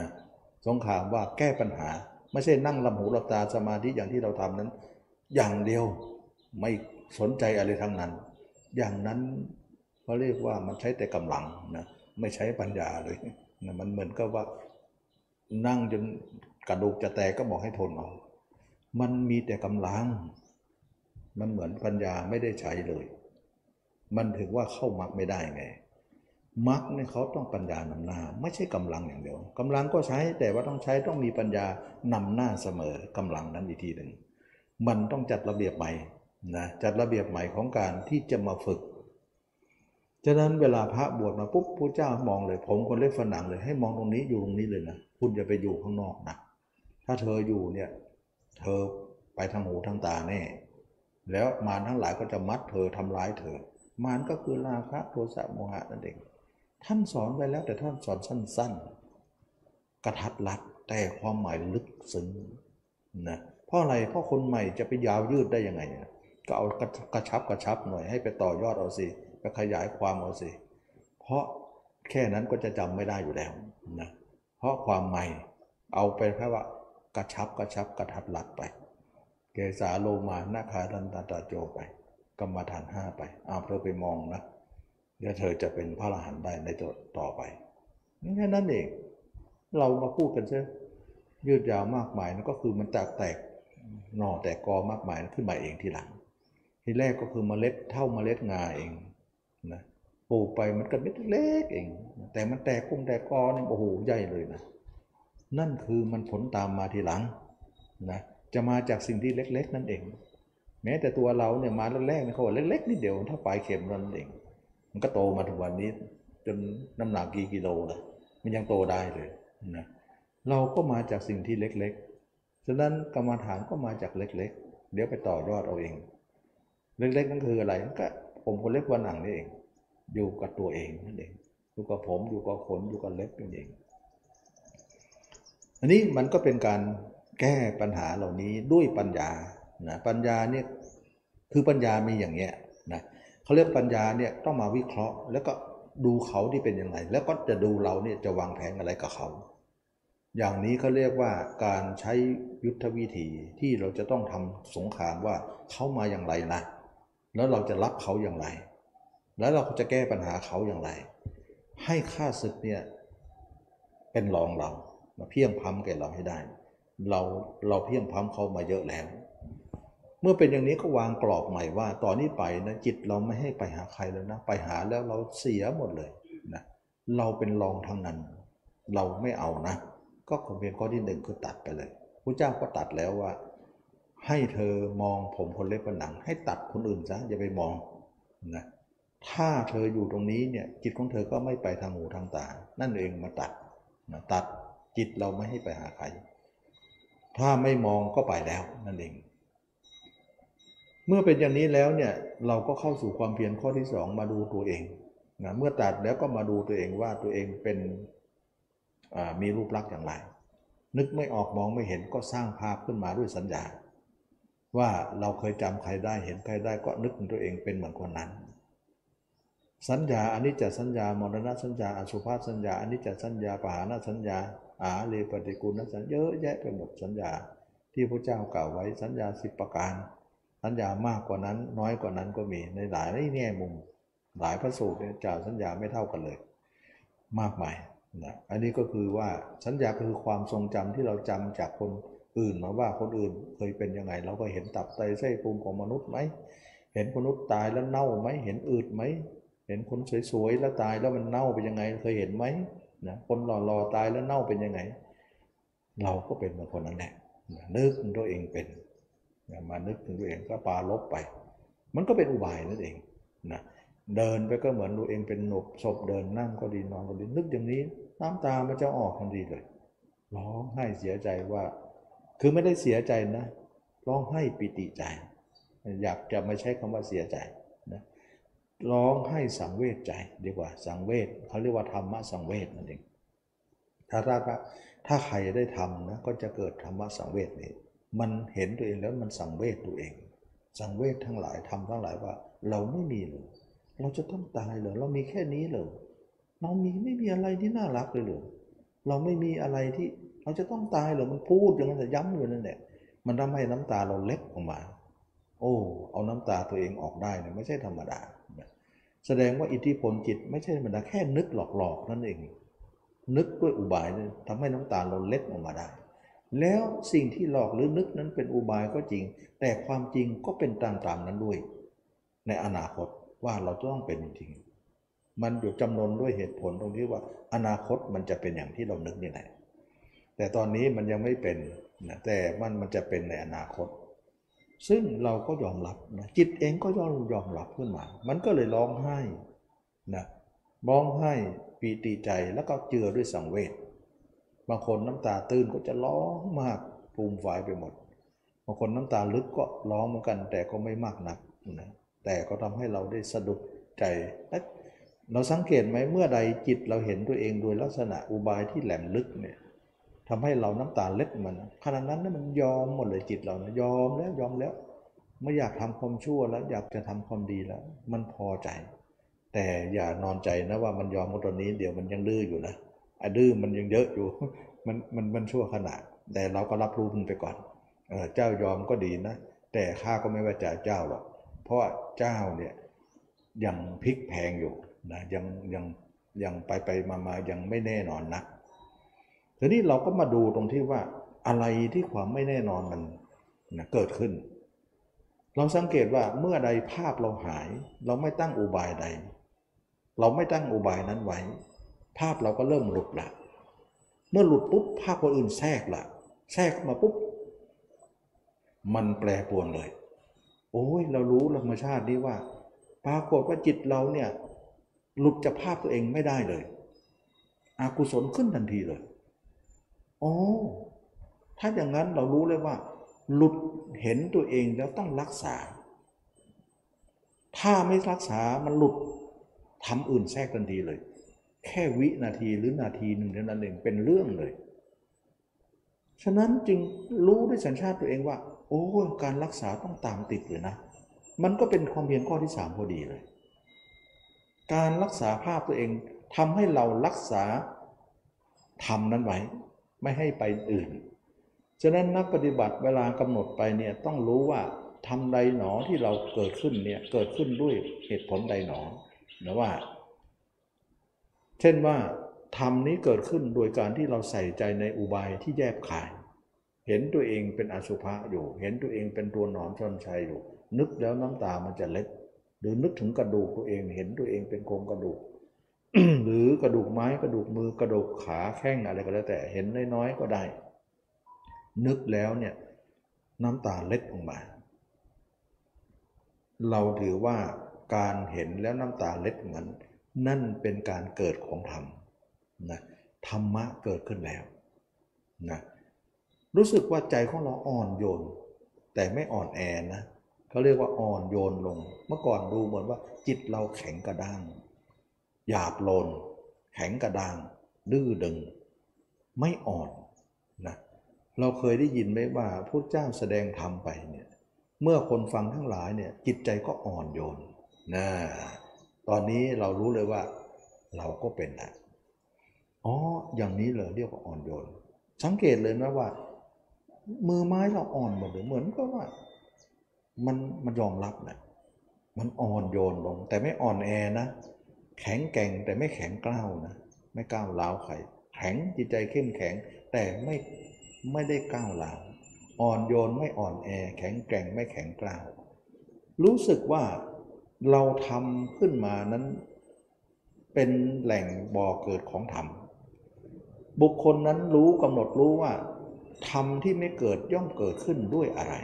สงครามว่าแก้ปัญหา ไม่ใช่นั่งลำหูลับตาสมาธิอย่างที่เราทำนั้น อย่างเดียวไม่ สนใจอะไรทั้งนั้น อย่างนั้นเขาเรียกว่ามันใช้แต่กำลังนะไม่ใช้ปัญญาเลยนะมันเหมือนกับว่านั่งจนกระดูกจะแตกก็บอกให้ทนเอา มันมีแต่กำลัง มันเหมือนปัญญาไม่ได้ใช้เลย มันถึงว่าเข้ามักไม่ได้ไงมักเนี่ยเขาต้องปัญญานำหน้า ไม่ใช่กำลังอย่างเดียวกำลังก็ใช้แต่ว่าต้องใช้ต้องมีปัญญานำหน้าเสมอกำลังนั้นอีกทีหนึ่งมันต้องจัดระเบียบใหม่ นะจัดระเบียบใหม่ของการที่จะมาฝึกฉะนั้นเวลาพระบวชมาปุ๊บพระเจ้ามองเลย ผมคนเล็กฝนังเลยให้มองตรงนี้อยู่ตรงนี้เลยนะคุณอย่าไปอยู่ข้างนอกนะถ้าเธออยู่เนี่ย เธอไปทางหูทางตาแน่ แล้วมารทั้งหลายก็จะมัดเธอทำร้ายเธอ มารก็คือราคะโทสะโมหะนั่นเองท่านสอนไปแล้วแต่ท่านสอนสั้น ๆ กระทัดรัดแต่ความหมายลึกซึ้งนะเพราะอะไรเพราะคนใหม่จะไปยาวยืดได้ยังไงเนี่ย ก็เอากระชับกระชับหน่อยให้ไปต่อยอดเอาสิไปขยายความเอาสิเพราะแค่นั้นก็จะจำไม่ได้อยู่แล้วนะเพราะความใหม่เอาไปแค่ว่ากระชับกระชับกระทัดรัดไป เกสาโลมานาคาทันตาตาโจไป กรรมฐานห้าไปเอาเธอไปมองนะเดี๋ยวเธอจะเป็นพระอรหันต์ได้ในต่อไปแค่นั้นเอง เรามาพูดกันซะยืดยาวมากมายนั่นก็คือมันแตกแตกหน่อแตกกอมากมายขึ้นมาเองทีหลัง ทีแรกก็คือเมล็ดเท่าเมล็ดงาเองนะปลูกไปมันก็เม็ดเล็กเอง แต่มันแตกกุ้งแตกกอนี่โอ้โหใหญ่เลยนะนั่นคือมันผลตามมาทีหลังนะจะมาจากสิ่งที่เล็ก ๆ นั่นเอง แม้แต่ตัวเราเนี่ยมาแรกๆเนี่ยเขาบอกเล็กๆนิดเดียวเท่าปลายเข็มนั่นเอง มันก็โตมาถึงวันนี้ จนน้ำหนักกี่กิโลละมันยังโตได้เลยนะเราก็มาจากสิ่งที่เล็กๆ ฉะนั้นกรรมฐานก็มาจากเล็กๆ เดี๋ยวไปต่อยอดเอาเอง เล็กๆนั่นคืออะไรก็ผมคนเล็กวันหนังนี่เอง อยู่กับตัวเองนั่นเองอยู่กับผมอยู่กับขนอยู่กับเล็บนั่นเอง อันนี้มันก็เป็นการแก้ปัญหาเหล่านี้ด้วยปัญญานะปัญญาเนี่ยคือปัญญามีอย่างเงี้ยนะเขาเรียกปัญญาเนี่ยต้องมาวิเคราะห์ แล้วก็ดูเขาที่เป็นยังไง แล้วก็จะดูเราเนี่ยจะวางแผนอะไรกับเขา อย่างนี้เขาเรียกว่าการใช้ยุทธวิธีที่เราจะต้องทำสงครามว่าเขามาอย่างไรนะ แล้วเราจะรับเขาอย่างไร แล้วเราจะแก้ปัญหาเขาอย่างไร ให้ค่าศึกเนี่ยเป็นรองเรามาเพียงพัมแก่เราให้ได้ เราเราเพียงพัมเขามาเยอะแล้ว เมื่อเป็นอย่างนี้ก็วางกรอบใหม่ว่าตอนนี้ไปนะจิตเราไม่ให้ไปหาใครแล้วนะ ไปหาแล้วเราเสียหมดเลยนะเราเป็นรองทั้งนั้น เราไม่เอานะ ก็คงเป็นข้อที่หนึ่งคือตัดไปเลยพระเจ้าก็ตัดแล้วว่า ให้เธอมองผมคนเล็บผนัง ให้ตัดคนอื่นซะอย่าไปมองนะถ้าเธออยู่ตรงนี้เนี่ยจิตของเธอก็ไม่ไปทางหูทางตา นั่นเองมาตัดนะตัดจิตเราไม่ให้ไปหาใคร ถ้าไม่มองก็ไปแล้วนั่นเอง เมื่อเป็นอย่างนี้แล้วเนี่ยเราก็เข้าสู่ความเพียรข้อที่สองมาดูตัวเองนะเมื่อตัดแล้วก็มาดูตัวเองว่าตัวเองเป็นมีรูปลักษณ์อย่างไร นึกไม่ออกมองไม่เห็นก็สร้างภาพขึ้นมาด้วยสัญญา ว่าเราเคยจำใครได้เห็นใครได้ก็นึกถึงตัวเองเป็นเหมือนคนนั้น สัญญาอันนี้จะสัญญามรณะสัญญาอสุภาสัญญาอันนี้จะสัญญาปหานสัญญาอาเลปฏิกูลสัญญาเยอะแยะไปหมดสัญญาที่พระเจ้ากล่าวไว้สัญญาสิบประการ สัญญามากกว่านั้นน้อยกว่านั้นก็มีในหลายแง่มุม หลายพระสูตรเนี่ยจ่าสัญญาไม่เท่ากันเลย มากมายนะอันนี้ก็คือว่าสัญญาคือความทรงจำที่เราจำจากคน อื่นมาว่าคนอื่นเคยเป็นยังไง เราก็เห็นตับไตไส้พุงของมนุษย์ไหมเห็นมนุษย์ตายแล้วเน่าไหมเห็นอืดไหมเห็นคนสวยๆแล้วตายแล้วมันเน่าเป็นยังไง เคยเห็นไหมนะคนหล่อๆตายแล้วเน่าเป็นยังไง เราก็เป็นเหมือนคนนั้นแหละนึกตัวเองเป็นมานึกถึงตัวเองก็ปาลบไป มันก็เป็นอุบายนั่นเองนะเดินไปก็เหมือนตัวเองเป็นหนบศพเดินนั่งก็ดีนอนก็ดีนึกอย่างนี้น้ำตามันจะออกทันทีเลยร้องไห้เสียใจว่า คือไม่ได้เสียใจนะร้องไห้ปิติใจ อยากจะไม่ใช้คำว่าเสียใจนะร้องไห้สังเวชใจดีกว่าสังเวชเขาเรียกว่าธรรมะสังเวชนั่นเองถ้าถ้าถ้าใครได้ทำนะก็จะเกิดธรรมะสังเวชนี้ มันเห็นตัวเองแล้วมันสังเวชตัวเอง สังเวชทั้งหลายทำทั้งหลายว่า เราไม่มีเลยเราจะต้องตายเหรอเรามีแค่นี้เหรอเรามีไม่มีอะไรที่น่ารักเลยหรือเราไม่มีอะไรที่ เราจะต้องตายหรอมันพูดอย่างนั้นแต่ย้ำอยู่นั่นแหละมันทำให้น้ำตาเราเล็กออกมา โอ้ เอาน้ำตาตัวเองออกได้เนี่ยไม่ใช่ธรรมดา แสดงว่าอิทธิพลจิตไม่ใช่ธรรมดาแค่นึกหลอกๆนั่นเอง นึกด้วยอุบายนี่ทำให้น้ำตาเราเล็ดออกมาได้ แล้วสิ่งที่หลอกหรือนึกนั้นเป็นอุบายก็จริง แต่ความจริงก็เป็นตามๆนั้นด้วย ในอนาคตว่าเราต้องเป็นจริง มันอยู่จำนวนด้วยเหตุผลตรงที่ว่า อนาคตมันจะเป็นอย่างที่เรานึกนี่แหละ แต่ตอนนี้มันยังไม่เป็นนะแต่มันมันจะเป็นในอนาคต ซึ่งเราก็ยอมรับนะจิตเองก็ยอมยอมรับขึ้นมา มันก็เลยร้องไห้นะร้องไห้ปีติใจแล้วก็เจือด้วยสังเวชบางคนน้ำตาตื้นก็จะร้องมากภูมิฝายไปหมดบางคนน้ำตาลึกก็ร้องเหมือนกัน แต่ก็ไม่มากนักนะแต่ก็ทำให้เราได้สะดุดใจเราสังเกตไหมเมื่อใดจิตเราเห็นตัวเองโดยลักษณะอุบายที่แหลมลึกเนี่ย ทำให้เราน้ำตาเล็ดมันขณะนั้นมันยอมหมดเลยจิตเรานะยอมแล้วยอมแล้ว ไม่อยากทำความชั่วแล้ว อยากจะทำความดีแล้ว มันพอใจ แต่อย่านอนใจนะว่ามันยอมเมื่อตอนนี้เดี๋ยวมันยังดื้ออยู่นะไอ้ดื้อมันยังเยอะอยู่ มันมันมันชั่วขนาดแต่เราก็รับรู้มันไปก่อนเออเจ้ายอมก็ดีนะ แต่ข้าก็ไม่ไว่าจเจ้าหรอกเพราะเจ้าเนี่ยยังพลิกแพงอยู่นะยังยังยังไปไปมามายังไม่แน่นอนนะ ทีนี้เราก็มาดูตรงที่ว่าอะไรที่ความไม่แน่นอนมันนะเกิดขึ้น เราสังเกตว่าเมื่อใดภาพเราหาย เราไม่ตั้งอุบายใด เราไม่ตั้งอุบายนั้นไว้ ภาพเราก็เริ่มหลุดละเมื่อหลุดปุ๊บภาพคนอื่นแทรกละแทรกมาปุ๊บมันแปรปรวนเลย โอ้ยเรารู้ธรรมชาตินี้ว่า ปรากฏว่าจิตเราเนี่ยหลุดจากภาพตัวเองไม่ได้เลย อากุศลขึ้นทันทีเลย อ๋อ ถ้าอย่างนั้นเรารู้เลยว่า หลุดเห็นตัวเองแล้วต้องรักษา ถ้าไม่รักษามันหลุดทำอื่นแทรกทันทีเลย แค่วินาทีหรือนาทีหนึ่งเท่านั้นเองเป็นเรื่องเลย ฉะนั้นจึงรู้ด้วยสัญชาติตัวเองว่า โอ้การรักษาต้องตามติดเลยนะ มันก็เป็นความเพียรข้อที่สามพอดีเลย การรักษาภาพตัวเองทำให้เรารักษาทำนั้นไว้ ไม่ให้ไปอื่น ฉะนั้นนักปฏิบัติเวลากำหนดไปเนี่ยต้องรู้ว่าทำใดหนอที่เราเกิดขึ้นเนี่ยเกิดขึ้นด้วยเหตุผลใดหนอนะว่า เช่นว่าธรรมนี้เกิดขึ้นโดยการที่เราใส่ใจในอุบายที่แยบขาย เห็นตัวเองเป็นอสุภะอยู่ เห็นตัวเองเป็นตัวหนอนชนชัยอยู่ นึกแล้วน้ำตามันจะเล็ด หรือนึกถึงกระดูกตัวเอง เห็นตัวเองเป็นโครงกระดูก หรือกระดูกไม้กระดูกมือกระดูกขาแข้งอะไรก็แล้วแต่เห็นน้อยๆก็ได้ นึกแล้วเนี่ยน้ำตาเล็ดออกมา เราถือว่าการเห็นแล้วน้ำตาเล็ดเหมือนนั่นเป็นการเกิดของธรรมนะธรรมะเกิดขึ้นแล้วนะรู้สึกว่าใจของเราอ่อนโยน แต่ไม่อ่อนแอนะเขาเรียกว่าอ่อนโยนลง เมื่อก่อนดูเหมือนว่าจิตเราแข็งกระด้าง หยาบโลน แข็งกระด้าง ดื้อดึง ไม่อ่อนนะเราเคยได้ยินไหมว่าพระเจ้าแสดงธรรมไปเนี่ยเมื่อคนฟังทั้งหลายเนี่ยจิตใจก็อ่อนโยนนะตอนนี้เรารู้เลยว่าเราก็เป็นนะอ๋ออย่างนี้เลยเรียกว่าอ่อนโยน สังเกตเลยนะว่า มือไม้เราอ่อนหมดเลยเหมือนก็ว่า มันมันยอมรับนะมันอ่อนโยนลง แต่ไม่อ่อนแอนะ แข็งแกร่งแต่ไม่แข็งกล้าวนะ ไม่ก้าวร้าวใครแข็งจิตใจเข้มแข็ง แต่ไม่ไม่ได้ก้าวร้าวอ่อนโยนไม่อ่อนแอ แข็งแกร่งไม่แข็งกร้าว รู้สึกว่าเราทำขึ้นมานั้น เป็นแหล่งบ่อเกิดของธรรมบุคคลนั้นรู้กำหนดรู้ว่าธรรมที่ไม่เกิดย่อมเกิดขึ้นด้วยอะไร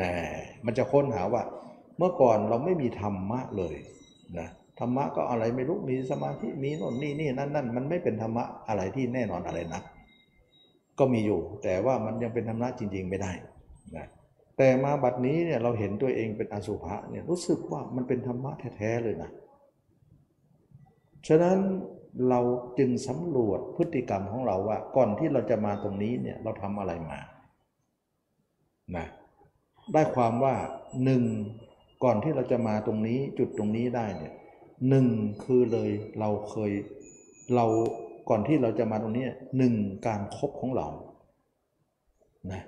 นะมันจะค้นหาว่า เมื่อก่อนเราไม่มีธรรมะเลยนะ ธรรมะก็อะไรไม่รู้มีสมาธิมีโน่นนี่นี่นั่นนั่นมันไม่เป็นธรรมะอะไรที่แน่นอนอะไรนะก็มีอยู่ แต่ว่ามันยังเป็นธรรมะจริง ๆ ไม่ได้นะแต่มาบัดนี้เนี่ยเราเห็นตัวเองเป็นอสุภะเนี่ยรู้สึกว่ามันเป็นธรรมะแท้ๆเลยนะฉะนั้นเราจึงสำรวจพฤติกรรมของเราว่า ก่อนที่เราจะมาตรงนี้เนี่ยเราทำอะไรมานะได้ความว่าหนึ่งก่อนที่เราจะมาตรงนี้จุดตรงนี้ได้เนี่ย หนึ่งคือเลยเราเคยเราก่อนที่เราจะมาตรงนี้หนึ่งการครบของเรานะ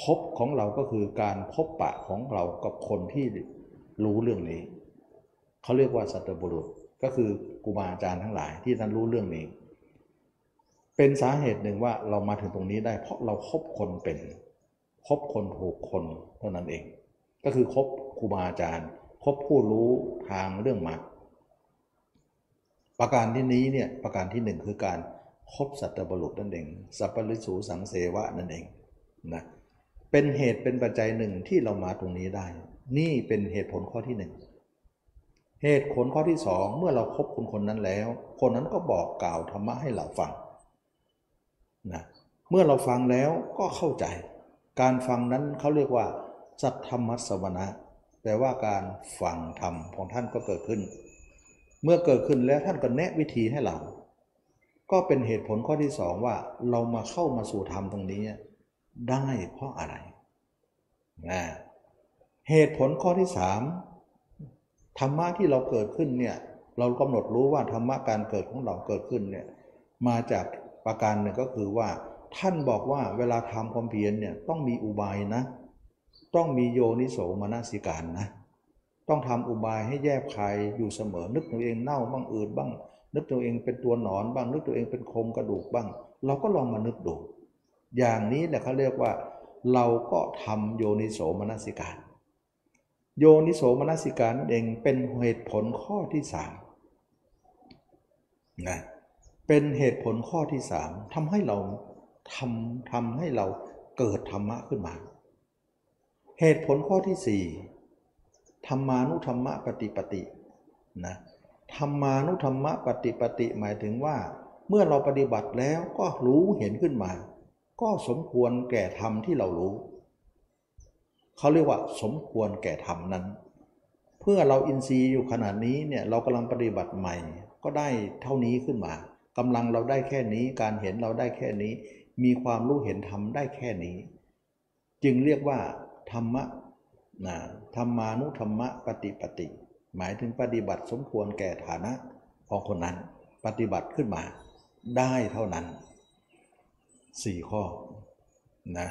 คบของเราก็คือการพบปะของเรากับคนที่รู้เรื่องนี้ เขาเรียกว่าสัตบุรุษก็คือกูบาอาจารย์ทั้งหลายที่ท่านรู้เรื่องนี้ เป็นสาเหตุหนึ่งว่าเรามาถึงตรงนี้ได้ เพราะเราครบคนเป็นคบคนถูกคนเท่านั้นเอง ก็คือคบครูบาอาจารย์คบผู้รู้ทางเรื่องมรรค ประการที่นี้เนี่ยประการที่หนึ่งคือการคบสัตบุรุษนั่นเองสัพพลิสูสังเสวะนั่นเองนะเป็นเหตุเป็นปัจจัยหนึ่งที่เรามาตรงนี้ได้ นี่เป็นเหตุผลข้อที่หนึ่งเหตุผลข้อที่สองเมื่อเราครบคนคนนั้นแล้ว คนนั้นก็บอกกล่าวธรรมะให้เราฟังนะเมื่อเราฟังแล้วก็เข้าใจ การฟังนั้นเขาเรียกว่าสัทธรรมสวนะแปลว่าการฟังธรรมของท่านก็เกิดขึ้น เมื่อเกิดขึ้นแล้วท่านก็แนะวิธีให้เรา ก็เป็นเหตุผลข้อที่สองว่าเรามาเข้ามาสู่ธรรมตรงนี้ได้เพราะอะไรนะเหตุผลข้อที่สามธรรมะที่เราเกิดขึ้นเนี่ยเรากำหนดรู้ว่าธรรมะการเกิดของเราเกิดขึ้นเนี่ยมาจากประการหนึ่งก็คือว่า ท่านบอกว่าเวลาทำความเพียรเนี่ยต้องมีอุบายนะ ต้องมีโยนิโสมนสิการนะ ต้องทำอุบายให้แยบคายอยู่เสมอ นึกตัวเองเน่าบ้างอืดบ้าง นึกตัวเองเป็นตัวหนอนบ้าง นึกตัวเองเป็นโครงกระดูกบ้าง เราก็ลองมานึกดู อย่างนี้แหละเขาเรียกว่า เราก็ทำโยนิโสมนสิการ โยนิโสมนสิการนั่นเองเป็นเหตุผลข้อที่สามนะเป็นเหตุผลข้อที่สามทำให้เราทำทำให้เราเกิดธรรมะขึ้นมา เหตุผลข้อที่สี่ ธรรมานุธรรมะปฏิปตินะธรรมานุธรรมะปฏิปติหมายถึงว่า เมื่อเราปฏิบัติแล้วก็รู้เห็นขึ้นมา ก็สมควรแก่ธรรมที่เรารู้เขาเรียกว่า สมควรแก่ธรรมนั้น เพื่อเราอินทรีย์อยู่ขนาดนี้เนี่ยเรากำลังปฏิบัติใหม่ ก็ได้เท่านี้ขึ้นมากำลังเราได้แค่นี้การเห็นเราได้แค่นี้ มีความรู้เห็นธรรมได้แค่นี้ จึงเรียกว่า ธรรมะนะ ธรรมานุธรรมะปฏิปติ หมายถึงปฏิบัติสมควรแก่ฐานะของคนนั้น ปฏิบัติขึ้นมาได้เท่านั้นสี่ข้อนะ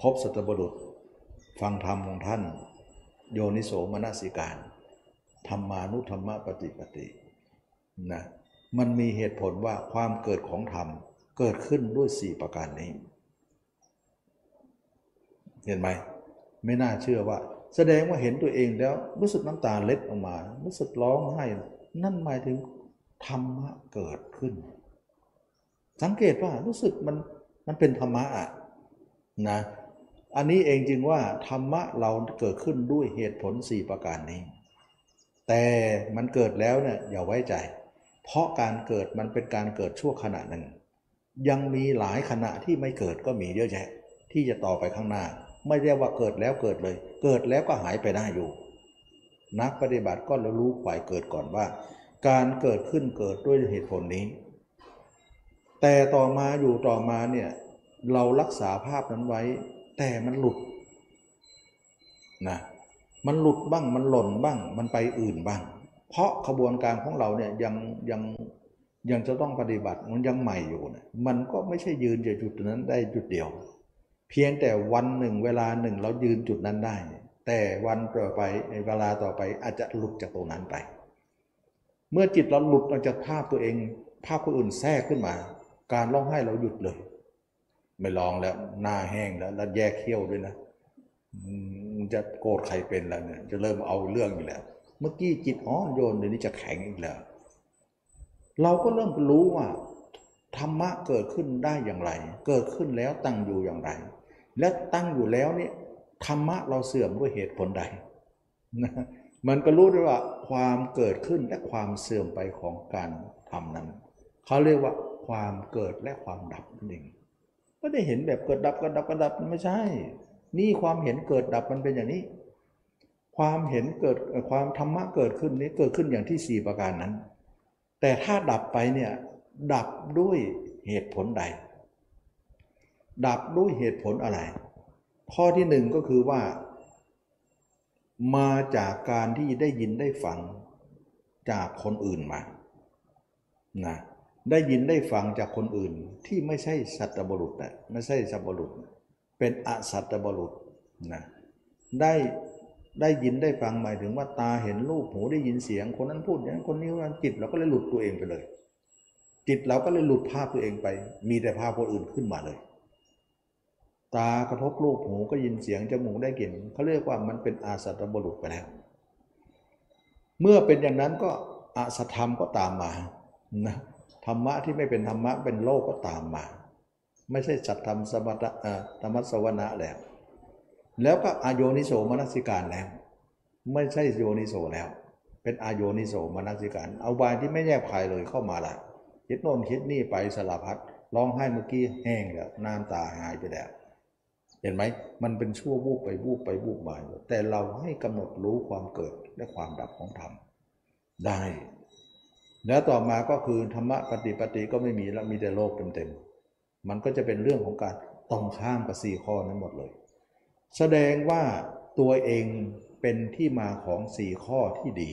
ครบสัตบุรุษ ฟังธรรมของท่าน โยนิโสมนสิการธรรมานุธรรมะปฏิปตินะมันมีเหตุผลว่าความเกิดของธรรมเกิดขึ้นด้วยสี่ประการนี้ เห็นไหม ไม่น่าเชื่อว่า แสดงว่าเห็นตัวเองแล้วรู้สึกน้ำตาเล็ดออกมา รู้สึกร้องไห้นั่นหมายถึงธรรมะเกิดขึ้น สังเกตว่ารู้สึกมันมันเป็นธรรมะอะนะอันนี้เองจึงว่าธรรมะเราเกิดขึ้นด้วยเหตุผลสี่ประการนี้ แต่มันเกิดแล้วเนี่ยอย่าไว้ใจ เพราะการเกิดมันเป็นการเกิดชั่วขณะหนึ่ง ยังมีหลายขณะที่ไม่เกิดก็มีเยอะแยะ ที่จะต่อไปข้างหน้า ไม่ได้ว่าเกิดแล้วเกิดเลย เกิดแล้วก็หายไปได้อยู่ นักปฏิบัติก็รู้ฝ่ายเกิดก่อนว่า การเกิดขึ้นเกิดด้วยเหตุผลนี้ แต่ต่อมาอยู่ต่อมาเนี่ยเรารักษาภาพนั้นไว้ แต่มันหลุดนะมันหลุดบ้างมันหล่นบ้าง มันไปอื่นบ้าง เพราะขบวนการของเราเนี่ยยังยังยังจะต้องปฏิบัติมันยังใหม่อยู่นะมันก็ไม่ใช่ยืนอยู่จุดนั้นได้จุดเดียว เพียงแต่วันหนึ่งเวลาหนึ่งเรายืนจุดนั้นได้ แต่วันต่อไปในเวลาต่อไปอาจจะหลุดจากตรงนั้นไป เมื่อจิตเราหลุดออกจากภาพตัวเอง ภาพคนอื่นแทรกขึ้นมา การร้องไห้เราหยุดเลย ไม่ลองแล้วหน้าแห้งแล้วแล้วแยกเขี้ยวด้วยนะจะโกรธใครเป็นแล้วเนี่ยจะเริ่มเอาเรื่องอีกแล้ว เมื่อกี้จิตอ่อโยนเดี๋ยวนี้จะแข็งอีกแล้ว เราก็เริ่มรู้ว่าธรรมะเกิดขึ้นได้อย่างไร เกิดขึ้นแล้วตั้งอยู่อย่างไร และตั้งอยู่แล้วเนี่ยธรรมะเราเสื่อมด้วยเหตุผลใดนะมันก็รู้ได้ว่าความเกิดขึ้นและความเสื่อมไปของการทำนั้นเขาเรียกว่าความเกิดและความดับนั่นเองไม่ได้เห็นแบบเกิดดับเกิดดับเกิดดับไม่ใช่ นี่ความเห็นเกิดดับมันเป็นอย่างนี้ ความเห็นเกิดความธรรมะเกิดขึ้นนี้เกิดขึ้นอย่างที่สี่ประการนั้น แต่ถ้าดับไปเนี่ยดับด้วยเหตุผลใด ดับด้วยเหตุผลอะไร ข้อที่หนึ่งก็คือว่า มาจากการที่ได้ยินได้ฟังจากคนอื่นมานะได้ยินได้ฟังจากคนอื่นที่ไม่ใช่สัตบุรุษนะไม่ใช่สัตบุรุษ เป็นอสัตบุรุษนะได้ได้ยินได้ฟังหมายถึงว่าตาเห็นรูปหูได้ยินเสียง คนนั้นพูดอย่างนั้นคนนี้ว่าจิตเราก็เลยหลุดตัวเองไปเลย จิตเราก็เลยหลุดภาพตัวเองไป มีแต่ภาพคนอื่นขึ้นมาเลย ตากระทบรูปหูก็ยินเสียงจมูกได้กลิ่นเขาเรียกว่ามันเป็นอาสัตบุรุษไปแล้ว เมื่อเป็นอย่างนั้นก็อาสัตธรรมก็ตามมานะธรรมะที่ไม่เป็นธรรมะเป็นโลกก็ตามมา ไม่ใช่สัตธรรมสมถะธรรมสวนะแล้ว แล้วก็อโยนิโสมนสิการแล้ว ไม่ใช่โยนิโสแล้ว เป็นอโยนิโสมนสิการ เอาวายที่ไม่แยกภายเลยเข้ามาละคิดโน่นคิดนี่ไปสลับพัดร้องไห้เมื่อกี้แห้งแล้วน้ำตาหายไปแล้ว เห็นไหมมันเป็นชั่ววูบไปวูบไปวูบมาแต่เราให้กำหนดรู้ความเกิดและความดับของธรรมได้ แล้วต่อมาก็คือธรรมะปฏิปฏิก็ไม่มีแล้วมีแต่โลกเต็มๆมันก็จะเป็นเรื่องของการตรงข้ามกับสี่ข้อนั้นหมดเลย แสดงว่าตัวเองเป็นที่มาของสี่ข้อที่ดี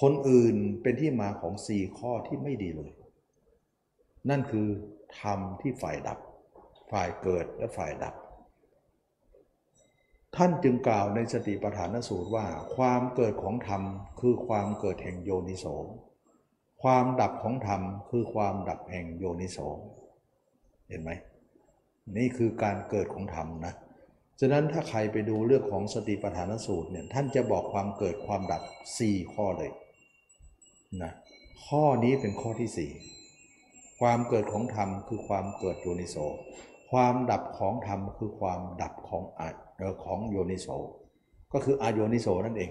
คนอื่นเป็นที่มาของสี่ข้อที่ไม่ดีเลย นั่นคือธรรมที่ฝ่ายดับ ฝ่ายเกิดและฝ่ายดับ ท่านจึงกล่าวในสติปัฏฐานสูตรว่า ความเกิดของธรรมคือความเกิดแห่งโยนิโส ความดับของธรรมคือความดับแห่งโยนิโส เห็นไหม นี่คือการเกิดของธรรมนะ ฉะนั้นถ้าใครไปดูเรื่องของสติปัฏฐานสูตรเนี่ยท่านจะบอกความเกิดความดับ 4 ข้อเลยนะข้อนี้เป็นข้อที่ 4 ความเกิดของธรรมคือความเกิดโยนิโส ความดับของธรรมคือความดับของอของโยนิโสก็คืออโยนิโสนั่นเอง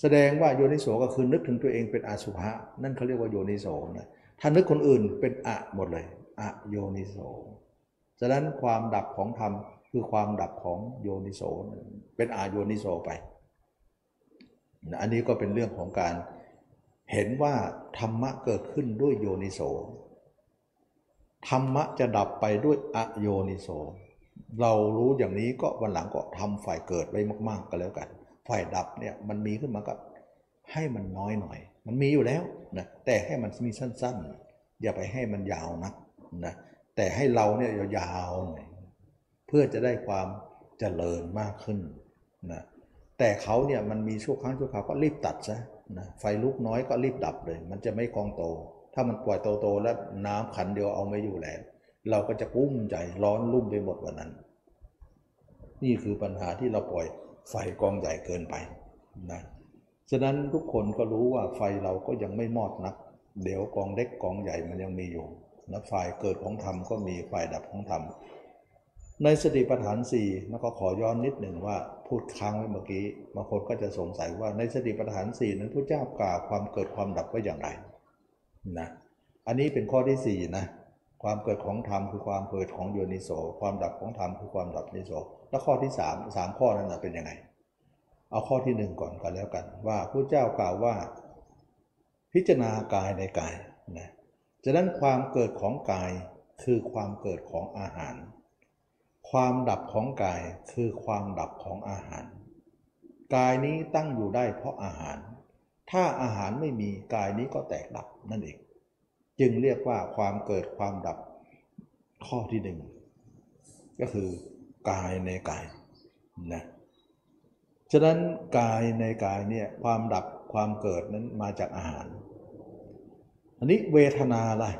แสดงว่าโยนิโสก็คือนึกถึงตัวเองเป็นอาสุภะนั่นเขาเรียกว่าโยนิโสนะถ้านึกคนอื่นเป็นอะหมดเลยอะโยนิโสฉะนั้นความดับของธรรมคือความดับของโยนิโสเป็นอาโยนิโสไป อันนี้ก็เป็นเรื่องของการเห็นว่าธรรมะเกิดขึ้นด้วยโยนิโส ธรรมะจะดับไปด้วยอโยนิโส เรารู้อย่างนี้ก็วันหลังก็ทำฝ่ายเกิดไว้มาก ๆก็แล้วกัน ฝ่ายดับเนี่ยมันมีขึ้นมาก็ให้มันน้อยหน่อย มันมีอยู่แล้วนะแต่ให้มันมีสั้นๆ อย่าไปให้มันยาวนักนะแต่ให้เราเนี่ยยาวๆหน่อยเพื่อจะได้ความเจริญมากขึ้นนะแต่เขาเนี่ยมันมีช่วงครั้งช่วงคราวก็รีบตัดซะนะไฟลุกน้อยก็รีบดับเลย มันจะไม่กองโต ถ้ามันปล่อยโตๆแล้วน้ำขันเดียวเอาไม่อยู่แล้ว เราก็จะกุ้มใจร้อนรุ่มไปหมดวันนั้น นี่คือปัญหาที่เราปล่อยไฟกองใหญ่เกินไปนะฉะนั้นทุกคนก็รู้ว่าไฟเราก็ยังไม่มอดนัก เดี๋ยวกองเล็กกองใหญ่มันยังมีอยู่นะฝ่ายเกิดของธรรมก็มีฝ่ายดับของธรรมในสติปัฏฐานสี่แล้วก็ขอย้อนนิดหนึ่งว่าพูดค้างไว้เมื่อกี้บางคนก็จะสงสัยว่าในสติปัฏฐานสี่นั้นพระเจ้ากล่าวความเกิดความดับไว้อย่างไร นะอันนี้เป็นข้อที่สี่นะ ความเกิดของธรรมคือความเกิดของโยนิโส ความดับของธรรมคือความดับนิโส แล้วข้อที่สามสามข้อนั้นนะเป็นยังไง เอาข้อที่หนึ่งก่อนกันแล้วกัน ว่าพระเจ้ากล่าวว่า พิจารณากายในกายนะฉะนั้นความเกิดของกายคือความเกิดของอาหาร ความดับของกายคือความดับของอาหาร กายนี้ตั้งอยู่ได้เพราะอาหาร ถ้าอาหารไม่มีกายนี้ก็แตกดับนั่นเอง จึงเรียกว่าความเกิดความดับข้อที่หนึ่งก็คือกายในกายนะฉะนั้นกายในกายเนี่ยความดับความเกิดนั้นมาจากอาหาร อันนี้เวทนาล่ะ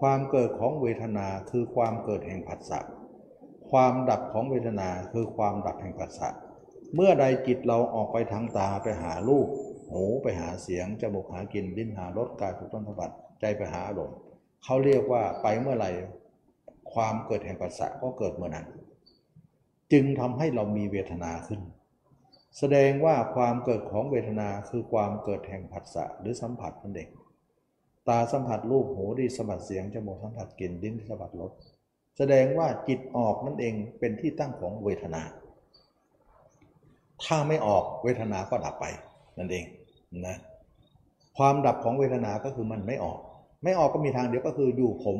ความเกิดของเวทนาคือความเกิดแห่งผัสสะความดับของเวทนาคือความดับแห่งผัสสะเมื่อใดจิตเราออกไปทางตาไปหารูป หูไปหาเสียง จมูกหากินลิ้นหารสกายถูกต้นทบัตใจไปหาอารมณ์เขาเรียกว่าไปเมื่อไหร่ความเกิดแห่งปัสสะก็เกิดเมื่อนั้น จึงทำให้เรามีเวทนาขึ้น แสดงว่าความเกิดของเวทนาคือความเกิดแห่งผัสสะหรือสัมผัสนั่นเองตาสัมผัสรูปหูดีสัมผัสเสียงจมูกสัมผัสกลิ่นลิ้นสัมผัสรสแสดงว่าจิตออกนั่นเองเป็นที่ตั้งของเวทนา ถ้าไม่ออกเวทนาก็ดับไปนั่นเอง นะความดับของเวทนาก็คือมันไม่ออก ไม่ออกก็มีทางเดียวก็คืออยู่ผม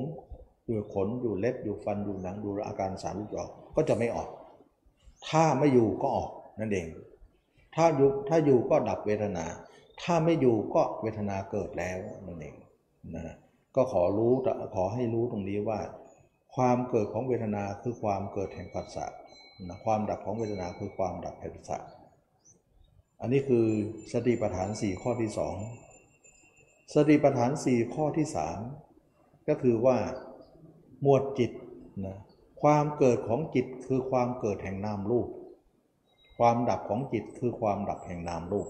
อยู่ขนอยู่เล็บอยู่ฟันอยู่หนังดูอาการสารลูกออกก็จะไม่ออก ถ้าไม่อยู่ก็ออกนั่นเอง ถ้าอยู่ถ้าอยู่ก็ดับเวทนา ถ้าไม่อยู่ก็เวทนาเกิดแล้วนั่นเองนะก็ขอรู้ขอให้รู้ตรงนี้ว่า ความเกิดของเวทนาคือความเกิดแห่งปัสสะนะความดับของเวทนาคือความดับแห่งปัสสะ อันนี้คือสติปัฏฐาน 4 ข้อที่ 2 สติปัฏฐาน 4 ข้อที่ 3 ก็คือว่าหมวดจิตนะความเกิดของจิตคือความเกิดแห่งนามรูป ความดับของจิตคือความดับแห่งนามรูป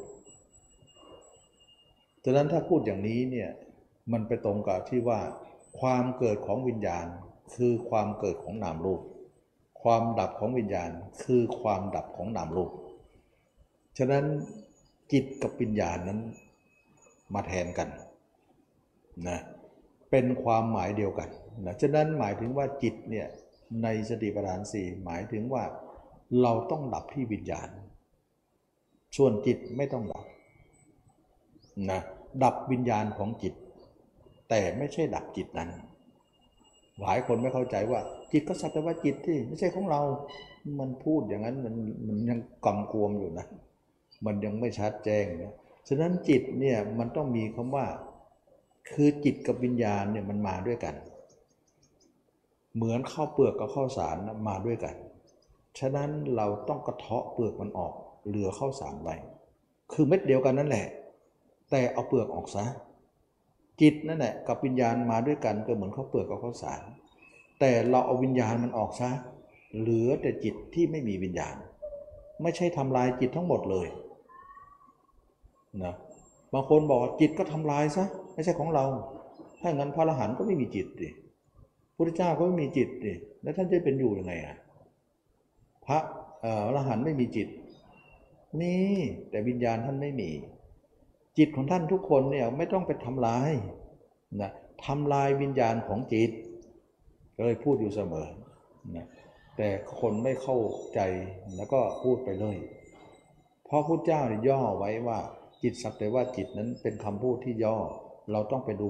ฉะนั้นถ้าพูดอย่างนี้เนี่ยมันไปตรงกับที่ว่า ความเกิดของวิญญาณคือความเกิดของนามรูป ความดับของวิญญาณคือความดับของนามรูป ฉะนั้นจิตกับวิญญาณนั้นมาแทนกันนะเป็นความหมายเดียวกันนะฉะนั้นหมายถึงว่าจิตเนี่ยในสติปัฏฐานสี่หมายถึงว่าเราต้องดับที่วิญญาณ ส่วนจิตไม่ต้องดับนะดับวิญญาณของจิต แต่ไม่ใช่ดับจิตนั้น หลายคนไม่เข้าใจว่า จิตก็สัตว์ว่าจิตที่ไม่ใช่ของเรา มันพูดอย่างนั้นมันมันยังกำกวมอยู่นะ มันยังไม่ชัดแจ้งนะฉะนั้นจิตเนี่ยมันต้องมีคำว่า คือจิตกับวิญญาณเนี่ยมันมาด้วยกัน เหมือนข้าวเปลือกกับข้าวสารมาด้วยกัน ฉะนั้นเราต้องกระเทาะเปลือกมันออกเหลือข้าวสารไว้คือเม็ดเดียวกันนั่นแหละ แต่เอาเปลือกออกซะจิตนั่นแหละกับวิญญาณมาด้วยกันก็เหมือนเขาวเปลือกกับข้าวสาร แต่เราเอาวิญญาณมันออกซะเหลือแต่จิตที่ไม่มีวิญญาณ ไม่ใช่ทำลายจิตทั้งหมดเลย นะบางคนบอกจิตก็ทำลายซะไม่ใช่ของเรา ถ้างั้นพระอรหันต์ก็ไม่มีจิตดิพุทธเจ้าก็ไม่มีจิตดิแล้วท่านจะเป็นอยู่ยังไงอะพระอรหันต์ไม่มีจิตมีแต่วิญญาณท่านไม่มี จิตของท่านทุกคนเนี่ยไม่ต้องไปทำลายนะทำลายวิญญาณของจิต ก็เลยพูดอยู่เสมอนะแต่คนไม่เข้าใจแล้วก็พูดไปเลยเพราะพุทธเจ้าเนี่ยย่อไว้ว่า จิตสักแต่ว่าจิตนั้นเป็นคำพูดที่ย่อ เราต้องไปดู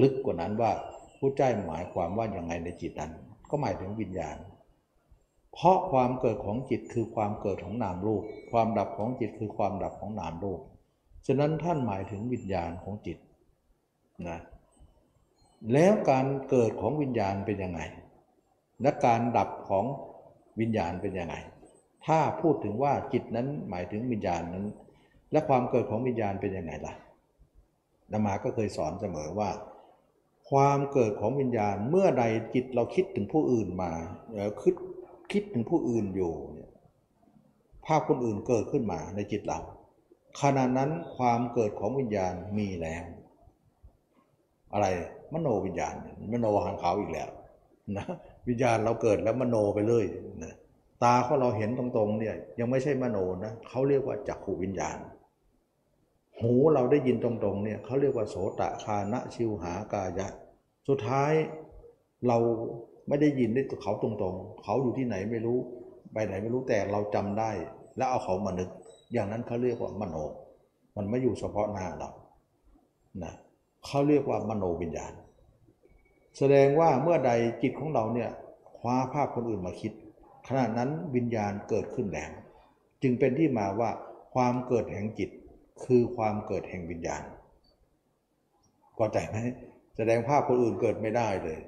ลึกกว่านั้นว่าพุทธเจ้หมายความว่าอย่างไงในจิตนั้น ก็หมายถึงวิญญาณ เพราะความเกิดของจิตคือความเกิดของนามรูป ความดับของจิตคือความดับของนามรูป ฉะนั้นท่านหมายถึงวิญญาณของจิตนะแล้วการเกิดของวิญญาณเป็นยังไง และการดับของวิญญาณเป็นยังไง ถ้าพูดถึงว่าจิตนั้นหมายถึงวิญญาณนั้น และความเกิดของวิญญาณเป็นยังไงล่ะนมาก็เคยสอนเสมอว่า ความเกิดของวิญญาณเมื่อใดจิตเราคิดถึงผู้อื่นมาคิดคิดถึงผู้อื่นอยู่ภาพคนอื่นเกิดขึ้นมาในจิตเรา ขณะนั้นความเกิดของวิญญาณมีแล้ว อะไรมโนวิญญาณมโนหางขาอีกแล้วนะวิญญาณเราเกิดแล้วมโนไปเลยนะตาของเราเห็นตรงๆเนี่ยยังไม่ใช่มโนนะเขาเรียกว่าจักขูวิญญาณ หูเราได้ยินตรงๆเนี่ยเขาเรียกว่าโสตะคานะชิวหากายะ สุดท้ายเราไม่ได้ยินได้เขาตรงๆ เขาอยู่ที่ไหนไม่รู้ไปไหนไม่รู้แต่เราจำได้ แล้วเอาเขามานึก อย่างนั้นเขาเรียกว่ามโน มันไม่อยู่เฉพาะหน้าเรานะเขาเรียกว่ามโนวิญญาณ แสดงว่าเมื่อใดจิตของเราเนี่ยคว้าภาพคนอื่นมาคิดขณะนั้นวิญญาณเกิดขึ้นแล้ว จึงเป็นที่มาว่าความเกิดแห่งจิต คือความเกิดแห่งวิญญาณก็ใจไหมแสดงภาพคนอื่นเกิดไม่ได้เลย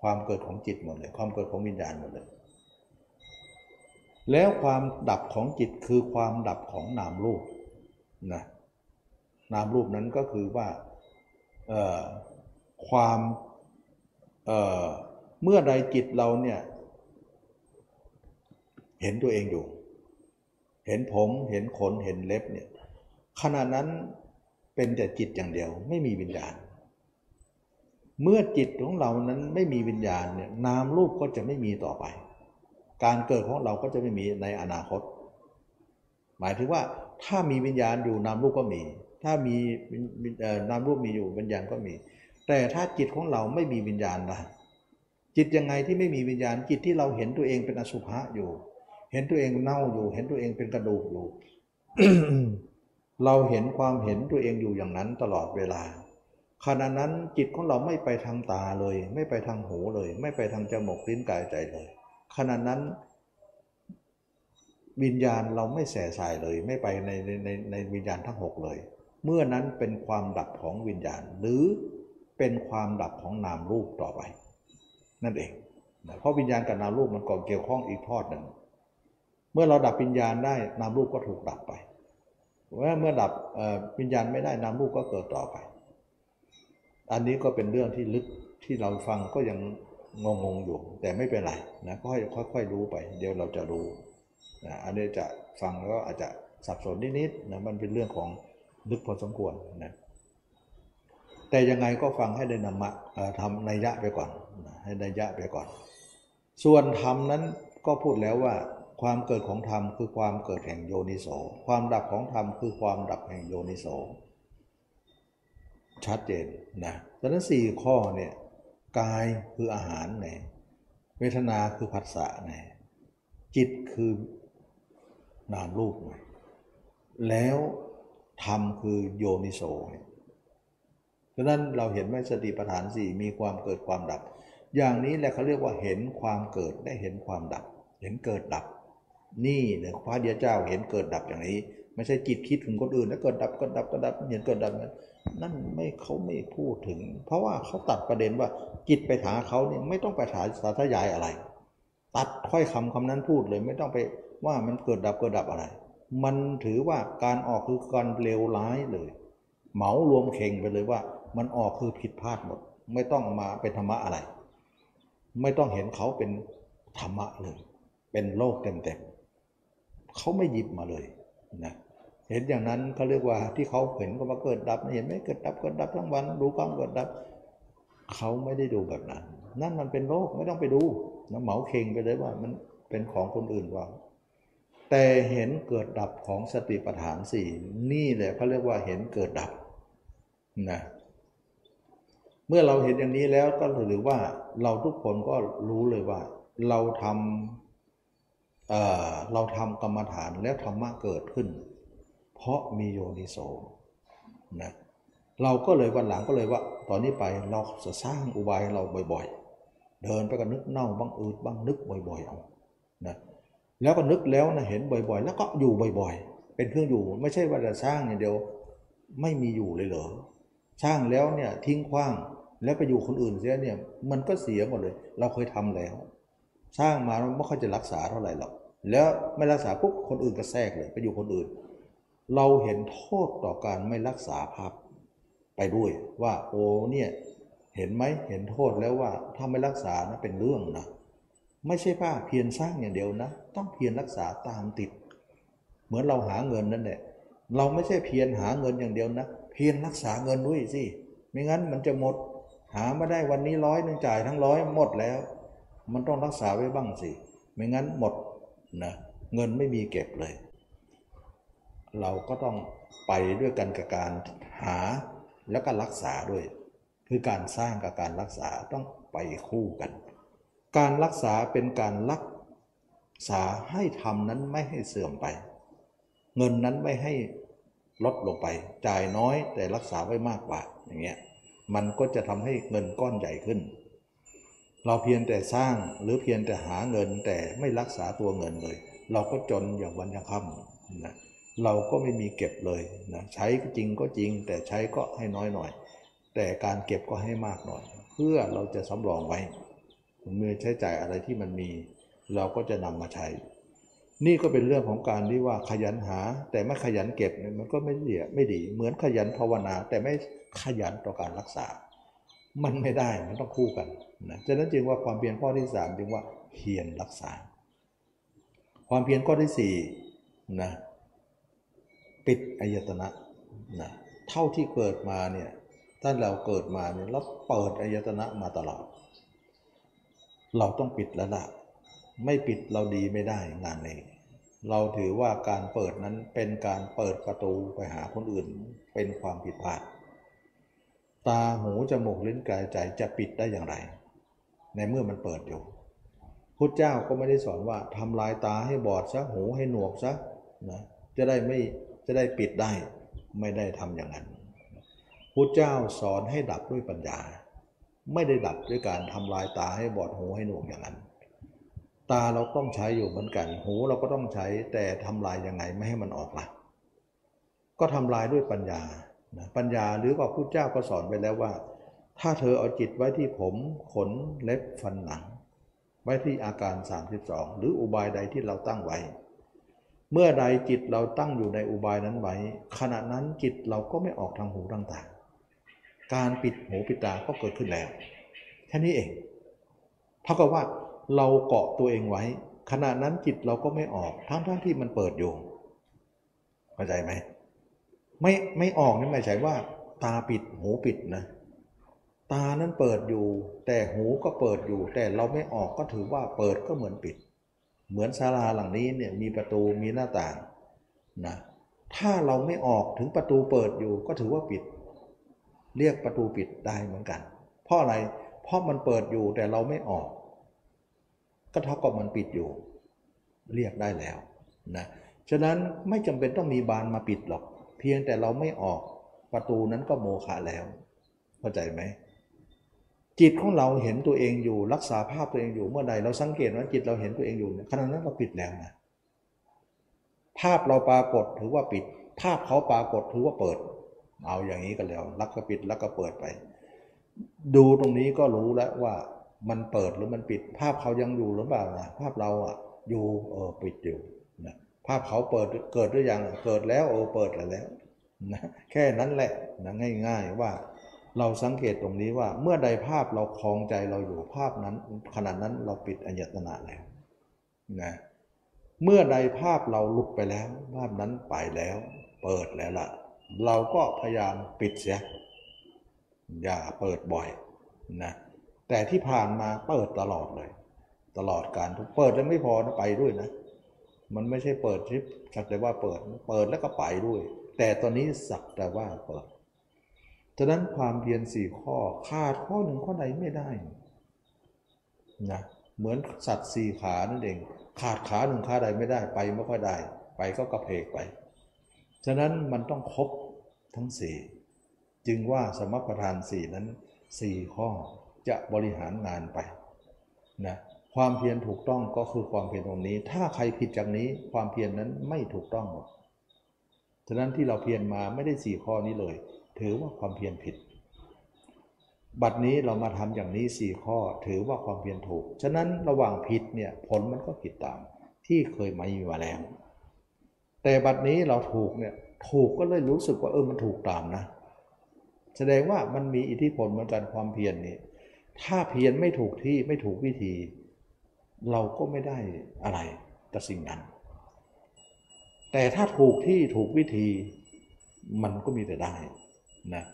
ความเกิดของจิตหมดเลย ความเกิดของวิญญาณหมดเลย แล้วความดับของจิตคือความดับของนามรูปนะนามรูปนั้นก็คือว่าความเเมื่อใดจิตเราเนี่ยเห็นตัวเองอยู่ เห็นผมเห็นขนเห็นเล็บเนี่ย ขณะนั้นเป็นแต่จิตอย่างเดียวไม่มีวิญญาณ เมื่อจิตของเรานั้นไม่มีวิญญาณเนี่ยนามรูปก็จะไม่มีต่อไป การเกิดของเราก็จะไม่มีในอนาคต หมายถึงว่าถ้ามีวิญญาณอยู่นามรูปก็มี ถ้ามีนามรูปมีอยู่วิญญาณก็มี แต่ถ้าจิตของเราไม่มีวิญญาณนะจิตยังไงที่ไม่มีวิญญาณจิตที่เราเห็นตัวเองเป็นอสุภะอยู่ เห็นตัวเองเน่าอยู่ เห็นตัวเองเป็นกระดูกอยู่ เราเห็นความเห็นตัวเองอยู่อย่างนั้นตลอดเวลา ขณะนั้นจิตของเราไม่ไปทางตาเลย ไม่ไปทางหูเลย ไม่ไปทางจมูกลิ้นกายใจเลย ขณะนั้น วิญญาณเราไม่แส่สายเลย ไม่ไปในในในในวิญญาณทั้งหกเลย เมื่อนั้นเป็นความดับของวิญญาณ หรือเป็นความดับของนามรูปต่อไป นั่นเองเพราะวิญญาณกับนามรูปมันก่อเกี่ยวข้องอีกทอดหนึ่งเมื่อเราดับวิญญาณได้นามรูปก็ถูกดับไป ว่าเมื่อดับวิญญาณไม่ได้นามรูปก็เกิดต่อไป อันนี้ก็เป็นเรื่องที่ลึกที่เราฟังก็ยังงงๆอยู่ แต่ไม่เป็นไรนะก็ค่อยๆรู้ไป เดี๋ยวเราจะรู้นะอันนี้จะฟังแล้วก็อาจจะสับสนนิดๆนะมันเป็นเรื่องของลึกพอสมควรนะแต่ยังไงก็ฟังให้ได้นำมาทำนัยยะไปก่อน ให้นัยยะไปก่อน ส่วนธรรมนั้นก็พูดแล้วว่า ความเกิดของธรรมคือความเกิดแห่งโยนิโส ความดับของธรรมคือความดับแห่งโยนิโส ชัดเจนนะดังนั้นสี่ข้อเนี่ยกายคืออาหารไงเวทนาคือผัสสะไงจิตคือนามรูปไงแล้วธรรมคือโยนิโสดังนั้นเราเห็นไหมสติปัฏฐานสี่มีความเกิดความดับ อย่างนี้แหละเขาเรียกว่าเห็นความเกิดได้เห็นความดับ เห็นเกิดดับ นี่เนี่ยพระเดียเจ้าเห็นเกิดดับอย่างนี้ ไม่ใช่จิตคิดถึงคนอื่นแล้วเกิดดับเกิดดับเกิดดับเห็นเกิดดับนั่นไม่เขาไม่พูดถึง เพราะว่าเขาตัดประเด็นว่าจิตไปหาเขาเนี่ยไม่ต้องไปถาสาธยายอะไร ตัดค่อยคำคำนั้นพูดเลยไม่ต้องไปว่ามันเกิดดับเกิดดับอะไร มันถือว่าการออกคือการเลวร้ายเลย เหมารวมเข่งไปเลยว่า มันออกคือผิดพลาดหมด ไม่ต้องมาเป็นธรรมะอะไร ไม่ต้องเห็นเขาเป็นธรรมะเลย เป็นโลกเต็ม เขาไม่หยิบมาเลยนะเห็นอย่างนั้นเขาเรียกว่าที่เขาเห็นก็มาเกิดดับ เห็นไหมเกิดดับเกิดดับทั้งวัน ดูความเกิดดับ เขาไม่ได้ดูแบบนั้น นั่นมันเป็นโลกไม่ต้องไปดูนะเหมาเข่งไปเลยว่ามันเป็นของคนอื่นว่า แต่เห็นเกิดดับของสติปัฏฐานสี่นี่แหละเขาเรียกว่าเห็นเกิดดับนะเมื่อเราเห็นอย่างนี้แล้วก็ถือว่าเราทุกคนก็รู้เลยว่า เราทำ เราทำกรรมฐานแล้วธรรมะเกิดขึ้น เพราะมีโยนิโสนะเราก็เลยวันหลังก็เลยว่า ตอนนี้ไปเราจะสร้างอุบายเราบ่อยๆ เดินไปก็นึกเน่าบ้างอืดบ้างนึกบ่อยๆเอานะแล้วก็นึกแล้วนะเห็นบ่อยๆ แล้วก็อยู่บ่อยๆ เป็นเครื่องอยู่ไม่ใช่ว่าจะสร้างอย่างเดียวไม่มีอยู่เลยเหรอสร้างแล้วเนี่ยทิ้งขว้างแล้วไปอยู่คนอื่นเสียเนี่ยมันก็เสียหมดเลย เราเคยทำแล้ว สร้างมาไม่ค่อยจะรักษาเท่าไหร่หรอกแล้วไม่รักษาปุ๊บคนอื่นก็แทรกเลยไปอยู่คนอื่น เราเห็นโทษต่อการไม่รักษาภาพไปด้วยว่าโอ้เนี่ยเห็นไหมเห็นโทษแล้วว่าถ้าไม่รักษานะเป็นเรื่องนะไม่ใช่ป้าเพียรสร้างอย่างเดียวนะ ต้องเพียรรักษาตามติด เหมือนเราหาเงินนั่นแหละเราไม่ใช่เพียรหาเงินอย่างเดียวนะ เพียรรักษาเงินด้วยสิไม่งั้นมันจะหมด หาไมาได้วันนี้ร้อยหนึ่งจ่ายทั้งร้อยหมดแล้ว มันต้องรักษาไว้บ้างสิ ไม่งั้นหมดนะเงินไม่มีเก็บเลย เราก็ต้องไปด้วยกันกับการหาแล้วก็รักษาด้วย คือการสร้างกับการรักษาต้องไปคู่กัน การรักษาเป็นการรักษาให้ทำนั้นไม่ให้เสื่อมไป เงินนั้นไม่ให้ลดลงไป จ่ายน้อยแต่รักษาไว้มากกว่าอย่างเงี้ยมันก็จะทำให้เงินก้อนใหญ่ขึ้น เราเพียงแต่สร้างหรือเพียงแต่หาเงินแต่ไม่รักษาตัวเงินเลย เราก็จนอย่างวันยังค่ำนะเราก็ไม่มีเก็บเลยนะใช้จริงก็จริง แต่ใช้ก็ให้น้อยหน่อย แต่การเก็บก็ให้มากหน่อย เพื่อเราจะสำรองไว้เมื่อใช้จ่ายอะไรที่มันมี เราก็จะนำมาใช้ นี่ก็เป็นเรื่องของการที่ว่าขยันหา แต่ไม่ขยันเก็บเนี่ยมันก็ไม่ดีไม่ดี เหมือนขยันภาวนา แต่ไม่ขยันต่อการรักษา มันไม่ได้มันต้องคู่กันนะฉะนั้นจึงว่าความเพียรข้อที่สามจึงว่าเพียรรักษา ความเพียรข้อที่สี่นะปิดอายตนะนะเท่าที่เกิดมาเนี่ยถ้าเราเกิดมาเนี่ยเราเปิดอายตนะมาตลอด เราต้องปิดแล้วล่ะไม่ปิดเราดีไม่ได้งานนี้เราถือว่าการเปิดนั้นเป็นการเปิดประตูไปหาคนอื่นเป็นความผิดพลาด ตาหูจมูกลิ้นกายใจจะปิดได้อย่างไร ในเมื่อมันเปิดอยู่พุทธเจ้าก็ไม่ได้สอนว่าทำลายตาให้บอดซะหูให้หนวกซะนะจะได้ไม่จะได้ปิดได้ไม่ได้ทำอย่างนั้นพุทธเจ้าสอนให้ดับด้วยปัญญา ไม่ได้ดับด้วยการทำลายตาให้บอดหูให้หนวกอย่างนั้น ตาเราต้องใช้อยู่เหมือนกัน หูเราก็ต้องใช้แต่ทำลายยังไงไม่ให้มันออกละก็ทำลายด้วยปัญญา นะปัญญาหรือว่าพุทธเจ้าก็สอนไปแล้วว่า ถ้าเธอเอาจิตไว้ที่ผมขนเล็บฟันหนัง ไว้ที่อาการ 32 หรืออุบายใดที่เราตั้งไว้ เมื่อใดจิตเราตั้งอยู่ในอุบายนั้นไว้ ขณะนั้นจิตเราก็ไม่ออกทางหูทางตาการปิดหูปิดตาก็เกิดขึ้นแล้ว แค่นี้เองเท่ากับว่าเราเกาะตัวเองไว้ ขณะนั้นจิตเราก็ไม่ออกทั้งทั้งที่มันเปิดอยู่เข้าใจไหม ไม่ไม่ออกนี่หมายถึงว่า ตาปิดหูปิดนะ ตานั้นเปิดอยู่ แต่หูก็เปิดอยู่ แต่เราไม่ออกก็ถือว่าเปิดก็เหมือนปิด เหมือนศาลาหลังนี้เนี่ยมีประตูมีหน้าต่างนะถ้าเราไม่ออกถึงประตูเปิดอยู่ก็ถือว่าปิด เรียกประตูปิดได้เหมือนกัน เพราะอะไรเพราะมันเปิดอยู่แต่เราไม่ออก ก็เท่ากับมันปิดอยู่ เรียกได้แล้วนะฉะนั้นไม่จำเป็นต้องมีบานมาปิดหรอก เพียงแต่เราไม่ออกประตูนั้นก็โมฆะแล้ว เข้าใจไหมจิตของเราเห็นตัวเองอยู่รักษาภาพตัวเองอยู่เมื่อใดเราสังเกตว่าจิตเราเห็นตัวเองอยู่ขณะนั้นเราปิดแล้วนะภาพเราปรากฏถือว่าปิด ภาพเขาปรากฏถือว่าเปิด เอาอย่างนี้กันแล้วรักก็ปิดแล้วก็เปิดไป ดูตรงนี้ก็รู้แล้วว่ามันเปิดหรือมันปิด ภาพเขายังอยู่หรือเปล่านะภาพเราอะอยู่เออปิดอยู่ ภาพเขาเปิดเกิดหรือยังเกิดแล้วเอเปิดแล้วนะแค่นั้นแหละนะง่าย ๆว่าเราสังเกตตรงนี้ว่าเมื่อใดภาพเราคลองใจเราอยู่ภาพนั้นขณะนั้นเราปิดอัญตนะแล้วนะเมื่อใดภาพเราหลุดไปแล้ว ภาพนั้นไปแล้ว เปิดแล้วล่ะ เราก็พยายามปิดเสียอย่าเปิดบ่อยนะแต่ที่ผ่านมาเปิดตลอดเลย ตลอดการเปิดแล้วไม่พอนะไปด้วยนะ มันไม่ใช่เปิดที่สักแต่ว่าเปิดเปิดแล้วก็ไปด้วย แต่ตอนนี้สักแต่ว่าเปิดฉะนั้นความเพียรสี่ข้อขาดข้อหนึ่งข้อใดไม่ได้นะเหมือนสัตว์สี่ขานั่นเอง ขาดขาหนึ่งขาใดไม่ได้ไปไม่ค่อยได้ ไปก็กระเพกไป ฉะนั้นมันต้องครบทั้งสี่จึงว่าสมประทานสี่นั้นสี่ข้อจะบริหารงานไปนะ ความเพียรถูกต้องก็คือความเพียรตรงนี้ ถ้าใครผิดจากนี้ความเพียรนนั้นไม่ถูกต้องหมดฉะนั้นที่เราเพียรมาไม่ได้สี่ข้อนี้เลย ถือว่าความเพียรผิด บัดนี้เรามาทำอย่างนี้สี่ข้อ ถือว่าความเพียรถูก ฉะนั้นระหว่างผิดเนี่ยผลมันก็ผิดตาม ที่เคยมาอยู่มาแล้ว แต่บัดนี้เราถูกเนี่ยถูกก็เลยรู้สึกว่าเออมันถูกตามนะ แสดงว่ามันมีอิทธิพลเหมือนกันความเพียรนี้ ถ้าเพียรไม่ถูกที่ไม่ถูกวิธี เราก็ไม่ได้อะไรกับสิ่งนั้น แต่ถ้าถูกที่ถูกวิธีมันก็มีแต่ได้นะ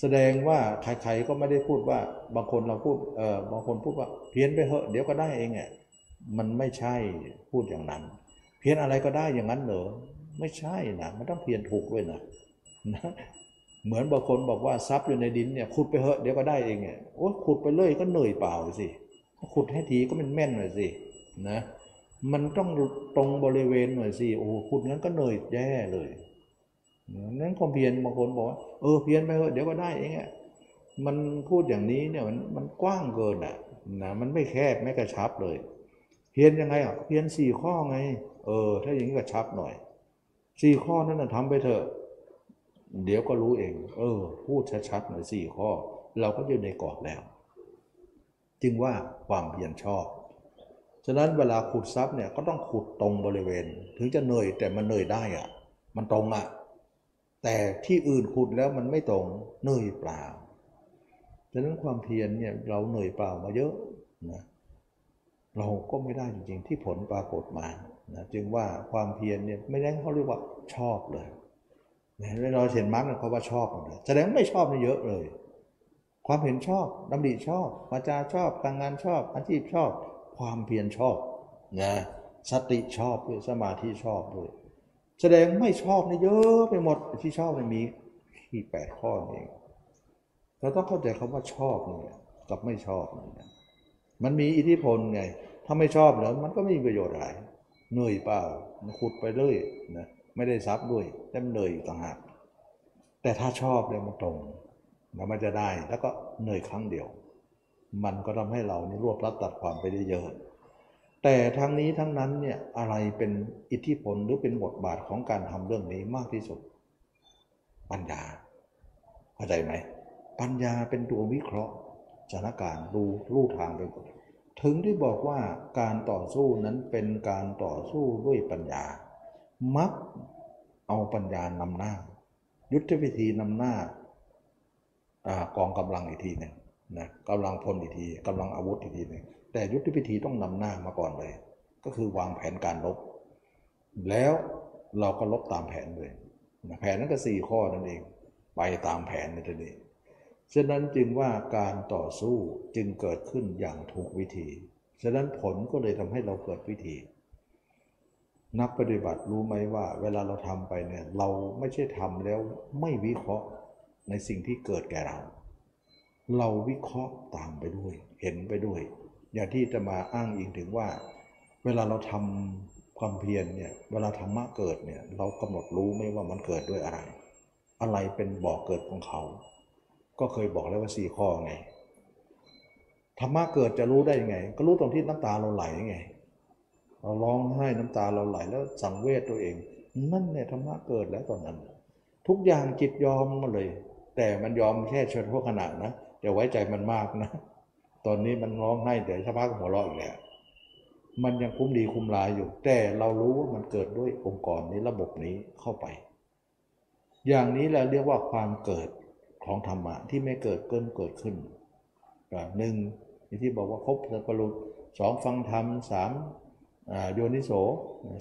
แสดงว่าใครๆก็ไม่ได้พูดว่าบางคนเราพูดเออบางคนพูดว่าเพี้ยนไปเหอะเดี๋ยวก็ได้เองอะมันไม่ใช่พูดอย่างนั้น เพี้ยนอะไรก็ได้อย่างนั้นเหรอไม่ใช่นะมันต้องเพี้ยนถูกด้วยนะนะเหมือนบางคนบอกว่าซับอยู่ในดินเนี่ยขุดไปเหอะเดี๋ยวก็ได้เองเนี่ยโอ้ขุดไปเลยก็เหนื่อยเปล่าสิ ขุดให้ทีก็มันแม่นหน่อยสินะมันต้องตรงบริเวณหน่อยสิโอ้ขุดงั้นก็เหนื่อยแย่เลยนั้นความเพียรบางคนบอกว่าเออเพียรไปเถอะเดี๋ยวก็ได้เองอะมันพูดอย่างนี้เนี่ยมันมันกว้างเกินอะนะมันไม่แคบไม่กระชับเลย เพียรยังไงอะเพียรสี่ข้อไง เออ ถ้าอย่างนี้กระชับหน่อยสี่ข้อนั้นนะทำไปเถอะเดี๋ยวก็รู้เอง เออ พูดชัดๆหน่อยสี่ข้อ เราก็อยู่ในกรอบแล้ว จึงว่าความเพียรชอบ ฉะนั้นเวลาขุดทรัพย์เนี่ยก็ต้องขุดตรงบริเวณ ถึงจะเหนื่อยแต่มันเหนื่อยได้อะมันตรงอะแต่ที่อื่นขุดแล้วมันไม่ตรงเหนื่อยเปล่า ฉะนั้นความเพียรเนี่ยเราเหนื่อยเปล่ามาเยอะนะเราก็ไม่ได้จริงๆที่ผลปรากฏมานะจึงว่าความเพียรเนี่ยไม่ได้เขาเรียกว่าชอบเลยเราเห็นมาร์กเขาว่าชอบเลยแสดงไม่ชอบนี่เยอะเลย ความเห็นชอบดำริชอบวาจาชอบการงานชอบ อาชีพชอบ ความเพียรชอบนะสติชอบด้วยสมาธิชอบด้วย แสดงไม่ชอบนี่เยอะไปหมดที่ชอบมันมีที่แปดข้อเองเราต้องเข้าใจคำว่าชอบเนี่ยกับไม่ชอบเนี่ยมันมีอิทธิพลไง ถ้าไม่ชอบแล้วมันก็ไม่มีประโยชน์อะไรเหนื่อยเปล่าขุดไปเรื่อยนะไม่ได้ซับด้วยแต่เหนื่อยต่างหากแต่ถ้าชอบเลยมันตรง แล้วมันจะได้แล้วก็เหนื่อยครั้งเดียว มันก็ทำให้เรานี่รวบรัดตัดความไปได้เยอะ แต่ทั้งนี้ทั้งนั้นเนี่ยอะไรเป็นอิทธิพลหรือเป็นบทบาทของการทำเรื่องนี้มากที่สุด ปัญญาเข้าใจไหมปัญญาเป็นตัววิเคราะห์สถานการณ์ดูลู่ทางไปหมดถึงที่บอกว่าการต่อสู้นั้นเป็นการต่อสู้ด้วยปัญญา มักเอาปัญญานำหน้า ยุทธวิธีนำหน้า กองกำลังอีกทีหนึ่งนะกำลังพลอีกทีกำลังอาวุธอีกทีหนึ่งแต่ยุทธวิธีต้องนำหน้ามาก่อนเลย ก็คือวางแผนการลบ แล้วเราก็ลบตามแผนเลยแผนนั้นก็สี่ข้อนั่นเอง ไปตามแผนในทีนี้ฉะนั้นจึงว่าการต่อสู้จึงเกิดขึ้นอย่างถูกวิธี ฉะนั้นผลก็เลยทำให้เราเกิดวิธี นักปฏิบัติรู้ไหมว่า เวลาเราทำไปเนี่ยเราไม่ใช่ทำแล้วไม่วิเคราะห์ ในสิ่งที่เกิดแก่เรา เราวิเคราะห์ตามไปด้วย เห็นไปด้วย อย่างที่จะมาอ้างอิงถึงว่า เวลาเราทำความเพียรเนี่ย เวลาธรรมะเกิดเนี่ย เรากำหนดรู้ไหมว่ามันเกิดด้วยอะไร อะไรเป็นบ่อกเกิดของเขา ก็เคยบอกแล้วว่าสี่ข้อไง ธรรมะเกิดจะรู้ได้ยังไง ก็รู้ตรงที่น้ำตาเราไหลไง เราร้องไห้น้ำตาเราไหลแล้วสังเวชตัวเอง นั่นเนี่ยธรรมะเกิดแล้วตอนนั้น ทุกอย่างจิตยอมมาเลย แต่มันยอมแค่เฉพาะขณะนะอย่าไว้ใจมันมากนะ ตอนนี้มันร้องไห้เดี๋ยวสักพักหัวเราะอีกแล้วมันยังคุ้มดีคุ้มลายอยู่ แต่เรารู้ว่ามันเกิดด้วยองค์กรนี้ระบบนี้เข้าไป อย่างนี้เราเรียกว่าความเกิดของธรรมะที่ไม่เกิดเกินเกิดขึ้นหนึ่งที่บอกว่าครบสัพพุสองฟังธรรมสามโยนิโส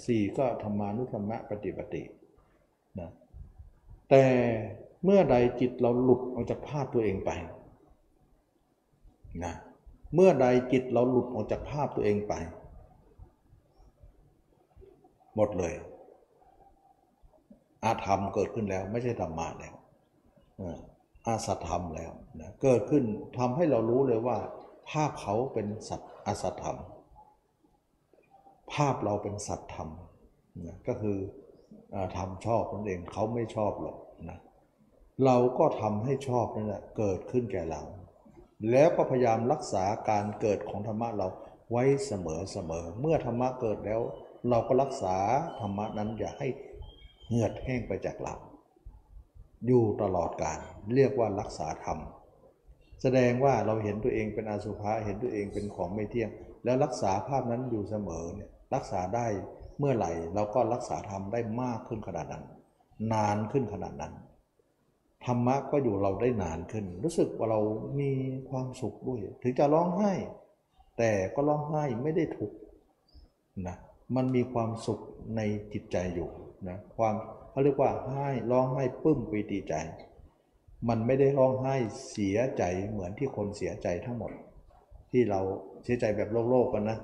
สี่ก็ธรรมานุธรรมะปฏิปตินะแต่ เมื่อใดจิตเราหลุดออกจากภาพตัวเองไปนะเมื่อใดจิตเราหลุดออกจากภาพตัวเองไป หมดเลย อาธรรมเกิดขึ้นแล้วไม่ใช่ธรรมะแล้วอาสัตธรรมแล้วนะเกิดขึ้นทำให้เรารู้เลยว่า ภาพเขาเป็นสัตอาสัตธรรม ภาพเราเป็นสัตธรรมนะก็คือทำชอบนั่นเองเขาไม่ชอบหรอก เราก็ทำให้ชอบนั่นแหละเกิดขึ้นแก่เรา แล้วก็พยายามรักษาการเกิดของธรรมะเราไว้เสมอเสมอ เมื่อธรรมะเกิดแล้ว เราก็รักษาธรรมะนั้นอย่าให้เหือดแห้งไปจากเรา อยู่ตลอดกาลเรียกว่ารักษาธรรม แสดงว่าเราเห็นตัวเองเป็นอสุภะเห็นตัวเองเป็นของไม่เที่ยง แล้วรักษาภาพนั้นอยู่เสมอเนี่ยรักษาได้เมื่อไหร่เราก็รักษาธรรมได้มากขึ้นขนาดนั้น นานขึ้นขนาดนั้น ธรรมะก็อยู่เราได้นานขึ้น รู้สึกว่าเรามีความสุขด้วย ถึงจะร้องไห้ แต่ก็ร้องไห้ไม่ได้ทุกข์นะมันมีความสุขในจิตใจอยู่นะความเขาเรียกว่าให้ร้องให้ปึ้มปีติใจ มันไม่ได้ร้องไห้เสียใจเหมือนที่คนเสียใจทั้งหมด ที่เราเสียใจแบบโลกโลกกันนะ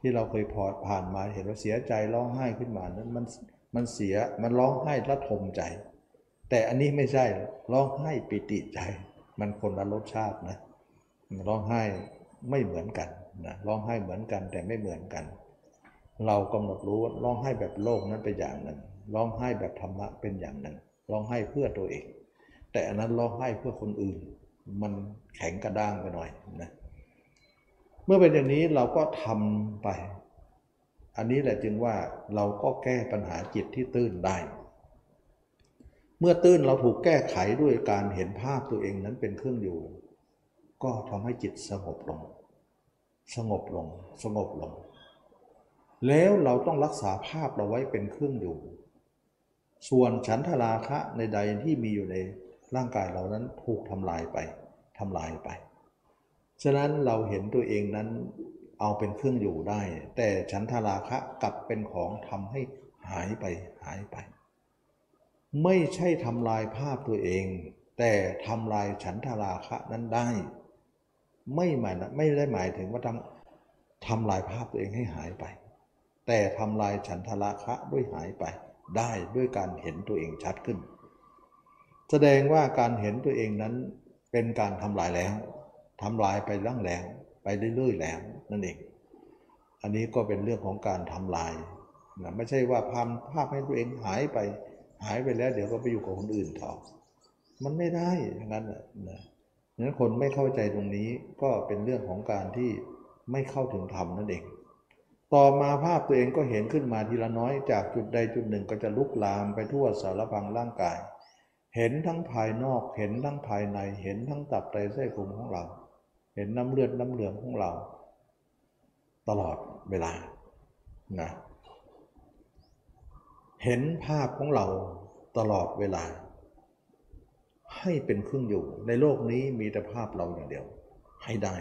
ที่เราเคยพอผ่านมาเห็นว่าเสียใจร้องไห้ขึ้นมานั้นมันมันเสียมันร้องไห้ระทมใจ แต่อันนี้ไม่ใช่ร้องไห้ปิติใจ มันคนละรสชาตินะร้องไห้ไม่เหมือนกันนะร้องไห้เหมือนกันแต่ไม่เหมือนกัน เรากำหนดรู้ว่าร้องไห้แบบโลกนั้นเป็นอย่างหนึ่งร้องไห้แบบธรรมะเป็นอย่างหนึ่งร้องไห้เพื่อตัวเอง แต่อันนั้นร้องไห้เพื่อคนอื่น มันแข็งกระด้างไปหน่อยนะเมื่อเป็นอย่างนี้เราก็ทำไป อันนี้แหละจึงว่าเราก็แก้ปัญหาจิตที่ตื้นได้ เมื่อตื้นเราถูกแก้ไขด้วยการเห็นภาพตัวเองนั้นเป็นเครื่องอยู่ ก็ทำให้จิตสงบลง สงบลง สงบลง แล้วเราต้องรักษาภาพเราไว้เป็นเครื่องอยู่ ส่วนฉันทราคะในใดที่มีอยู่ในร่างกายเรานั้นถูกทำลายไปทำลายไป ฉะนั้นเราเห็นตัวเองนั้นเอาเป็นเครื่องอยู่ได้ แต่ฉันทราคะกลับเป็นของทำให้หายไปหายไป ไม่ใช่ทำลายภาพตัวเอง แต่ทำลายฉันทราคะนั้นได้ ไม่หมายไม่ได้หมายถึงว่าทำทำลายภาพตัวเองให้หายไป แต่ทำลายฉันทราคะด้วยหายไป ได้ด้วยการเห็นตัวเองชัดขึ้น แสดงว่าการเห็นตัวเองนั้นเป็นการทำลายแล้วทำลายไปล่างแล้วไปเรื่อยๆแล้วนั่นเอง อันนี้ก็เป็นเรื่องของการทำลายนะไม่ใช่ว่าภาพภาพให้ตัวเองหายไป หายไปแล้วเดี๋ยวก็ไปอยู่กับคนอื่นต่อมันไม่ได้อย่างนั้นนะนั้นคนไม่เข้าใจตรงนี้ก็เป็นเรื่องของการที่ไม่เข้าถึงธรรมนั่นเอง ต่อมาภาพตัวเองก็เห็นขึ้นมาทีละน้อยจากจุดใดจุดหนึ่งก็จะลุกลามไปทั่วสารพังร่างกาย เห็นทั้งภายนอก เห็นทั้งภายใน เห็นทั้งตับไตไส้พุงของเรา เห็นน้ำเลือดน้ำเหลืองของเรา ตลอดเวลานะ เห็นภาพของเราตลอดเวลา ให้เป็นเครื่องอยู่ ในโลกนี้มีแต่ภาพเราอย่างเดียว ให้ได้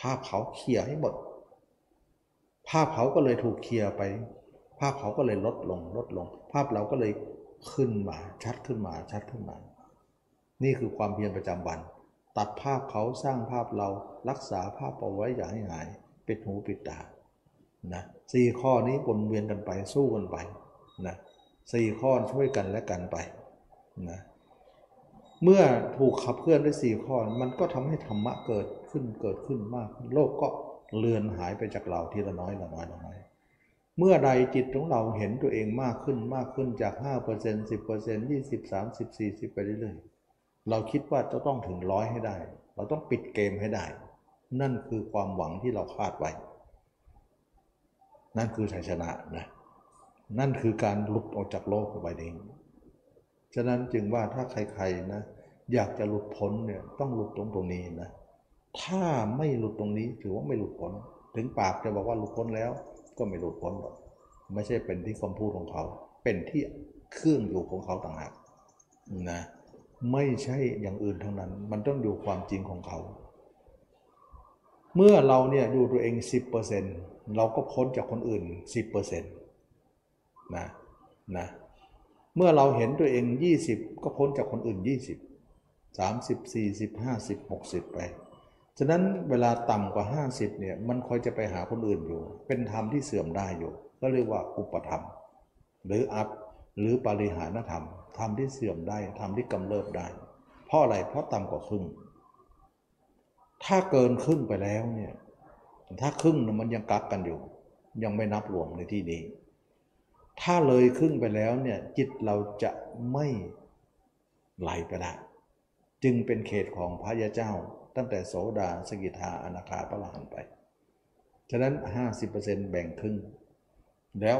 ภาพเขาเคลียร์ให้หมด ภาพเขาก็เลยถูกเคลียร์ไป ภาพเขาก็เลยลดลงลดลง ภาพเราก็เลยขึ้นมาชัดขึ้นมาชัดขึ้นมา นี่คือความเพียรประจำวัน ตัดภาพเขาสร้างภาพเรารักษาภาพเอาไว้อย่าให้หาย ปิดหูปิดตานะสี่ข้อนี้วนเวียนกันไปสู้กันไปนะ สี่ข้อช่วยกันและกันไปนะเมื่อถูกขับเคลื่อนด้วยสี่ข้อ มันก็ทำให้ธรรมะเกิดขึ้นเกิดขึ้นมาก โลกก็เลือนหายไปจากเราทีละน้อยละน้อยละน้อย เมื่อใดจิตของเราเห็นตัวเองมากขึ้นมากขึ้นจาก 5% 10% 20 30 40 ไปเรื่อยๆ เราคิดว่าจะต้องถึงร้อยให้ได้ เราต้องปิดเกมให้ได้ นั่นคือความหวังที่เราคาดไว้ นั่นคือชัยชนะนะ นั่นคือการหลุดออกจากโลกไปเองฉะนั้นจึงว่าถ้าใครๆนะอยากจะหลุดพ้นเนี่ยต้องหลุดตรงตรงนี้นะ ถ้าไม่หลุดตรงนี้ถือว่าไม่หลุดพ้น ถึงปากจะบอกว่าหลุดพ้นแล้ว ก็ไม่หลุดพ้นหรอก ไม่ใช่เป็นที่คำพูดของเขา เป็นที่เครื่องอยู่ของเขาต่างหากนะ ไม่ใช่อย่างอื่นทั้งนั้น มันต้องอยู่ความจริงของเขา เมื่อเราเนี่ยดูตัวเอง 10%เราก็พ้นจากคนอื่น 10% นะนะเมื่อเราเห็นตัวเอง 20 ก็พ้นจากคนอื่น 20 30 40 50 60 ไป ฉะนั้นเวลาต่ำกว่า 50เนี่ยมันคอยจะไปหาคนอื่นอยู่ เป็นธรรมที่เสื่อมได้อยู่ ก็เรียกว่าอุปธรรม หรืออัพหรือปริหารธรรมทำที่เสื่อมได้ทำที่กำเริบได้ เพราะอะไรเพราะต่ำกว่าครึ่ง ถ้าเกินครึ่งไปแล้วเนี่ยถ้าครึ่งมันยังกักกันอยู่ ยังไม่นับรวมในที่นี้ ถ้าเลยครึ่งไปแล้วเนี่ยจิตเราจะไม่ไหลไปได้จึงเป็นเขตของพระยาเจ้า ตั้งแต่โสดาสกิทาอนาคาพระหลหันไป ฉะนั้น 50%แบ่งครึ่ง แล้ว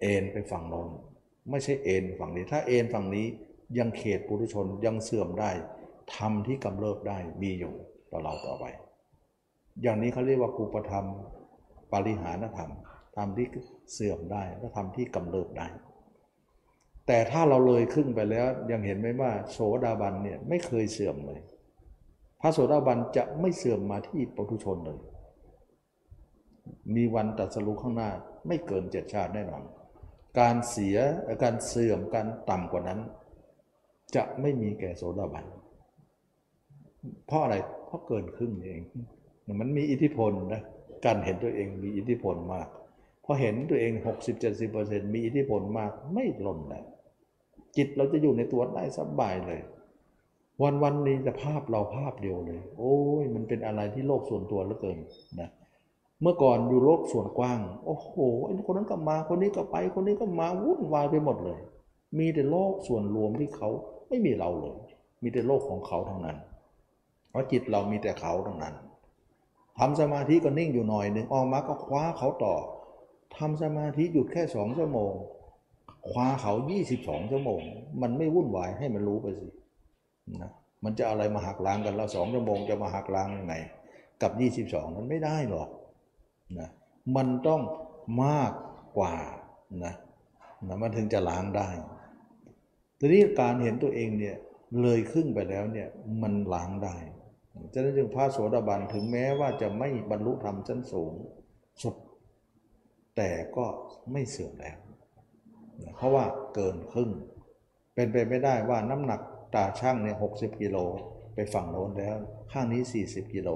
เอ็นไปฝั่งโน้นไม่ใช่เอ็นฝั่งนี้ ถ้าเอ็นฝั่งนี้ยังเขตปุถุชนยังเสื่อมได้ทำที่กำเริบได้มีอยู่ต่อเราต่อไป อย่างนี้เขาเรียกว่ากูปธรรม ปริหานธรรม ทำที่เสื่อมได้และทำที่กำเริบได้ แต่ถ้าเราเลยครึ่งไปแล้วยังเห็นไหมว่าโสดาบันเนี่ยไม่เคยเสื่อมเลย พระโสดาบันจะไม่เสื่อมมาที่ปุถุชนเลย มีวันตัดสรุข้างหน้าไม่เกินเจ็ดชาติแน่นอน การเสียการเสื่อมการต่ำกว่านั้น จะไม่มีแก่โสดาบัน เพราะอะไร เพราะเกินครึ่งเอง มันมีอิทธิพลนะ การเห็นตัวเองมีอิทธิพลมาก พอเห็นตัวเอง60-70%มีอิทธิพลมากไม่หล่นแล้วจิตเราจะอยู่ในตัวได้สบายเลย วันวันนี้จะภาพเราภาพเดียวเลย โอ้ยมันเป็นอะไรที่โลกส่วนตัวเหลือเกินนะเมื่อก่อนอยู่โลกส่วนกว้าง โอ้โหไอ้คนนั้นก็มาคนนี้ก็ไป คนนี้ก็มาวุ่นวายไปหมดเลย มีแต่โลกส่วนรวมที่เขาไม่มีเราเลย มีแต่โลกของเขาทั้งนั้น เพราะจิตเรามีแต่เขาทั้งนั้นทำสมาธิก็นิ่งอยู่หน่อยหนึ่งออกมาก็คว้าเขาต่อ ทำสมาธิหยุดแค่สองชั่วโมง คว้าเขา 22 ชั่วโมง มันไม่วุ่นวายให้มันรู้ไปสินะมันจะอะไรมาหักล้างกันแล้วสองชั่วโมงจะมาหักล้างยังไง กับ 22นั้นไม่ได้หรอกนะมันต้องมากกว่านะนะมันถึงจะล้างได้ทีนี้การเห็นตัวเองเนี่ยเลยครึ่งไปแล้วเนี่ยมันล้างได้ฉะนั้นจึงพระโสดาบันถึงแม้ว่าจะไม่บรรลุธรรมชั้นสูง สุด แต่ก็ไม่เสื่อมแล้ว เพราะว่าเกินครึ่ง เป็นไปไม่ได้ว่าน้ำหนักตาช่างเนี่ยหกกิโลไปฝั่งโน้นแล้ว ข้างนี้ 40กิโล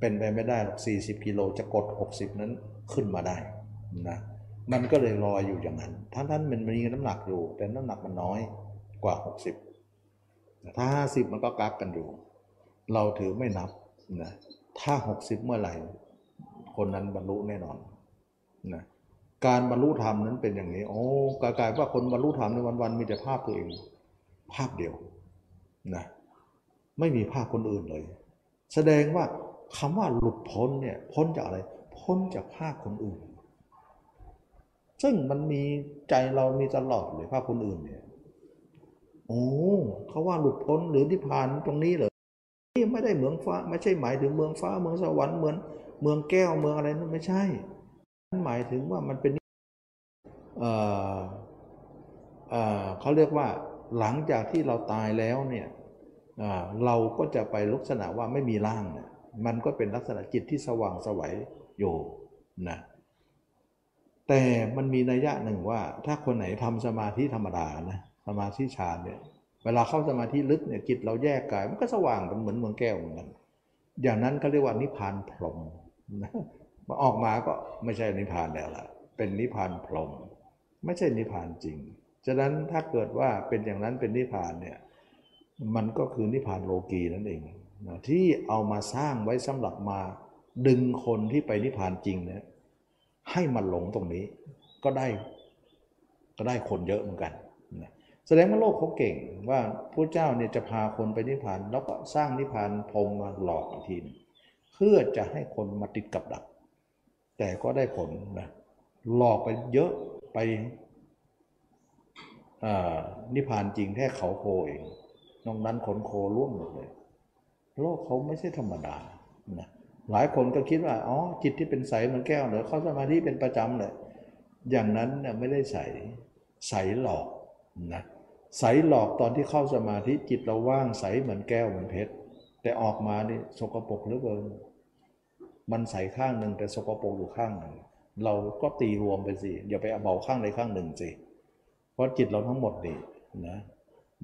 เป็นไปไม่ได้หรอก40กิโลจะกด 60 นั้นขึ้นมาได้นะมันก็เลยลอยอยู่อย่างนั้นท่านท่านมันมีน้ำหนักอยู่ แต่น้ำหนักมันน้อยกว่า 60 ถ้า 50 มันก็กักกันอยู่ เราถือไม่นับนะถ้า 60 เมื่อไหร่ คนนั้นบรรลุแน่นอน นะการบรรลุธรรมนั้นเป็นอย่างนี้ โอ้กลายว่าคนบรรลุธรรมในวันๆมีแต่ภาพตัวเอง ภาพเดียวนะไม่มีภาพคนอื่นเลย แสดงว่าคำว่าหลุดพ้นเนี่ยพ้นจากอะไร พ้นจากภาพคนอื่น ซึ่งมันมีใจเรามีตลอดเลยภาพคนอื่นเนี่ยโอ้เขาว่าหลุดพ้นหรือนิพพานตรงนี้เลยนี่ไม่ได้เมืองฟ้า ไม่ใช่หมายถึงเมืองฟ้าเมืองสวรรค์เหมือน เมืองแก้วเมืองอะไรนั่นไม่ใช่ มันหมายถึงว่ามันเป็นเอ่อเอ่อเขาเรียกว่าหลังจากที่เราตายแล้วเนี่ยเราก็จะไปลักษณะว่าไม่มีร่างเนี่ยมันก็เป็นลักษณะจิตที่สว่างสวัยอยู่นะแต่มันมีนัยยะหนึ่งว่า ถ้าคนไหนทำสมาธิธรรมดานะสมาธิฌานเนี่ยเวลาเข้าสมาธิลึกเนี่ยจิตเราแยกกายมันก็สว่างเป็นเหมือนเมืองแก้วเหมือนกันอย่างนั้นเขาเรียกว่านิพพานพรหมนะ มาออกมาก็ไม่ใช่นิพพานแล้วล่ะ เป็นนิพพานพรหมไม่ใช่นิพพานจริง ฉะนั้นถ้าเกิดว่าเป็นอย่างนั้นเป็นนิพพานเนี่ยมันก็คือนิพพานโลกีนั่นเองนะที่เอามาสร้างไว้สำหรับมาดึงคนที่ไปนิพพานจริงเนี่ยให้มันหลงตรงนี้ก็ได้ก็ได้คนเยอะเหมือนกันนะแสดงว่าโลกเขาเก่งว่าพระเจ้าเนี่ยจะพาคนไปนิพพาน แล้วก็สร้างนิพพานพรมมาหลอกอีกทีเพื่อจะให้คนมาติดกับดัก แต่ก็ได้ผลนะหลอกไปเยอะไปนิพพานจริงแค่เขาโคเองนอกนั้นขนโคร่วงหมดเลย โลกเขาไม่ใช่ธรรมดานะหลายคนก็คิดว่า อ๋อ จิตที่เป็นใสเหมือนแก้วเหรอเข้าสมาธิเป็นประจำเลยอย่างนั้นเนี่ยไม่ได้ใสใสหลอกนะใสหลอกตอนที่เข้าสมาธิจิตเราว่างใสเหมือนแก้วเหมือนเพชร แต่ออกมานี่สกปรกหรือเปล่า มันใสข้างหนึ่งแต่สกปรกอยู่ข้างหนึ่งเราก็ตีรวมไปสิอย่าไปเอาเบาข้างใดข้างหนึ่งสิเพราะจิตเราทั้งหมดนี่นะ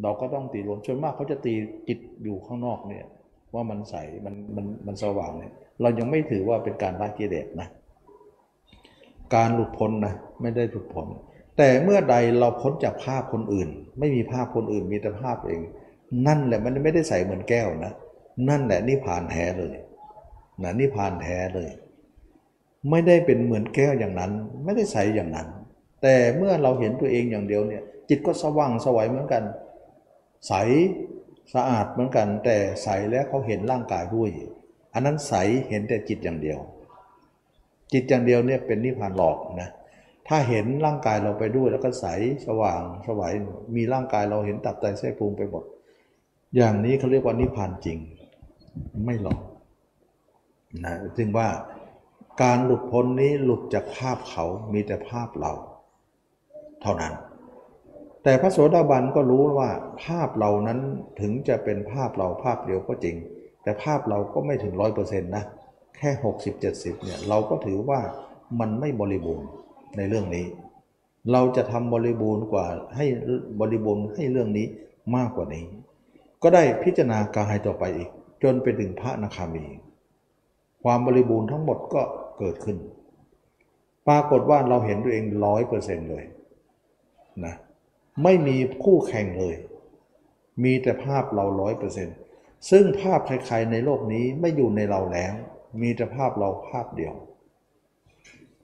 เราก็ต้องตีรวมส่วนมากเขาจะตีจิตอยู่ข้างนอกเนี่ยว่ามันใสมันมันมันสว่างเนี่ยเรายังไม่ถือว่าเป็นการละกิเลสนะการหลุดพ้นนะไม่ได้หลุดพ้นแต่เมื่อใดเราพ้นจากภาพคนอื่น ไม่มีภาพคนอื่นมีแต่ภาพเอง นั่นแหละมันไม่ได้ใสเหมือนแก้วนะ นั่นแหละนิพานแท้เลย นะนิพานแท้เลย ไม่ได้เป็นเหมือนแก้วอย่างนั้น ไม่ได้ใสอย่างนั้น แต่เมื่อเราเห็นตัวเองอย่างเดียวเนี่ยจิตก็สว่างสวัยเหมือนกัน ใสสะอาดเหมือนกัน แต่ใสแล้วเขาเห็นร่างกายด้วย อันนั้นใสเห็นแต่จิตอย่างเดียว จิตอย่างเดียวเนี่ยเป็นนิพพานหลอกนะถ้าเห็นร่างกายเราไปด้วยแล้วก็ใสสว่างสวัยมีร่างกายเราเห็นตับไตไส้นพุงไปหมดอย่างนี้เขาเรียกว่านิพพานจริง ไม่หลอก นะจึงว่าการหลุดพ้นนี้หลุดจากภาพเขามีแต่ภาพเรา เท่านั้น แต่พระโสดาบันก็รู้ว่าภาพเรานั้นถึงจะเป็นภาพเราภาพเดียวก็จริง แต่ภาพเราก็ไม่ถึงร้อยเปอร์เซ็นต์นะแค่ 60-70เนี่ยเราก็ถือว่ามันไม่บริบูรณ์ในเรื่องนี้ เราจะทำบริบูรณ์กว่าให้บริบูรณ์ให้เรื่องนี้มากกว่านี้ ก็ได้พิจารณากายต่อไปอีก จนไปถึงพระนาคามี ความบริบูรณ์ทั้งหมดก็เกิดขึ้น ปรากฏว่าเราเห็นตัวเองร้อยเปอร์เซ็นต์เลยนะไม่มีคู่แข่งเลย มีแต่ภาพเราร้อยเปอร์เซ็นต์ซึ่งภาพใครๆในโลกนี้ไม่อยู่ในเราแล้ว มีแต่ภาพเราภาพเดียว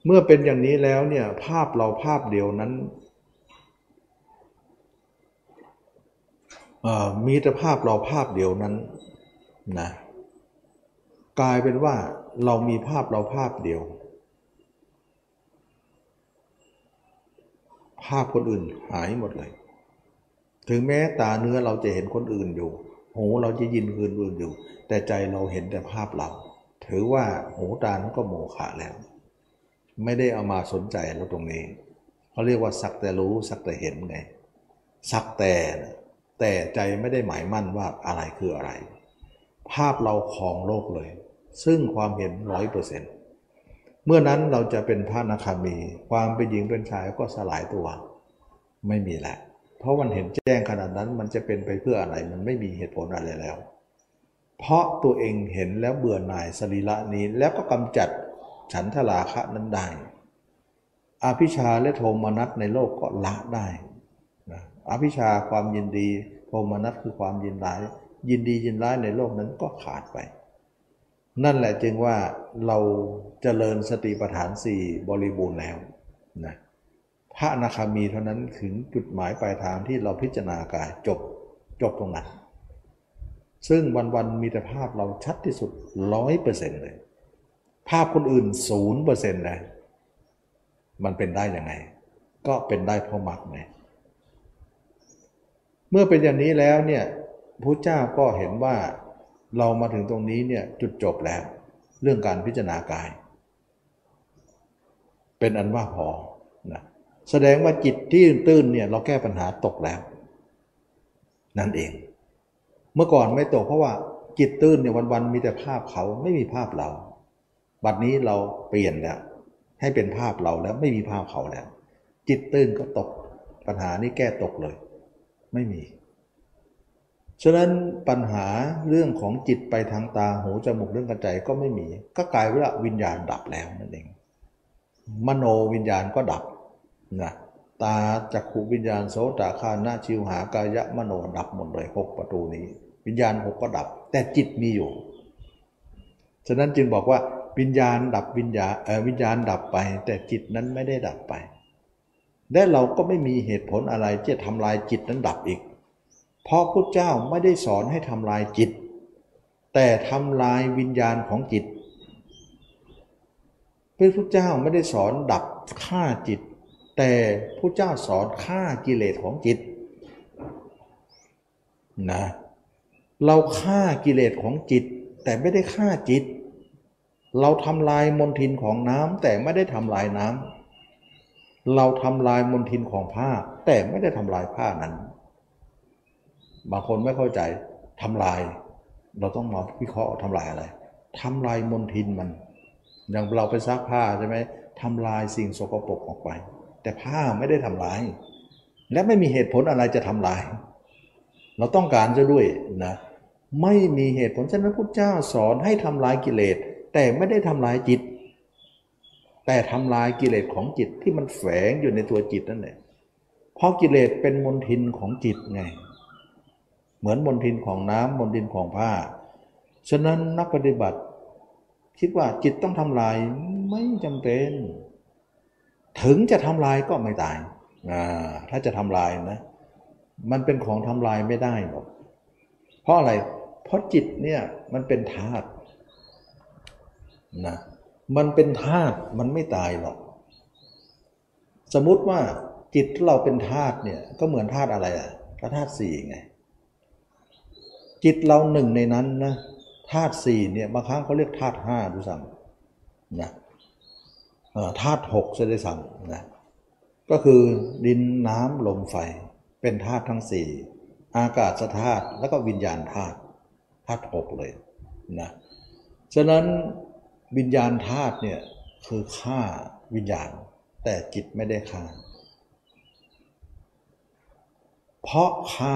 เมื่อเป็นอย่างนี้แล้วเนี่ยภาพเราภาพเดียวนั้นมีแต่ภาพเราภาพเดียวนั้นนะ กลายเป็นว่าเรามีภาพเราภาพเดียว ภาพคนอื่นหายหมดเลย ถึงแม้ตาเนื้อเราจะเห็นคนอื่นอยู่ หูเราจะยินคนอื่นอยู่ แต่ใจเราเห็นแต่ภาพเรา ถือว่าหูตานั้นก็โมฆะแล้ว ไม่ได้เอามาสนใจเราตรงนี้เขาเรียกว่าสักแต่รู้สักแต่เห็นไง สักแต่แต่ใจไม่ได้หมายมั่นว่าอะไรคืออะไร ภาพเราครองโลกเลย ซึ่งความเห็นร้อยเปอร์เซ็นต์เมื่อนั้นเราจะเป็นพระนาคามี ความเป็นหญิงเป็นชายก็สลายตัว ไม่มีแหละเพราะมันเห็นแจ้งขนาดนั้นมันจะเป็นไปเพื่ออะไรมันไม่มีเหตุผลอะไรแล้ว เพราะตัวเองเห็นแล้วเบื่อหน่ายสรีระนี้แล้วก็กำจัดฉันทราคะนั้นได้อภิชาและโทมนัสในโลกก็ละได้อภิชาความยินดี โทมนัสคือความยินร้าย ยินดียินร้ายในโลกนั้นก็ขาดไป นั่นแหละจึงว่าเราจเจริญสติปัฏฐานสี่บริบูรณ์แล้วนะพระอนาคามีเท่านั้นถึงจุดหมายปลายทางที่เราพิจารณากายจบจบตรงนั้น ซึ่งวันๆมีแต่ภาพเราชัดที่สุดร้อยเปอร์เซ็นต์เลย ภาพคนอื่นศูนย์เปอร์เซ็นต์เลยมันเป็นได้ยังไง ก็เป็นได้เพราะมรรคไงเมื่อเป็นอย่างนี้แล้วเนี่ยพระเจ้าก็เห็นว่า เรามาถึงตรงนี้เนี่ยจุดจบแล้ว เรื่องการพิจารณากาย เป็นอันว่าพอนะแสดงว่าจิตที่ตื้นเนี่ยเราแก้ปัญหาตกแล้ว นั่นเอง เมื่อก่อนไม่ตกเพราะว่าจิตตื้นเนี่ยวันๆมีแต่ภาพเขาไม่มีภาพเรา บัดนี้เราเปลี่ยนแล้ว ให้เป็นภาพเราแล้วไม่มีภาพเขาแล้ว จิตตื้นก็ตกปัญหานี้แก้ตกเลย ไม่มี ฉะนั้นปัญหาเรื่องของจิตไปทางตาหูจมูกเรื่องกระใจก็ไม่มี ก็กลายว่าวิญญาณดับแล้วนั่นเอง มโนวิญญาณก็ดับนะตาจักขุวิญญาณโสตคานาชิวหากายะมโนดับหมดเลยหกประตูนี้ วิญญาณหกก็ดับ แต่จิตมีอยู่ ฉะนั้นจึงบอกว่าวิญญาณดับวิญญาณวิญญาณดับไป แต่จิตนั้นไม่ได้ดับไปและเราก็ไม่มีเหตุผลอะไรที่จะทำลายจิตนั้นดับอีก เพราะพระเจ้าไม่ได้สอนให้ทำลายจิต แต่ทำลายวิญญาณของจิตพระพุทธเจ้าไม่ได้สอนดับฆ่าจิต แต่พระเจ้าสอนฆ่ากิเลสของจิตนะเราฆ่ากิเลสของจิต แต่ไม่ได้ฆ่าจิต เราทำลายมนทินของน้ำแต่ไม่ได้ทำลายน้ำเราทำลายมลทินของผ้าแต่ไม่ได้ทำลายผ้านั้น บางคนไม่เข้าใจทำลาย เราต้องมาวิเคราะห์ทำลายอะไรทำลายมลทินมัน อย่างเราไปซักผ้าใช่ไหมทำลายสิ่งสกปรกออกไป แต่ผ้าไม่ได้ทำลาย และไม่มีเหตุผลอะไรจะทำลาย เราต้องการจะด้วยนะไม่มีเหตุผลฉะนั้นพระเจ้าสอนให้ทำลายกิเลส แต่ไม่ได้ทำลายจิต แต่ทำลายกิเลสของจิตที่มันแฝงอยู่ในตัวจิตนั่นแหละเพราะกิเลสเป็นมลทินของจิตไง เหมือนมลทินของน้ำมลทินของผ้า ฉะนั้นนักปฏิบัติ คิดว่าจิตต้องทำลายไม่จำเป็น ถึงจะทำลายก็ไม่ตายถ้าจะทำลายนะ มันเป็นของทำลายไม่ได้หรอกเพราะอะไร เพราะจิตเนี่ยมันเป็นธาตุนะมันเป็นธาตุมันไม่ตายหรอก สมมุติว่าจิตเราเป็นธาตุเนี่ยก็เหมือนธาตุอะไรอะก็ธาตุสี่ไง จิตเราหนึ่งในนั้นนะธาตุสี่เนี่ยบางครั้งเขาเรียกธาตุห้าดูซ้ำนะธาตุหกจะได้ซ้ำนะก็คือดินน้ำลมไฟเป็นธาตุทั้งสี่อากาศธาตุแล้วก็วิญญาณธาตุธาตุหกเลยนะฉะนั้นวิญญาณธาตุเนี่ยคือฆ่าวิญญาณ แต่จิตไม่ได้ฆ่า เพราะฆ่า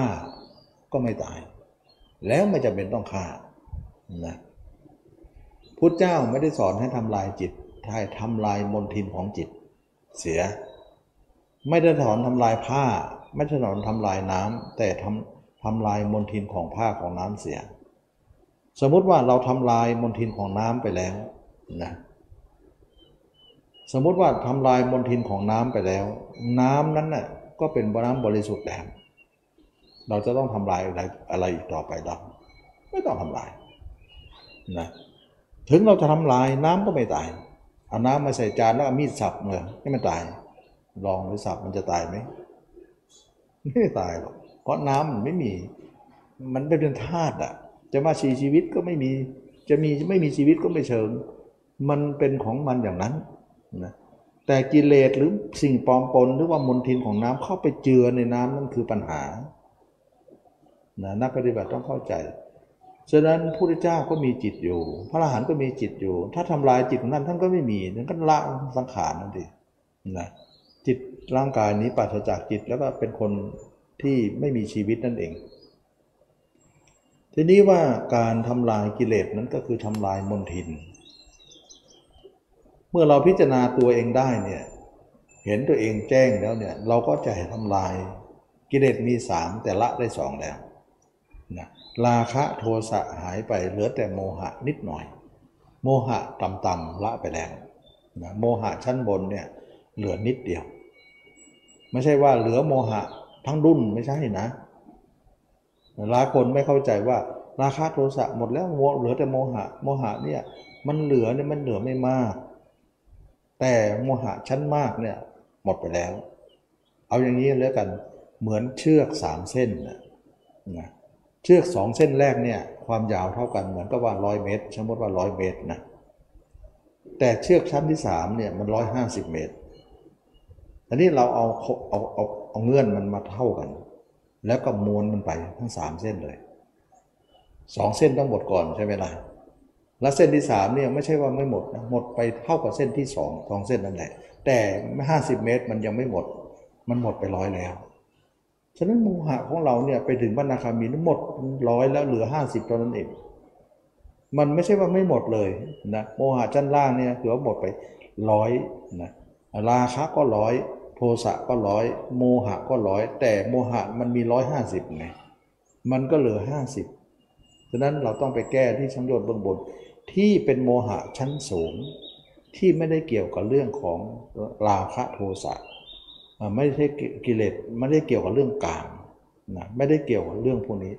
ก็ไม่ตาย แล้วไม่จำเป็นต้องฆ่านะพุทธเจ้าไม่ได้สอนให้ทำลายจิตให้ทำลายมนทินของจิต เสีย ไม่ได้สอนทำลายผ้า ไม่ได้สอนทำลายน้ำแต่ทำทำลายมนทินของผ้าของน้ำเสีย สมมุติว่าเราทำลายมนทินของน้ำไปแล้วนะสมมุติว่าทำลายมนทินของน้ำไปแล้ว น้ำนั้นน่ะก็เป็นน้ำบริสุทธิ์แล้ว เราจะต้องทำลายอะไรอะไรอีกต่อไปหรอไม่ต้องทำลายนะถึงเราจะทำลายน้ำก็ไม่ตายเอาน้ำมาใส่จานแล้วมีดสับเลยให้มันตาย ลองหรือสับมันจะตายไหมไม่ตายหรอกเพราะน้ำมันไม่มี มันเป็นธาตุอะจะมาชีชีวิตก็ไม่มี จะมีไม่มีชีวิตก็ไม่เชิง มันเป็นของมันอย่างนั้นนะแต่กิเลสหรือสิ่งปลอมปนหรือว่ามลทินของน้ำเข้าไปเจือในน้ำนั่นคือปัญหา นะนักปฏิบัติต้องเข้าใจ ฉะนั้นพระพุทธเจ้าก็มีจิตอยู่ พระอรหันต์ก็มีจิตอยู่ ถ้าทำลายจิตของท่านท่านก็ไม่มีนั่นก็ละสังขารนั่นเองนะจิตร่างกายนี้ปราศจากจิตแล้วก็เป็นคนที่ไม่มีชีวิตนั่นเอง ทีนี้ว่าการทำลายกิเลสนั้นก็คือทำลายมนทิน เมื่อเราพิจารณาตัวเองได้เนี่ยเห็นตัวเองแจ้งแล้วเนี่ยเราก็จะทำลายกิเลสมีสามแต่ละได้สองแล้ว ราคะโทสะหายไปเหลือแต่โมหะนิดหน่อย โมหะต่ำๆละไปแล้วนะโมหะชั้นบนเนี่ยเหลือนิดเดียว ไม่ใช่ว่าเหลือโมหะทั้งรุ่นไม่ใช่นะหลายคนไม่เข้าใจว่าราคะโทสะหมดแล้วเหลือแต่โมหะ โมหะเนี่ยมันเหลือเนี่ยมันเหลือไม่มาก แต่โมหะชั้นมากเนี่ยหมดไปแล้ว เอาอย่างนี้แล้วกันเหมือนเชือกสามเส้นนะ เชือกสองเส้นแรกเนี่ยความยาวเท่ากันเหมือนกับว่าร้อยเมตร สมมติว่าร้อยเมตรนะแต่เชือกชั้นที่สามเนี่ยมันร้อยห้าสิบเมตรอันนี้เราเอาเอาเอาเอาเงื่อนมันมาเท่ากัน แล้วก็ม้วนมันไปทั้งสามเส้นเลยสองเส้นต้องหมดก่อนใช่ไหมล่ะแล้วเส้นที่สามเนี่ยไม่ใช่ว่าไม่หมดนะหมดไปเท่ากับเส้นที่สองสองเส้นนั่นแหละแต่ห้าสิบเมตรมันยังไม่หมด มันหมดไปร้อยแล้ว ฉะนั้นโมหะของเราเนี่ยไปถึงบรรณาคามีทั้งหมดร้อยแล้วเหลือห้าสิบเท่านั้นเอง มันไม่ใช่ว่าไม่หมดเลยนะโมหะชั้นล่างเนี่ยถือว่าหมดไปร้อยนะราคะก็ร้อยโทสะก็ร้อยโมหะก็ร้อยแต่โมหะมันมีร้อยห้าสิบไงมันก็เหลือห้าสิบฉะนั้นเราต้องไปแก้ที่ชั้นยนเบื้องบน ที่เป็นโมหะชั้นสูง ที่ไม่ได้เกี่ยวกับเรื่องของราคะโทสะ ไม่ใช่กิเลสไม่ได้เกี่ยวกับเรื่องกามนะไม่ได้เกี่ยวกับเรื่องพวกนี้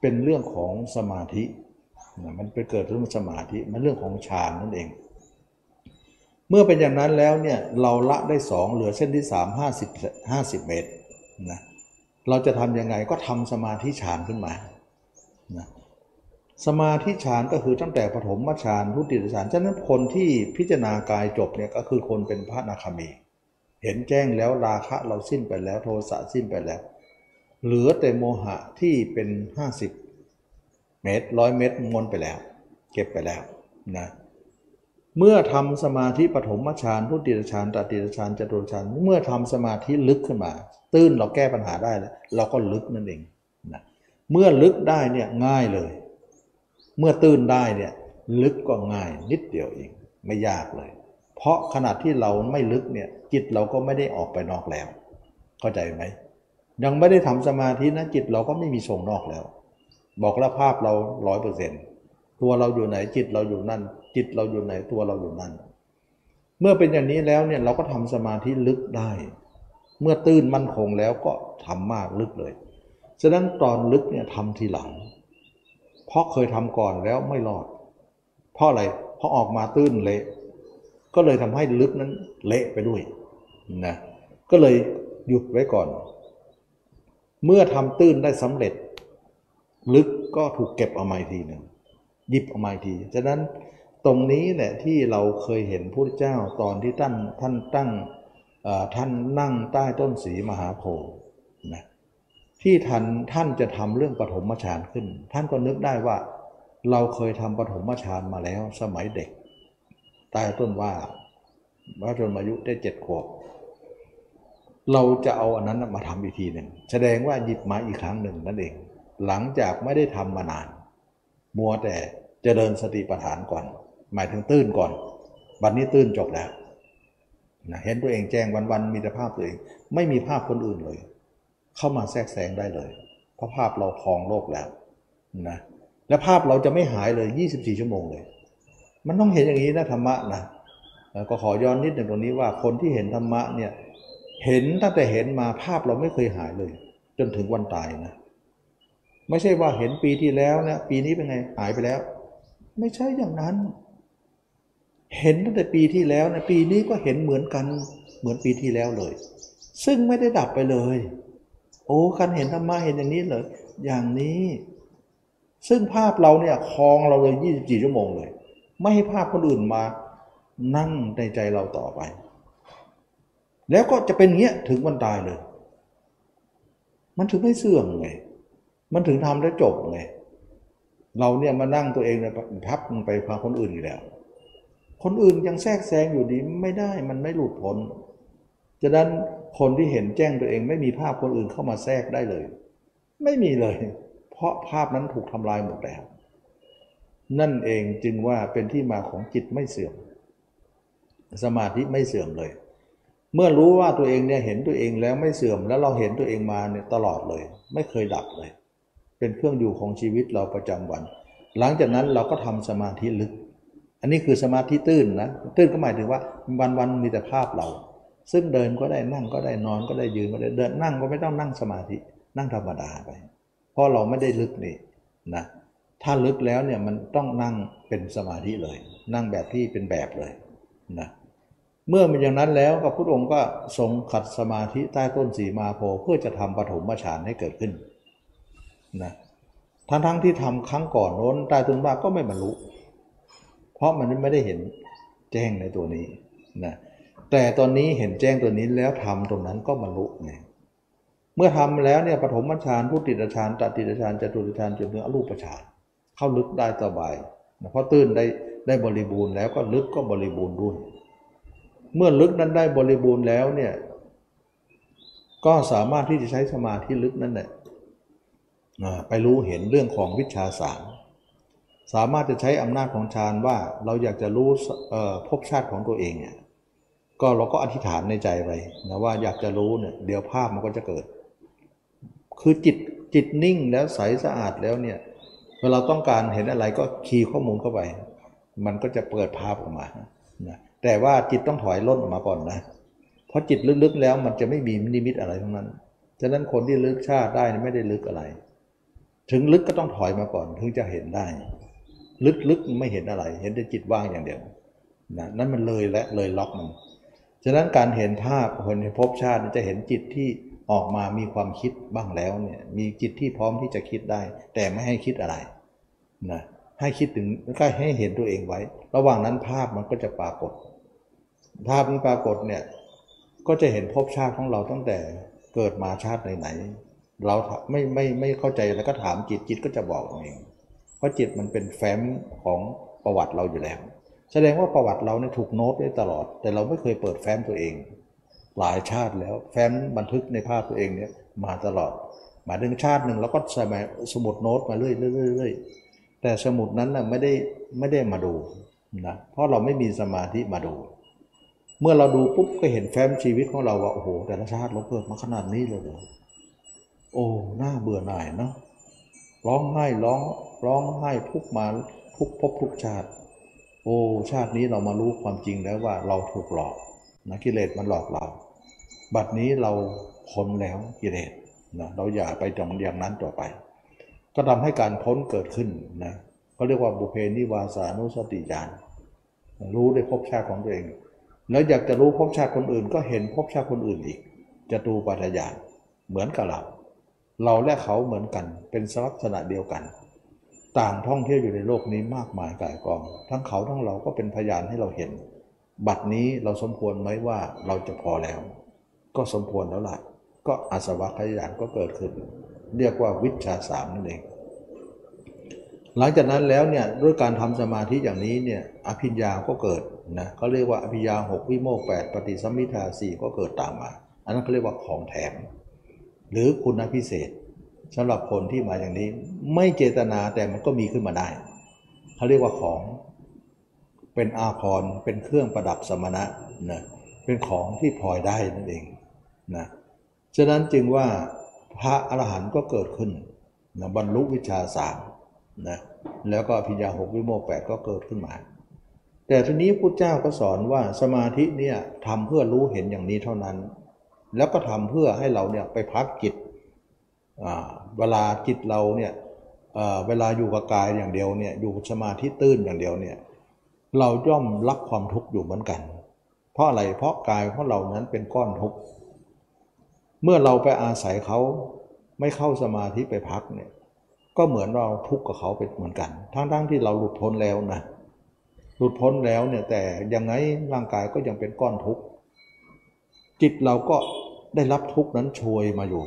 เป็นเรื่องของสมาธินะมันไปเกิดเรื่องสมาธิมันเรื่องของฌานนั่นเอง เมื่อเป็นอย่างนั้นแล้วเนี่ยเราละได้สองเหลือเส้นที่สามห้าสิบห้าสิบเมตรนะเราจะทำยังไงก็ทำสมาธิฌานขึ้นมานะสมาธิฌานก็คือตั้งแต่ปฐมฌานทุติยฌานฉะนั้นคนที่พิจารณากายจบเนี่ยก็คือคนเป็นพระนาคามี เห็นแจ้งแล้วราคะเราสิ้นไปแล้วโทสะสิ้นไปแล้ว เหลือแต่โมหะที่เป็น 50 เมตรร้อยเมตรมนไปแล้ว เก็บไปแล้วนะเมื่อทำสมาธิปฐมฌานทุติยฌานตติยฌานจตุฌานเมื่อทำสมาธิลึกขึ้นมา ตื้นเราแก้ปัญหาได้แล้วเราก็ลึกนั่นเองนะเมื่อลึกได้เนี่ยง่ายเลย เมื่อตื้นได้เนี่ยลึกก็ง่ายนิดเดียวเองไม่ยากเลย เพราะขนาดที่เราไม่ลึกเนี่ยจิตเราก็ไม่ได้ออกไปนอกแล้ว เข้าใจไหมยังไม่ได้ทำสมาธินะจิตเราก็ไม่มีส่งนอกแล้ว บอกล้วภาพเราร้อยเปอร์เซ็นต์ตัวเราอยู่ไหนจิตเราอยู่นั่น จิตเราอยู่ไหนตัวเราอยู่นั่น เมื่อเป็นอย่างนี้แล้วเนี่ยเราก็ทำสมาธิลึกได้ เมื่อตื้นมั่นคงแล้วก็ทำมากลึกเลยฉะนั้นตอนลึกเนี่ยทำทีหลัง เพราะเคยทำก่อนแล้วไม่รอด เพราะอะไรเพราะออกมาตื้นเละก็เลยทำให้ลึกนั้นเละไปด้วย นะก็เลยหยุดไว้ก่อน เมื่อทำตื้นได้สำเร็จ ลึกก็ถูกเก็บเอามาทีหนึ่งหยิบเอามาทีฉะนั้นตรงนี้แหละที่เราเคยเห็นพระเจ้าตอนที่ท่านท่านตั้งท่านนั่งใต้ต้นสีมหาโพธิ์นะที่ท่านท่านจะทำเรื่องปฐมฌานขึ้น ท่านก็นึกได้ว่า เราเคยทำปฐมฌานมาแล้วสมัยเด็กใต้ต้นว่าว่าจนอายุได้เจ็ดขวบ เราจะเอาอันนั้นมาทำอีกทีหนึ่งแสดงว่าหยิบมาอีกครั้งหนึ่งนั่นเอง หลังจากไม่ได้ทำมานาน มัวแต่เจริญสติปัฏฐานก่อน หมายถึงตื้นก่อนวันนี้ตื้นจบแล้วนะเห็นตัวเองแจ้งวันๆมีแต่ภาพตัวเอง ไม่มีภาพคนอื่นเลย เข้ามาแทรกแซงได้เลย เพราะภาพเราครองโลกแล้วนะและภาพเราจะไม่หายเลย 24 ชั่วโมงเลย มันต้องเห็นอย่างนี้นะธรรมะนะก็ขอย้อนนิดหนึ่งตรงนี้ว่าคนที่เห็นธรรมะเนี่ย เห็นตั้งแต่เห็นมาภาพเราไม่เคยหายเลย จนถึงวันตายนะ ไม่ใช่ว่าเห็นปีที่แล้วนะปีนี้เป็นไงหายไปแล้ว ไม่ใช่อย่างนั้น เห็นตั้งแต่ปีที่แล้วนะปีนี้ก็เห็นเหมือนกันเหมือนปีที่แล้วเลย ซึ่งไม่ได้ดับไปเลย โอ้คันเห็นธรรมะเห็นอย่างนี้เลยอย่างนี้ ซึ่งภาพเราเนี่ยคลองเราเลย 24 ชั่วโมงเลย ไม่ให้ภาพคนอื่นมานั่งในใจเราต่อไป แล้วก็จะเป็นเงี้ยถึงวันตายเลย มันถึงไม่เสื่อมไง มันถึงทำแล้วจบไง เราเนี่ยมานั่งตัวเองเนี่ยพับมันไปพาคนอื่นอยู่แล้ว คนอื่นยังแทรกแซงอยู่ดีไม่ได้มันไม่หลุดพ้นฉะนั้นคนที่เห็นแจ้งตัวเองไม่มีภาพคนอื่นเข้ามาแทรกได้เลย ไม่มีเลย เพราะภาพนั้นถูกทำลายหมดแล้ว นั่นเองจึงว่าเป็นที่มาของจิตไม่เสื่อม สมาธิไม่เสื่อมเลย เมื่อรู้ว่าตัวเองเนี่ยเห็นตัวเองแล้วไม่เสื่อมแล้วเราเห็นตัวเองมาเนี่ยตลอดเลย ไม่เคยดับเลย เป็นเครื่องอยู่ของชีวิตเราประจำวัน หลังจากนั้นเราก็ทำสมาธิลึก อันนี้คือสมาธิตื้นนะตื้นก็หมายถึงว่าวันวันมีแต่ภาพเรา ซึ่งเดินก็ได้นั่งก็ได้นอนก็ได้ยืนก็ได้เดินนั่งก็ไม่ต้องนั่งสมาธินั่งธรรมดาไป เพราะเราไม่ได้ลึกนี่นะถ้าลึกแล้วเนี่ยมันต้องนั่งเป็นสมาธิเลย นั่งแบบที่เป็นแบบเลยนะเเมื่อมันอย่างนั้นแล้วก็พุทธองค์ก็ทรงขัดสมาธิใต้ต้นสีมาโพเพื่อจะทำปฐมฌานให้เกิดขึ้นนะทั้งทั้งที่ทำครั้งก่อนโน้นใต้ต้นว่าก็ไม่บรรลุ เพราะมันไม่ได้เห็นแจ้งในตัวนี้นะแต่ตอนนี้เห็นแจ้งตัวนี้แล้วทำตรงนั้นก็บรรลุไงเมื่อทำแล้วเนี่ยปฐมฌานพุทธิฌานตัติฌานจตุตฌานจนถึงอรูปฌานเข้าลึกได้สบายนะเพราะตื้นได้ได้บริบูรณ์แล้วก็ลึกก็บริบูรณ์ด้วย เมื่อลึกนั้นได้บริบูรณ์แล้วเนี่ย ก็สามารถที่จะใช้สมาธิลึกนั้นแหละไปรู้เห็นเรื่องของวิชาสามสามารถจะใช้อำนาจของฌานว่าเราอยากจะรู้ภพชาติของตัวเองเนี่ยก็เราก็อธิษฐานในใจไปนะว่าอยากจะรู้เนี่ยเดี๋ยวภาพมันก็จะเกิด คือจิตจิตนิ่งแล้วใสสะอาดแล้วเนี่ยเวลาต้องการเห็นอะไรก็คีย์ข้อมูลเข้าไป มันก็จะเปิดภาพออกมานะ แต่ว่าจิตต้องถอยล่นออกมาก่อนนะ เพราะจิตลึกๆแล้วมันจะไม่มีนิมิตอะไรทั้งนั้น ฉะนั้นคนที่ลึกชาติได้ไม่ได้ลึกอะไร ถึงลึกก็ต้องถอยมาก่อนถึงจะเห็นได้ ลึกๆไม่เห็นอะไร เห็นแต่จิตว่างอย่างเดียวนะนั่นมันเลยและเลยล็อกมัน ฉะนั้นการเห็นภาพคนในภพชาติจะเห็นจิตที่ออกมามีความคิดบ้างแล้วเนี่ย มีจิตที่พร้อมที่จะคิดได้ แต่ไม่ให้คิดอะไรนะให้คิดถึงก็ให้เห็นตัวเองไว้ ระหว่างนั้นภาพมันก็จะปรากฏ ภาพนี้ปรากฏเนี่ยก็จะเห็นภพชาติของเราตั้งแต่เกิดมาชาติไหนๆเราไม่ไม่ไม่เข้าใจแล้วก็ถามจิตจิตก็จะบอกเอง เพราะจิตมันเป็นแฟ้มของประวัติเราอยู่แล้ว แสดงว่าประวัติเราเนี่ยถูกโน้ตไว้ตลอด แต่เราไม่เคยเปิดแฟ้มตัวเอง หลายชาติแล้วแฟ้มบันทึกในภาพตัวเองเนี่ยมาตลอดหมายถึงชาติหนึ่งเราก็สมัยสมุดโน้ตมาเรื่อยๆแต่สมุดนั้นนะไม่ได้ไม่ได้มาดูนะเพราะเราไม่มีสมาธิมาดู เมื่อเราดูปุ๊บก็เห็นแฟ้มชีวิตของเราว่าโอ้โห แต่ละชาติเราเกิดมาขนาดนี้เลยเหรอโอ้หน้าเบื่อหน่ายเนาะร้องไห้ร้องร้องไห้ทุกมาทุกพบทุกชาติ โอ้ชาตินี้เรามารู้ความจริงแล้วว่าเราถูกหลอกนะกิเลสมันหลอกเรา บัดนี้เราพ้นแล้วกิเลสนะเราอย่าไปจองอย่างนั้นต่อไป ก็ทำให้การพ้นเกิดขึ้นนะก็เรียกว่าบุเพนิวาสานุสติญาณรู้ได้พบชาติของตัวเอง แล้วอยากจะรู้ภพชาติคนอื่น ก็เห็นภพชาติคนอื่นอีกจะตูปัฏญาณเหมือนกับเรา เราและเขาเหมือนกัน เป็นลักษณะเดียวกัน ต่างท่องเที่ยวอยู่ในโลกนี้มากมายกายกอง ทั้งเขาทั้งเราก็เป็นพยานให้เราเห็น บัดนี้เราสมควรไหมว่าเราจะพอแล้ว ก็สมควรแล้วล่ะ ก็อาสวะขยานก็เกิดขึ้น เรียกว่าวิชาสามนั่นเองหลังจากนั้นแล้วเนี่ยด้วยการทำสมาธิอย่างนี้เนี่ยอภิญญาก็เกิด นะเขาเรียกว่าอภิญาหกวิโมกแปดปฏิสัมมิทาสี่ก็เกิดตามมา อันนั้นเขาเรียกว่าของแถม หรือคุณพิเศษสำหรับคนที่มาอย่างนี้ไม่เจตนาแต่มันก็มีขึ้นมาได้เขาเรียกว่าของเป็นอาภรณ์เป็นเครื่องประดับสมณะนะเป็นของที่พลอยได้นั่นเองนะฉะนั้นจึงว่าพระอรหันต์ก็เกิดขึ้นนะบรรลุวิชาสามนะแล้วก็พิญญาหกวิโมกแปดก็เกิดขึ้นมา แต่ทีนี้พุทธเจ้าก็สอนว่าสมาธิเนี่ยทำเพื่อรู้เห็นอย่างนี้เท่านั้น แล้วก็ทำเพื่อให้เราเนี่ยไปพักจิตเวลาจิตเราเนี่ยเวลาอยู่กับกายอย่างเดียวเนี่ยอยู่สมาธิตื้นอย่างเดียวเนี่ยเราย่อมรับความทุกข์อยู่เหมือนกัน เพราะอะไรเพราะกายของเรานั้นเป็นก้อนทุกข์เมื่อเราไปอาศัยเขาไม่เข้าสมาธิไปพักเนี่ยก็เหมือนเราทุกข์กับเขาเป็นเหมือนกัน ทั้งๆทที่เราหลุดพ้นแล้วนะ หลุดพ้นแล้วเนี่ยแต่ยังไงร่างกายก็ยังเป็นก้อนทุกข์จิตเราก็ได้รับทุกข์นั้นช่วยมาอยู่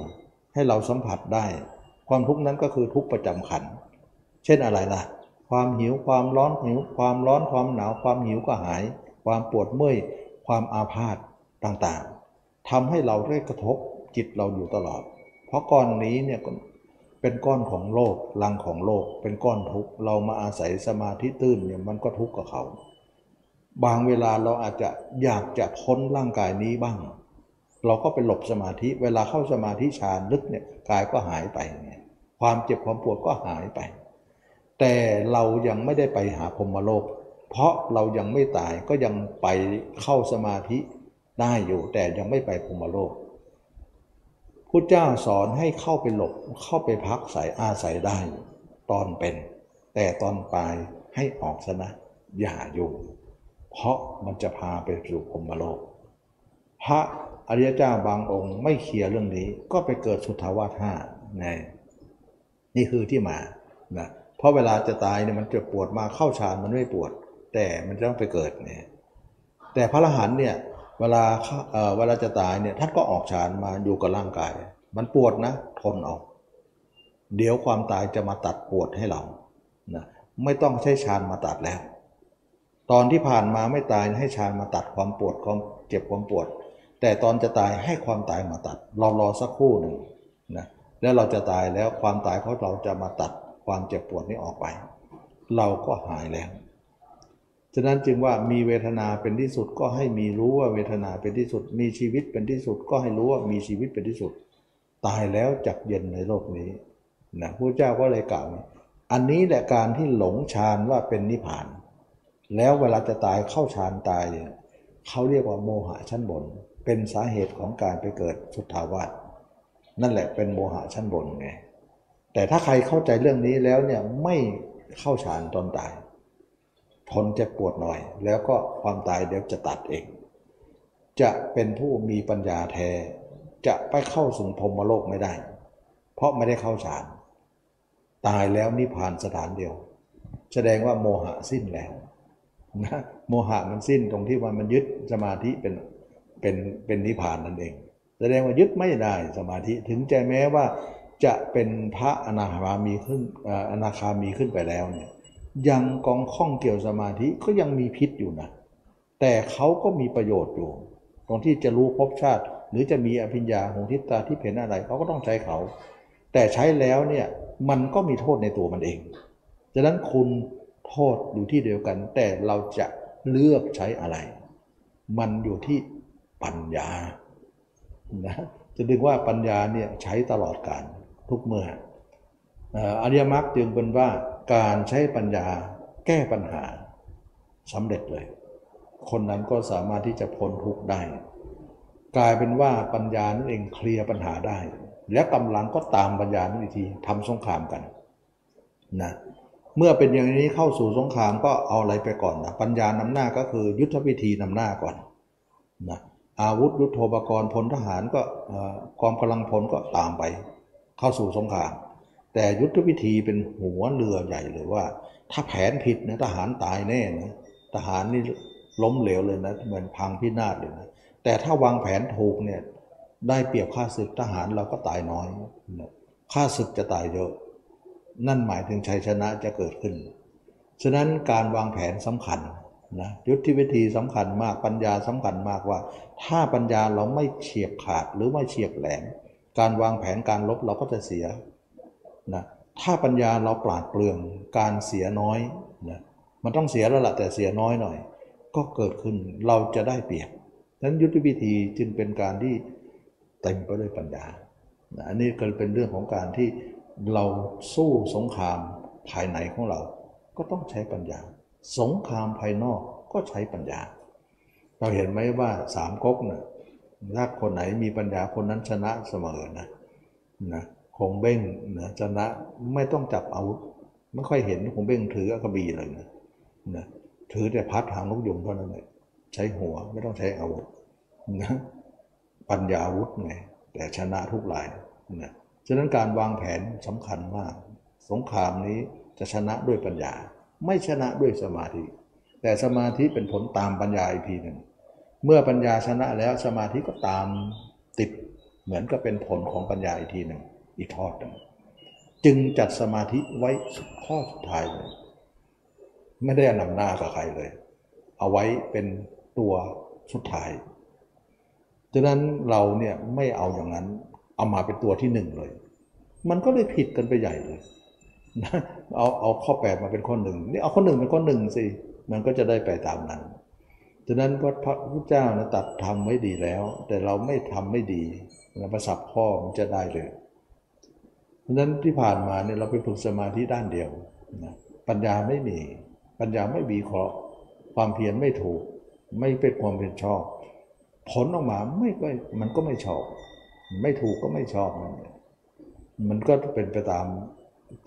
ให้เราสัมผัสได้ ความทุกข์นั้นก็คือทุกข์ประจำขัน เช่นอะไรล่ะ ความหิวความร้อนหิวความร้อนความหนาวความหิวก็หาย ความปวดเมื่อยความอาพาธต่างๆทำให้เราได้กระทบจิตเราอยู่ตลอด เพราะก้อนนี้เนี่ย เป็นก้อนของโลกลังของโลก เป็นก้อนทุกข์เรามาอาศัยสมาธิตื้นเนี่ยมันก็ทุกข์กับเขา บางเวลาเราอาจจะอยากจะพ้นร่างกายนี้บ้าง เราก็ไปหลบสมาธิเวลาเข้าสมาธิฌานลึกเนี่ยกายก็หายไปเนี่ยความเจ็บความปวดก็หายไป แต่เรายังไม่ได้ไปหาพรมโลก เพราะเรายังไม่ตายก็ยังไปเข้าสมาธิได้อยู่แต่ยังไม่ไปพรมโลก พุทธเจ้าสอนให้เข้าไปหลบเข้าไปพักสายอาศัยได้ ตอนเป็น แต่ตอนปลายให้ออกซะนะอย่าอยู่เพราะมันจะพาไปสู่พรมโลก พระอริยเจ้าบางองค์ไม่เคลียร์เรื่องนี้ก็ไปเกิดสุทธาวาสห้าในนี่คือที่มานะเพราะเวลาจะตายเนี่ยมันจะปวดมาเข้าฌานมันไม่ปวด แต่มันต้องไปเกิดเนี่ยแต่พระอรหันต์เนี่ย เวลาเวลาจะตายเนี่ยท่านก็ออกฌานมาอยู่กับร่างกาย มันปวดนะทนเอาเดี๋ยวความตายจะมาตัดปวดให้เรานะไม่ต้องใช้ฌานมาตัดแล้ว ตอนที่ผ่านมาไม่ตายให้ฌานมาตัดความปวดความเจ็บความปวด แต่ตอนจะตายให้ความตายมาตัด เรารอสักครู่หนึ่งนะแล้วเราจะตายแล้วความตายของเราจะมาตัดความเจ็บปวดนี้ออกไป เราก็หายแล้ว ฉะนั้นจึงว่ามีเวทนาเป็นที่สุดก็ให้มีรู้ว่าเวทนาเป็นที่สุด มีชีวิตเป็นที่สุด ก็ให้รู้ว่ามีชีวิตเป็นที่สุด ตายแล้วจักเย็นในโลกนี้นะพระเจ้าก็เลยกล่าวอันนี้แหละการที่หลงฌานว่าเป็นนิพพาน แล้วเวลาจะตายเข้าฌานตายเนี่ยเขาเรียกว่าโมหะชั้นบน เป็นสาเหตุของการไปเกิดสุทธาวาสนั่นแหละเป็นโมหะชั้นบนไงแต่ถ้าใครเข้าใจเรื่องนี้แล้วเนี่ยไม่เข้าฌานตอนตาย ทนเจ็บปวดหน่อย แล้วก็ความตายเดี๋ยวจะตัดเอง จะเป็นผู้มีปัญญาแท้จะไปเข้าสู่พรมโลกไม่ได้ เพราะไม่ได้เข้าฌาน ตายแล้วนิพพานสถานเดียว แสดงว่าโมหะสิ้นแล้วนะโมหะมันสิ้นตรงที่ว่ามันยึดสมาธิเป็นเป็นเป็นนิพพานนั่นเอง แสดงว่ายึดไม่ได้สมาธิถึงใจแม้ว่าจะเป็นพระอนาคามีขึ้นอนาคามีขึ้นไปแล้วเนี่ย ยังกองข้องเกี่ยวสมาธิก็ยังมีพิษอยู่นะ แต่เขาก็มีประโยชน์อยู่ ตรงที่จะรู้ภพชาติ หรือจะมีอภิญญาของทิฏฐาที่เห็นอะไรเขาก็ต้องใช้เขา แต่ใช้แล้วเนี่ยมันก็มีโทษในตัวมันเองดังนั้นคุณโทษอยู่ที่เดียวกัน แต่เราจะเลือกใช้อะไร มันอยู่ที่ปัญญานะจะดึงว่าปัญญาเนี่ยใช้ตลอดการทุกเมื่อ อริยมรรคจึงเป็นว่าการใช้ปัญญาแก้ปัญหาสำเร็จเลย คนนั้นก็สามารถที่จะพ้นทุกข์ได้ กลายเป็นว่าปัญญานั่นเองเคลียร์ปัญหาได้ และกำลังก็ตามปัญญานั่นอีกทีทำสงครามกันนะเมื่อเป็นอย่างนี้เข้าสู่สงครามก็เอาอะไรไปก่อนนะปัญญานำหน้าก็คือยุทธวิธีนำหน้าก่อนนะอาวุธยุทโธปกรณ์พลทหารก็กองกำลังพลก็ตามไป เข้าสู่สงคราม แต่ยุทธวิธีเป็นหัวเรือใหญ่เลยว่า ถ้าแผนผิดนะทหารตายแน่นะทหารนี่ล้มเหลวเลยนะเหมือนพังพินาศเลยนะแต่ถ้าวางแผนถูกเนี่ยได้เปรียบค่าศึกทหารเราก็ตายน้อยค่าศึกจะตายเยอะ นั่นหมายถึงชัยชนะจะเกิดขึ้น ฉะนั้นการวางแผนสำคัญนะยุทธวิธีสำคัญมากปัญญาสำคัญมากว่า ถ้าปัญญาเราไม่เฉียบขาดหรือไม่เฉียบแหลมการวางแผนการลบเราก็จะเสีย นะถ้าปัญญาเราปราดเปรื่องการเสียน้อยนะมันต้องเสียแล้วละแต่เสียน้อยหน่อย ก็เกิดขึ้นเราจะได้เปรียบนั้นยุทธวิธีจึงเป็นการที่เต็มไปด้วยปัญญาอันนี้ก็เป็นเรื่องของการที่เราสู้สงครามภายในของเรา ก็ต้องใช้ปัญญา สงครามภายนอกก็ใช้ปัญญา เราเห็นไหมว่าสามก๊กนะ่ะถ้าคนไหนมีปัญญาคนนั้นชนะเสมอนะนะ คงเบ้งนะชนะไม่ต้องจับอาวุธ ไม่ค่อยเห็นคงเบ้งถือกระบี่เลยนะนะถือแต่พัดหางนกยุงเท่านั้นเลยใช้หัวไม่ต้องใช้อาวุธนะปัญญาอาวุธไงแต่ชนะทุกรายนะฉะนั้นการวางแผนสำคัญมาก สงครามนี้จะชนะด้วยปัญญา ไม่ชนะด้วยสมาธิ แต่สมาธิเป็นผลตามปัญญาอีกทีหนึ่งเมื่อปัญญาชนะแล้วสมาธิก็ตามติดเหมือนกับเป็นผลของปัญญาอีกทีหนึ่ง อีกทอดหนึ่งจึงจัดสมาธิไว้ข้อสุดท้ายเลย ไม่ได้นำหน้ากับใครเลย เอาไว้เป็นตัวสุดท้ายฉะนั้นเราเนี่ยไม่เอาอย่างนั้น เอามาเป็นตัวที่หนึ่งเลย มันก็เลยผิดกันไปใหญ่เลยนะเอาเอาข้อแปดมาเป็นข้อหนึ่งนี่เอาข้อหนึ่งเป็นข้อหนึ่งสิมันก็จะได้ไปตามนั้นฉะนั้นพระพุทธเจ้านะตัดทำไว้ดีแล้ว แต่เราไม่ทำไม่ดีนะประสับข้อมันจะได้เลย ฉะนั้นที่ผ่านมาเนี่ยเราไปฝึกสมาธิด้านเดียวนะปัญญาไม่มี ปัญญาไม่มีเคราะห์ ความเพียรไม่ถูก ไม่เป็นความเป็นชอบ ผลออกมาไม่ก็มันก็ไม่ชอบ ไม่ถูกก็ไม่ชอบมันมันก็เป็นไปตาม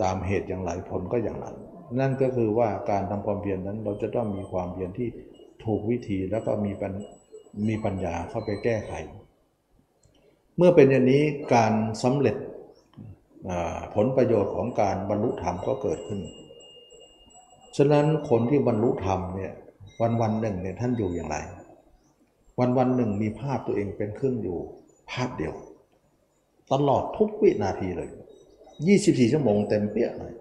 ตามเหตุอย่างไรผลก็อย่างนั้น นั่นก็คือว่าการทำความเพียรนนั้นเราจะต้องมีความเพียรที่ถูกวิธีแล้วก็มีปัญมีปัญญาเข้าไปแก้ไข เมื่อเป็นอย่างนี้การสำเร็จ ผลประโยชน์ของการบรรลุธรรมก็เกิดขึ้น ฉะนั้นคนที่บรรลุธรรมเนี่ยวันวันหนึ่งเนี่ยท่านอยู่อย่างไร วันวันหนึ่งมีภาพตัวเองเป็นเครื่องอยู่ภาพเดียว ตลอดทุกวินาทีเลย 24 ชั่วโมงเต็มเปี้ยเลย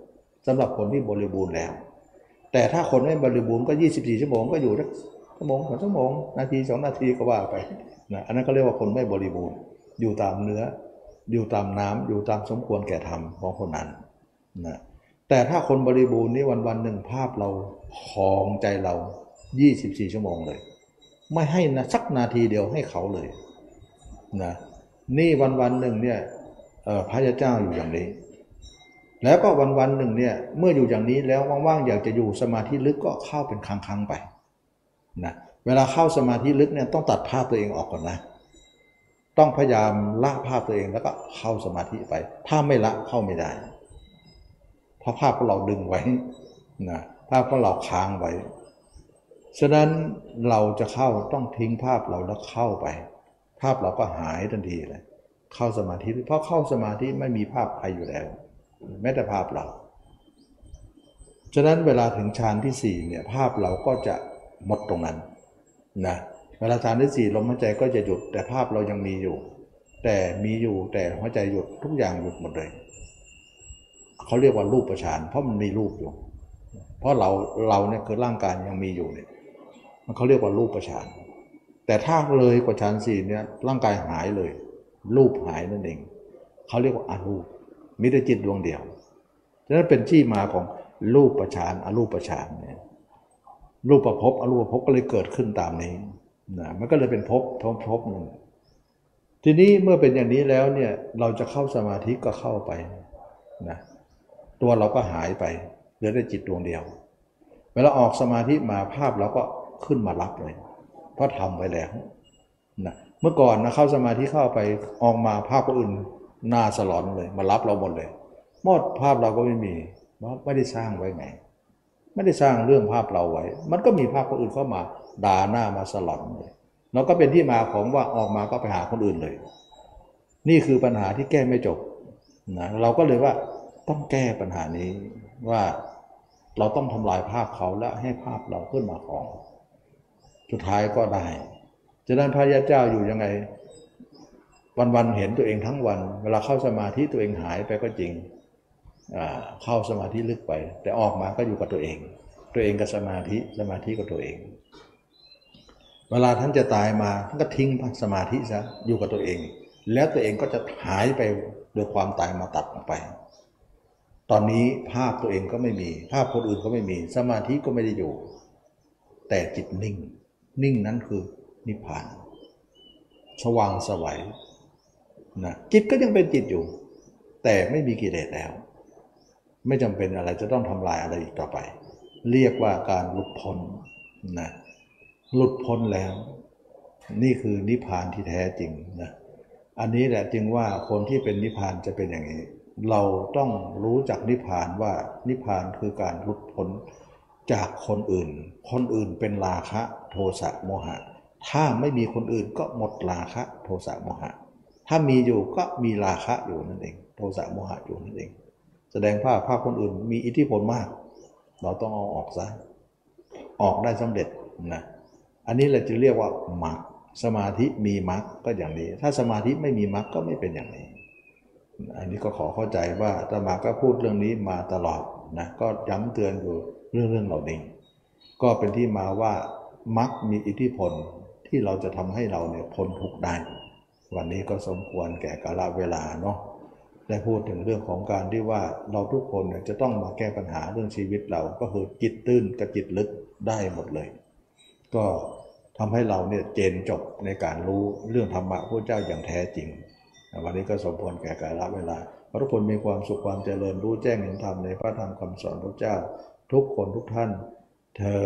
สำหรับคนที่บริบูรณ์แล้ว แต่ถ้าคนไม่บริบูรณ์ก็ 24 ชั่วโมงก็อยู่สักชั่วโมงสองชั่วโมง นาทีสองนาทีก็ว่าไปนะอันนั้นก็เรียกว่าคนไม่บริบูรณ์อยู่ตามเนื้อ อยู่ตามน้ำอยู่ตามสมควรแก่ธรรมของคนนั้นนะแต่ถ้าคนบริบูรณ์นี่วันวันหนึ่งภาพเราคลองใจเรา 24 ชั่วโมงเลย ไม่ให้นะสักนาทีเดียวให้เขาเลยนะนี่วันวันหนึ่งเนี่ยพระเจ้าอยู่อย่างนี้ แล้วก็วันวันหนึ่งเนี่ยเมื่ออยู่อย่างนี้แล้วว่างๆอยากจะอยู่สมาธิลึกก็เข้าเป็นครั้งๆไปนะเวลาเข้าสมาธิลึกเนี่ยต้องตัดภาพตัวเองออกก่อนนะ ต้องพยายามละภาพตัวเองแล้วก็เข้าสมาธิไป ถ้าไม่ละเข้าไม่ได้ เพราะภาพของเราดึงไว้นะภาพของเราค้างไว้ ฉะนั้นเราจะเข้าต้องทิ้งภาพเราแล้วเข้าไป ภาพเราก็หายทันทีเลย เข้าสมาธิเพราะเข้าสมาธิไม่มีภาพใครอยู่แล้ว แม้แต่ภาพเรา ฉะนั้นเวลาถึงฌานที่สี่เนี่ยภาพเราก็จะหมดตรงนั้นนะเวลาฌานที่สี่ลมหายใจก็จะหยุด แต่ภาพเรายังมีอยู่ แต่มีอยู่แต่หัวใจหยุดทุกอย่างหยุดหมดเลยเขาเรียกว่ารูปประชานเพราะมันมีรูปอยู่ เพราะเราเราเนี่ยคือร่างกายยังมีอยู่เนี่ยมันเขาเรียกว่ารูปประชานแต่ถ้าเลยกว่าฌานสี่เนี่ยร่างกายหายเลย รูปหายนั่นเองเขาเรียกว่าอารูปมิตรจิตดวงเดียวฉะนั้นเป็นที่มาของรูปประชานอรูปประชานเนี่ยรูปประพบอรูปประพบก็เลยเกิดขึ้นตามนี้ นะมันก็เลยเป็นภพภพภพหนึ่งทีนี้เมื่อเป็นอย่างนี้แล้วเนี่ยเราจะเข้าสมาธิก็เข้าไปนะตัวเราก็หายไปเหลือแต่จิตดวงเดียว เวลาออกสมาธิมาภาพเราก็ขึ้นมารับเลย เพราะทำไว้แล้วนะเมื่อก่อนนะเข้าสมาธิเข้าไปออกมาภาพคนอื่นหน้าสลอนเลย มารับเราหมดเลยหมดภาพเราก็ไม่มีเพราะไม่ได้สร้างไว้ไง ไม่ได้สร้างเรื่องภาพเราไว้ มันก็มีภาพคนอื่นเข้ามา ด่าหน้ามาสลอนเลยเราก็เป็นที่มาของว่าออกมาก็ไปหาคนอื่นเลย นี่คือปัญหาที่แก้ไม่จบนะเราก็เลยว่าต้องแก้ปัญหานี้ว่าเราต้องทำลายภาพเขาแล้วให้ภาพเราขึ้นมาของ สุดท้ายก็ได้ฉะนั้นพระยาเจ้าอยู่ยังไง วันๆเห็นตัวเองทั้งวัน เวลาเข้าสมาธิตัวเองหายไปก็จริงเข้าสมาธิลึกไป แต่ออกมาก็อยู่กับตัวเอง ตัวเองกับสมาธิสมาธิกับตัวเอง เวลาท่านจะตายมาท่านก็ทิ้งสมาธิซะอยู่กับตัวเอง แล้วตัวเองก็จะหายไปโดยความตายมาตัดออกไป ตอนนี้ภาพตัวเองก็ไม่มี ภาพคนอื่นก็ไม่มี สมาธิก็ไม่ได้อยู่ แต่จิตนิ่ง นิ่งนั้นคือนิพพาน สว่างสวัยนะจิตก็ยังเป็นจิตอยู่ แต่ไม่มีกิเลสแล้ว ไม่จำเป็นอะไรจะต้องทำลายอะไรอีกต่อไป เรียกว่าการหลุดพ้นนะ หลุดพ้นแล้ว นี่คือนิพพานที่แท้จริงนะอันนี้แหละจึงว่าคนที่เป็นนิพพานจะเป็นอย่างนี้ เราต้องรู้จักนิพพานว่านิพพานคือการหลุดพ้นจากคนอื่น คนอื่นเป็นราคะโทสะโมหะ ถ้าไม่มีคนอื่นก็หมดราคะโทสะโมหะ ถ้ามีอยู่ก็มีราคะอยู่นั่นเอง โทสะโมหะอยู่นั่นเอง แสดงภาพภาพคนอื่นมีอิทธิพลมาก เราต้องเอาออกซะ ออกได้สำเร็จนะ อันนี้เราจะเรียกว่ามรรคสมาธิมีมรรคก็อย่างนี้ ถ้าสมาธิไม่มีมรรคก็ไม่เป็นอย่างนี้ อันนี้ก็ขอเข้าใจว่าอาตมาก็พูดเรื่องนี้มาตลอดนะก็ย้ำเตือนอยู่เรื่องเรื่องเหล่านี้ก็เป็นที่มาว่ามรรคมีอิทธิพลที่เราจะทำให้เราเนี่ยพ้นทุกข์ได้ วันนี้ก็สมควรแก่กาลเวลาเนาะได้พูดถึงเรื่องของการที่ว่าเราทุกคนเนี่ยจะต้องมาแก้ปัญหาเรื่องชีวิตเราก็คือจิตตื้นกับจิตลึกได้หมดเลย ก็ ทำให้เราเนี่ยเจนจบในการรู้เรื่องธรรมะพระเจ้าอย่างแท้จริง วันนี้ก็สมควรแก่กาลเวลาพระทุกคนมีความสุขความเจริญรู้แจ้งเห็นธรรมในพระธรรมคำสอนพระเจ้า ทุกคนทุกท่านเทอ